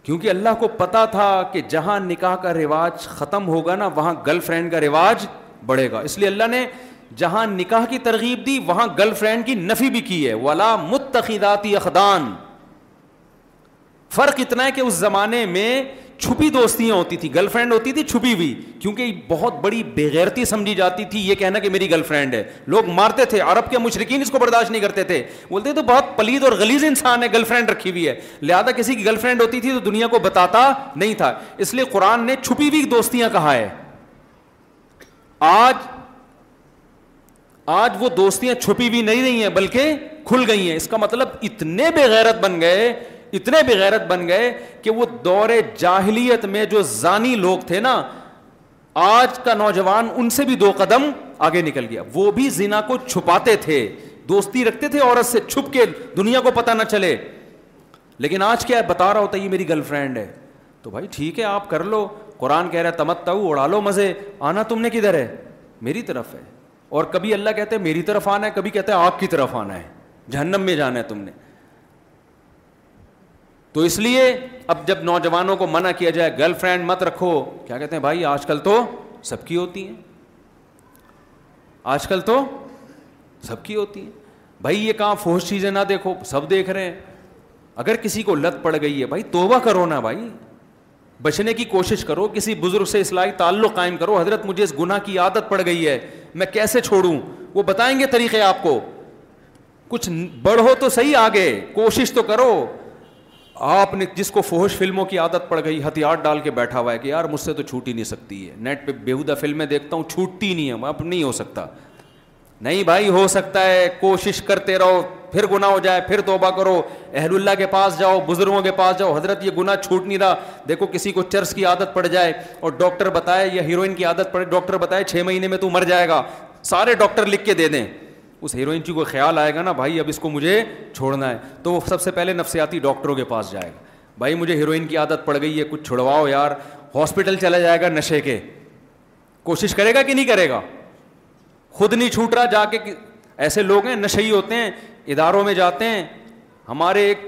کیونکہ اللہ کو پتا تھا کہ جہاں نکاح کا رواج ختم ہوگا نا وہاں گرل فرینڈ کا رواج بڑھے گا اس لیے اللہ نے جہاں نکاح کی ترغیب دی وہاں گرل فرینڈ کی نفی بھی کی ہے ولا متخیداتی اخدان فرق اتنا ہے کہ اس زمانے میں چھپی دوستیاں ہوتی تھی گرل فرینڈ ہوتی تھی چھپی ہوئی کیونکہ بہت بڑی سمجھی جاتی تھی یہ کہنا کہ میری گرل فرینڈ ہے لوگ مارتے تھے عرب کے مشرقین اس کو برداشت نہیں کرتے تھے بولتے تو بہت پلید اور انسان ہے گرل فرینڈ رکھی ہوئی ہے لہٰذا کسی کی گرل فرینڈ ہوتی تھی تو دنیا کو بتاتا نہیں تھا اس لیے قرآن نے چھپی ہوئی دوستیاں کہا ہے آج آج وہ دوستیاں چھپی ہوئی نہیں رہی ہیں بلکہ کھل گئی ہیں اس کا مطلب اتنے بےغیرت بن گئے اتنے بغیرت بن گئے کہ وہ دور جاہلیت میں جو زانی لوگ تھے نا آج کا نوجوان ان سے بھی دو قدم آگے نکل گیا وہ بھی زنا کو چھپاتے تھے دوستی رکھتے تھے عورت سے چھپ کے دنیا کو پتا نہ چلے لیکن آج کیا بتا رہا ہوتا یہ میری گرل فرینڈ ہے تو بھائی ٹھیک ہے آپ کر لو قرآن کہہ رہا تمت تاؤ اڑا لو مزے آنا تم نے کدھر ہے میری طرف ہے اور کبھی اللہ کہتے ہیں میری طرف آنا ہے کبھی کہتے ہیں آپ کی طرف آنا ہے جہنم میں جانا ہے تم نے تو اس لیے اب جب نوجوانوں کو منع کیا جائے گرل فرینڈ مت رکھو کیا کہتے ہیں بھائی آج کل تو سب کی ہوتی ہیں آج کل تو سب کی ہوتی ہیں بھائی یہ کہاں فوج چیزیں نہ دیکھو سب دیکھ رہے ہیں اگر کسی کو لت پڑ گئی ہے بھائی توبہ کرو نا بھائی بچنے کی کوشش کرو کسی بزرگ سے اصلاحی تعلق قائم کرو حضرت مجھے اس گناہ کی عادت پڑ گئی ہے میں کیسے چھوڑوں وہ بتائیں گے طریقے آپ کو کچھ بڑھو تو صحیح آگے کوشش تو کرو آپ نے جس کو فوہش فلموں کی عادت پڑ گئی ہتھیار ڈال کے بیٹھا ہوا ہے کہ یار مجھ سے تو چھوٹی نہیں سکتی ہے نیٹ پہ بےودا فلمیں دیکھتا ہوں چھوٹتی نہیں ہے اب نہیں ہو سکتا نہیں بھائی ہو سکتا ہے کوشش کرتے رہو پھر گناہ ہو جائے پھر توبہ کرو اہل اللہ کے پاس جاؤ بزرگوں کے پاس جاؤ حضرت یہ گناہ چھوٹ نہیں رہا دیکھو کسی کو چرس کی عادت پڑ جائے اور ڈاکٹر بتائے یا ہیروئن کی عادت پڑے ڈاکٹر بتائے چھ مہینے میں تو مر جائے گا سارے ڈاکٹر لکھ کے دے دیں اس ہیروئن کی کوئی خیال آئے گا نا بھائی اب اس کو مجھے چھوڑنا ہے تو وہ سب سے پہلے نفسیاتی ڈاکٹروں کے پاس جائے گا بھائی مجھے ہیروئن کی عادت پڑ گئی ہے کچھ چھڑواؤ یار ہاسپٹل چلا جائے گا نشے کے کوشش کرے گا کہ نہیں کرے گا خود نہیں چھوٹ رہا جا کے ایسے لوگ ہیں نشے ہی ہوتے ہیں اداروں میں جاتے ہیں ہمارے ایک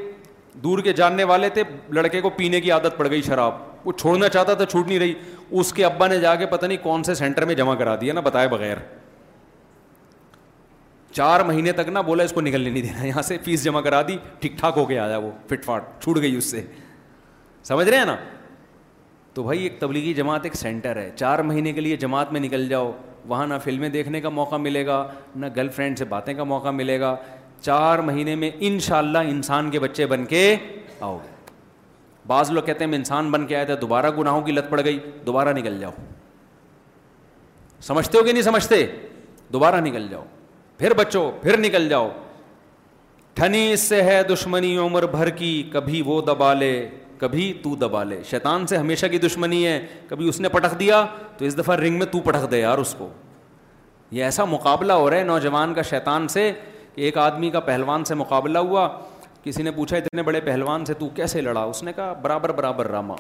دور کے جاننے والے تھے لڑکے کو پینے کی عادت پڑ گئی شراب وہ چھوڑنا چاہتا تھا چھوٹ نہیں رہی اس کے ابا نے جا کے پتہ نہیں کون سے سینٹر میں جمع کرا دیا نا بتائے بغیر چار مہینے تک نہ بولا اس کو نکلنے نہیں دینا یہاں سے فیس جمع کرا دی ٹھیک ٹھاک ہو کے آیا وہ فٹ فاٹ چھوٹ گئی اس سے سمجھ رہے ہیں نا تو بھائی ایک تبلیغی جماعت ایک سینٹر ہے چار مہینے کے لیے جماعت میں نکل جاؤ وہاں نہ فلمیں دیکھنے کا موقع ملے گا نہ گرل فرینڈ سے باتیں کا موقع ملے گا چار مہینے میں ان شاء اللہ انسان کے بچے بن کے آؤ گے بعض لوگ کہتے ہیں میں انسان بن کے آیا تھا دوبارہ گناہوں کی لت پڑ گئی دوبارہ نکل جاؤ سمجھتے ہو کہ نہیں سمجھتے دوبارہ نکل جاؤ پھر بچو پھر نکل جاؤ ٹھنی اس سے ہے دشمنی عمر بھر کی کبھی وہ دبا لے کبھی تو دبا لے شیطان سے ہمیشہ کی دشمنی ہے کبھی اس نے پٹخ دیا تو اس دفعہ رنگ میں تو پٹخ دے یار اس کو یہ ایسا مقابلہ ہو رہا ہے نوجوان کا شیطان سے کہ ایک آدمی کا پہلوان سے مقابلہ ہوا کسی نے پوچھا اتنے بڑے پہلوان سے تو کیسے لڑا اس نے کہا برابر برابر راما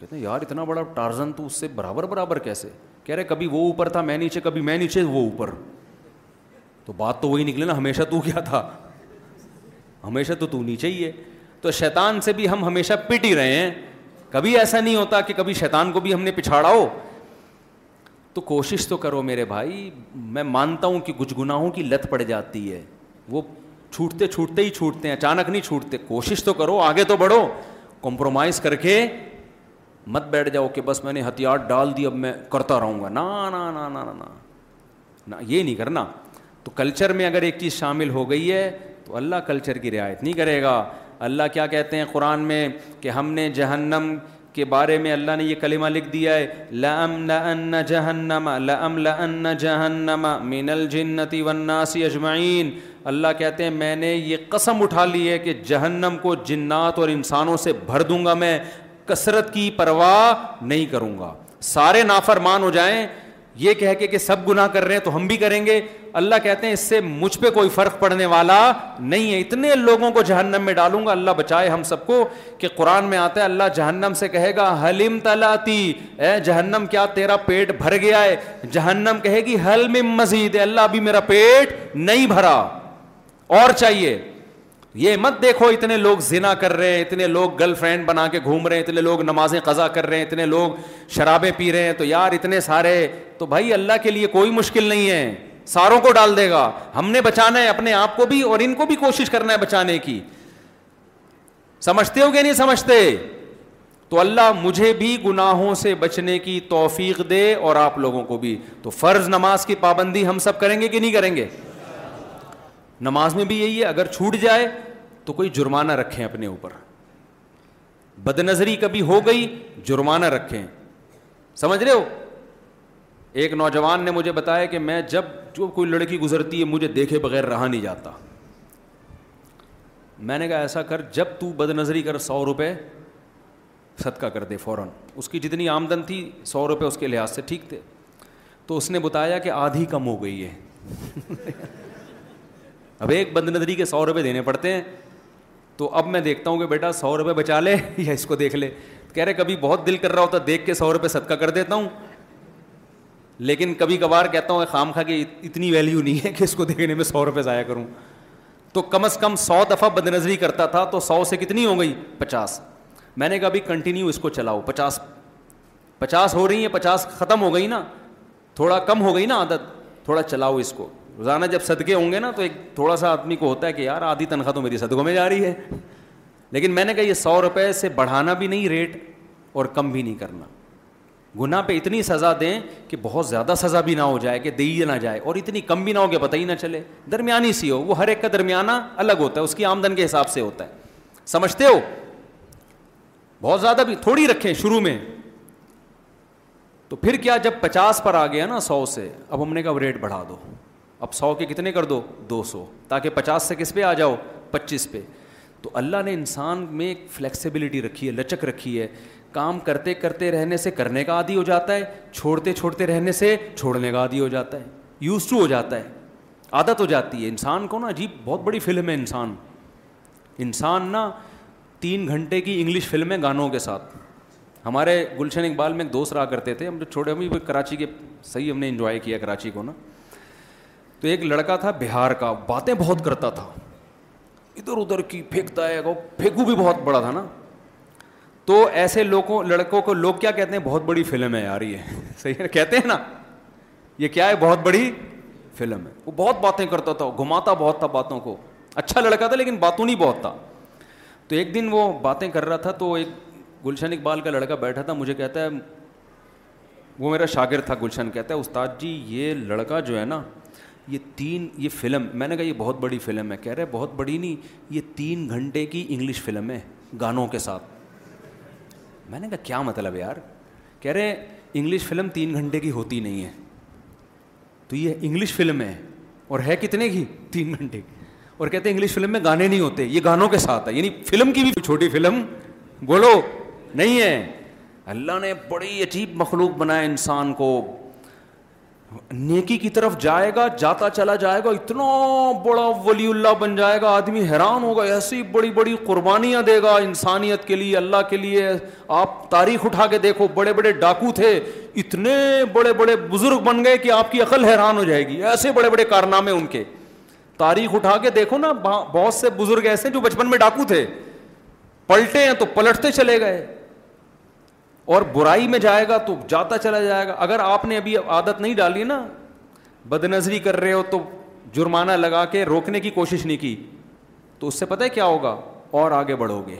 کہتے یار اتنا بڑا ٹارزن تو اس سے برابر برابر کیسے کہہ رہے کبھی وہ اوپر تھا میں نیچے کبھی میں نیچے وہ اوپر تو بات تو وہی نکلے نا ہمیشہ تو کیا تھا ہمیشہ تو تو نیچے ہی ہے تو شیطان سے بھی ہم ہمیشہ پٹ ہی رہے ہیں کبھی ایسا نہیں ہوتا کہ کبھی شیطان کو بھی ہم نے پچھاڑا ہو تو کوشش تو کرو میرے بھائی میں مانتا ہوں کہ کچھ گناہوں کی لت پڑ جاتی ہے وہ چھوٹتے چھوٹتے ہی چھوٹتے ہیں اچانک نہیں چھوٹتے کوشش تو کرو آگے تو بڑھو کمپرومائز کر کے مت بیٹھ جاؤ کہ بس میں نے ہتھیار ڈال دی اب میں کرتا رہوں گا نہ یہ نہیں کرنا تو کلچر میں اگر ایک چیز شامل ہو گئی ہے تو اللہ کلچر کی رعایت نہیں کرے گا اللہ کیا کہتے ہیں قرآن میں کہ ہم نے جہنم کے بارے میں اللہ نے یہ کلمہ لکھ دیا ہے لم لن جہنم لم لن جہنمََ مین الجنتی وناسی اجمعین اللہ کہتے ہیں میں نے یہ قسم اٹھا لی ہے کہ جہنم کو جنات اور انسانوں سے بھر دوں گا میں کثرت کی پرواہ نہیں کروں گا سارے نافرمان ہو جائیں یہ کہہ کے کہ سب گنا کر رہے ہیں تو ہم بھی کریں گے اللہ کہتے ہیں اس سے مجھ پہ کوئی فرق پڑنے والا نہیں ہے اتنے لوگوں کو جہنم میں ڈالوں گا اللہ بچائے ہم سب کو کہ قرآن میں آتا ہے اللہ جہنم سے کہے گا حلم تلا جہنم کیا تیرا پیٹ بھر گیا ہے جہنم کہے گی حلم مزید اللہ ابھی میرا پیٹ نہیں بھرا اور چاہیے یہ مت دیکھو اتنے لوگ زنا کر رہے ہیں اتنے لوگ گرل فرینڈ بنا کے گھوم رہے ہیں اتنے لوگ نمازیں قضا کر رہے ہیں اتنے لوگ شرابیں پی رہے ہیں تو یار اتنے سارے تو بھائی اللہ کے لیے کوئی مشکل نہیں ہے ساروں کو ڈال دے گا ہم نے بچانا ہے اپنے آپ کو بھی اور ان کو بھی کوشش کرنا ہے بچانے کی سمجھتے ہو کہ نہیں سمجھتے تو اللہ مجھے بھی گناہوں سے بچنے کی توفیق دے اور آپ لوگوں کو بھی تو فرض نماز کی پابندی ہم سب کریں گے کہ نہیں کریں گے نماز میں بھی یہی ہے اگر چھوٹ جائے تو کوئی جرمانہ رکھیں اپنے اوپر بد نظری کبھی ہو گئی جرمانہ رکھیں سمجھ رہے ہو ایک نوجوان نے مجھے بتایا کہ میں جب جو کوئی لڑکی گزرتی ہے مجھے دیکھے بغیر رہا نہیں جاتا میں نے کہا ایسا کر جب تو بد نظری کر سو روپے صدقہ کر دے فوراً اس کی جتنی آمدن تھی سو روپے اس کے لحاظ سے ٹھیک تھے تو اس نے بتایا کہ آدھی کم ہو گئی ہے اب ایک بد نظری کے سو روپے دینے پڑتے ہیں تو اب میں دیکھتا ہوں کہ بیٹا سو روپے بچا لے یا اس کو دیکھ لے کہہ رہے کبھی بہت دل کر رہا ہوتا دیکھ کے سو روپے صدقہ کر دیتا ہوں لیکن کبھی کبھار کہتا ہوں کہ خام خواہ کی اتنی ویلیو نہیں ہے کہ اس کو دیکھنے میں سو روپے ضائع کروں تو کم از کم سو دفعہ بد نظری کرتا تھا تو سو سے کتنی ہو گئی پچاس میں نے کہا بھی کنٹینیو اس کو چلاؤ پچاس پچاس ہو رہی ہیں پچاس ختم ہو گئی نا تھوڑا کم ہو گئی نا عادت تھوڑا چلاؤ اس کو روزانہ جب صدقے ہوں گے نا تو ایک تھوڑا سا آدمی کو ہوتا ہے کہ یار آدھی تنخواہ تو میری صدقوں میں جا رہی ہے لیکن میں نے کہا یہ سو روپئے سے بڑھانا بھی نہیں ریٹ اور کم بھی نہیں کرنا گناہ پہ اتنی سزا دیں کہ بہت زیادہ سزا بھی نہ ہو جائے کہ دئیے نہ جائے اور اتنی کم بھی نہ ہو کہ پتہ ہی نہ چلے درمیانی سی ہو وہ ہر ایک کا درمیانہ الگ ہوتا ہے اس کی آمدن کے حساب سے ہوتا ہے سمجھتے ہو بہت زیادہ بھی تھوڑی رکھیں شروع میں تو پھر کیا جب پچاس پر آ گیا نا سو سے اب ہم نے کہا ریٹ بڑھا دو اب سو کے کتنے کر دو دو سو تاکہ پچاس سے کس پہ آ جاؤ پچیس پہ تو اللہ نے انسان میں ایک فلیکسیبلٹی رکھی ہے لچک رکھی ہے کام کرتے کرتے رہنے سے کرنے کا عادی ہو جاتا ہے چھوڑتے چھوڑتے رہنے سے چھوڑنے کا عادی ہو جاتا ہے یوز ٹو ہو جاتا ہے عادت ہو جاتی ہے انسان کو نا عجیب بہت بڑی فلم ہے انسان انسان نا تین گھنٹے کی انگلش فلم ہے گانوں کے ساتھ ہمارے گلشن اقبال میں ایک دوست رہا کرتے تھے ہم جو چھوڑے ہم کراچی کے صحیح ہم نے انجوائے کیا کراچی کو نا تو ایک لڑکا تھا بہار کا باتیں بہت کرتا تھا ادھر ادھر کی پھینکتا ہے وہ پھینکو بھی بہت بڑا تھا نا تو ایسے لوگوں لڑکوں کو لوگ کیا کہتے ہیں بہت بڑی فلم ہے یار یہ صحیح ہے کہتے ہیں نا یہ کیا ہے بہت بڑی فلم ہے وہ بہت باتیں کرتا تھا گھماتا بہت تھا باتوں کو اچھا لڑکا تھا لیکن باتوں نہیں بہت تھا تو ایک دن وہ باتیں کر رہا تھا تو ایک گلشن اقبال کا لڑکا بیٹھا تھا مجھے کہتا ہے وہ میرا شاگرد تھا گلشن کہتا ہے استاد جی یہ لڑکا جو ہے نا یہ تین یہ فلم میں نے کہا یہ بہت بڑی فلم ہے کہہ رہے بہت بڑی نہیں یہ تین گھنٹے کی انگلش فلم ہے گانوں کے ساتھ میں نے کہا کیا مطلب یار کہہ رہے انگلش فلم تین گھنٹے کی ہوتی نہیں ہے تو یہ انگلش فلم ہے اور ہے کتنے کی تین گھنٹے کی اور کہتے ہیں انگلش فلم میں گانے نہیں ہوتے یہ گانوں کے ساتھ ہے یعنی فلم کی بھی چھوٹی فلم بولو نہیں ہے اللہ نے بڑی عجیب مخلوق بنایا انسان کو نیکی کی طرف جائے گا جاتا چلا جائے گا اتنا بڑا ولی اللہ بن جائے گا آدمی حیران ہوگا ایسی بڑی بڑی قربانیاں دے گا انسانیت کے لیے اللہ کے لیے آپ تاریخ اٹھا کے دیکھو بڑے بڑے ڈاکو تھے اتنے بڑے بڑے بزرگ بن گئے کہ آپ کی عقل حیران ہو جائے گی ایسے بڑے بڑے کارنامے ان کے تاریخ اٹھا کے دیکھو نا بہت سے بزرگ ایسے جو بچپن میں ڈاکو تھے پلٹے ہیں تو پلٹتے چلے گئے اور برائی میں جائے گا تو جاتا چلا جائے گا اگر آپ نے ابھی عادت نہیں ڈالی نا بد نظری کر رہے ہو تو جرمانہ لگا کے روکنے کی کوشش نہیں کی تو اس سے پتہ ہے کیا ہوگا اور آگے بڑھو گے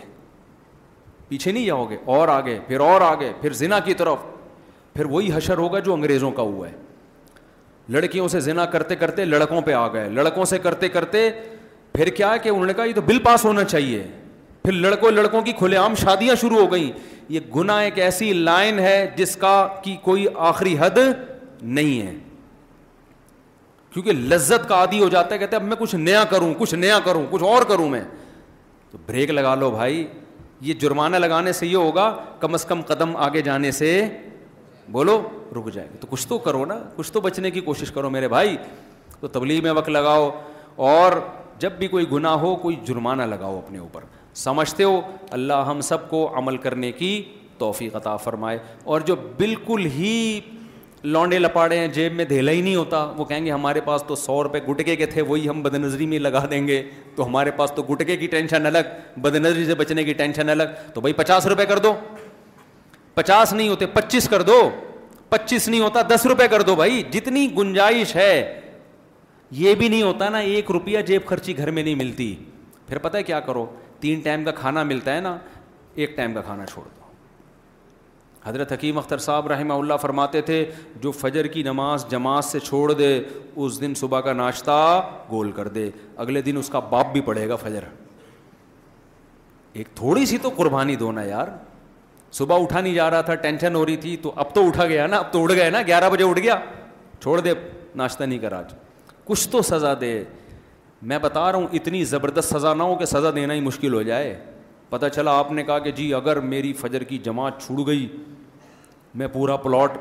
پیچھے نہیں جاؤ گے اور آگے پھر اور آگے پھر زنا کی طرف پھر وہی حشر ہوگا جو انگریزوں کا ہوا ہے لڑکیوں سے زنا کرتے کرتے لڑکوں پہ آ گئے لڑکوں سے کرتے کرتے پھر کیا ہے کہ انہوں نے کہا یہ تو بل پاس ہونا چاہیے پھر لڑکوں لڑکوں کی کھلے عام شادیاں شروع ہو گئیں یہ گنا ایک ایسی لائن ہے جس کا کی کوئی آخری حد نہیں ہے کیونکہ لذت کا عادی ہو جاتا ہے کہتے اب میں کچھ نیا کروں کچھ نیا کروں کچھ اور کروں میں تو بریک لگا لو بھائی یہ جرمانہ لگانے سے یہ ہوگا کم از کم قدم آگے جانے سے بولو رک جائے گا تو کچھ تو کرو نا کچھ تو بچنے کی کوشش کرو میرے بھائی تو تبلیغ میں وقت لگاؤ اور جب بھی کوئی گناہ ہو کوئی جرمانہ لگاؤ اپنے اوپر سمجھتے ہو اللہ ہم سب کو عمل کرنے کی توفیق عطا فرمائے اور جو بالکل ہی لانڈے لپاڑے ہیں جیب میں دھیلا ہی نہیں ہوتا وہ کہیں گے ہمارے پاس تو سو روپے گٹکے کے تھے وہی ہم بد نظری میں لگا دیں گے تو ہمارے پاس تو گٹکے کی ٹینشن الگ بد نظری سے بچنے کی ٹینشن الگ تو بھائی پچاس روپے کر دو پچاس نہیں ہوتے پچیس کر دو پچیس نہیں ہوتا دس روپے کر دو بھائی جتنی گنجائش ہے یہ بھی نہیں ہوتا نا ایک روپیہ جیب خرچی گھر میں نہیں ملتی پھر پتہ ہے کیا کرو تین ٹائم کا کھانا ملتا ہے نا ایک ٹائم کا کھانا چھوڑ دو حضرت حکیم اختر صاحب رحمہ اللہ فرماتے تھے جو فجر کی نماز جماعت سے چھوڑ دے اس دن صبح کا ناشتہ گول کر دے اگلے دن اس کا باپ بھی پڑھے گا فجر ایک تھوڑی سی تو قربانی دو نا یار صبح اٹھا نہیں جا رہا تھا ٹینشن ہو رہی تھی تو اب تو اٹھا گیا نا اب تو اٹھ گئے نا گیارہ بجے اٹھ گیا چھوڑ دے ناشتہ نہیں کرا آج کچھ تو سزا دے میں بتا رہا ہوں اتنی زبردست سزا نہ ہو کہ سزا دینا ہی مشکل ہو جائے پتہ چلا آپ نے کہا کہ جی اگر میری فجر کی جماعت چھوڑ گئی میں پورا پلاٹ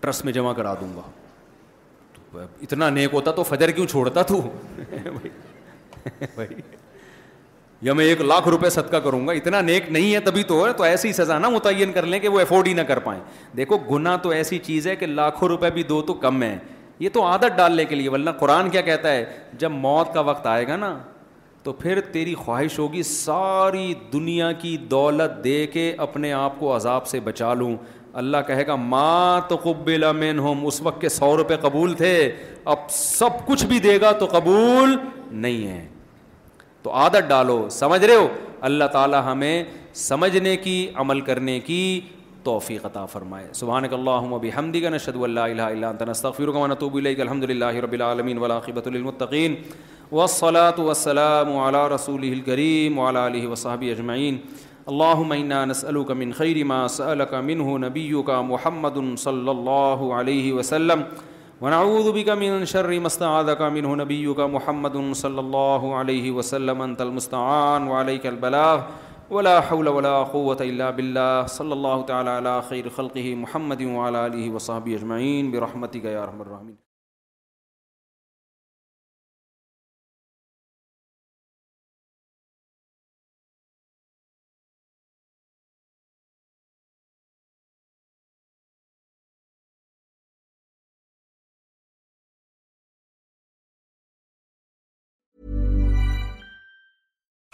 ٹرسٹ میں جمع کرا دوں گا اتنا نیک ہوتا تو فجر کیوں چھوڑتا تو یا میں ایک لاکھ روپے صدقہ کروں گا اتنا نیک نہیں ہے تبھی تو ہے تو ایسی سزا نہ متعین کر لیں کہ وہ افورڈ ہی نہ کر پائیں دیکھو گناہ تو ایسی چیز ہے کہ لاکھوں روپے بھی دو تو کم ہے یہ تو عادت ڈالنے کے لیے ورنہ قرآن کیا کہتا ہے جب موت کا وقت آئے گا نا تو پھر تیری خواہش ہوگی ساری دنیا کی دولت دے کے اپنے آپ کو عذاب سے بچا لوں اللہ کہے گا ماں تو قبل امین ہوم اس وقت کے سو روپے قبول تھے اب سب کچھ بھی دے گا تو قبول نہیں ہے تو عادت ڈالو سمجھ رہے ہو اللہ تعالیٰ ہمیں سمجھنے کی عمل کرنے کی توفیق عطا فرمائے سبحان اللہ حمدی کا نشد اللہ الہ الا انت نستغفر و نتوب الیک الحمد للہ رب العالمین والعاقبۃ للمتقین والصلاة والسلام على رسوله الکریم وعلى آله وصحبه اجمعین اللهم انا نسألك من خیر ما سألك منه نبيك محمد صلى اللہ علیہ وسلم ونعوذ بك من شر ما استعاذك منه نبيك محمد صلى الله عليه وسلم انت المستعان وعليك البلاغ ولا ولا حول قوة إلا بالله صلى الله تعالى على خير خلقه محمد وعلى آله وصحبه أجمعين برحمتك يا رحم الرحمی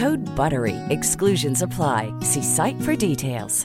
Good bar we exceptions apply see site for details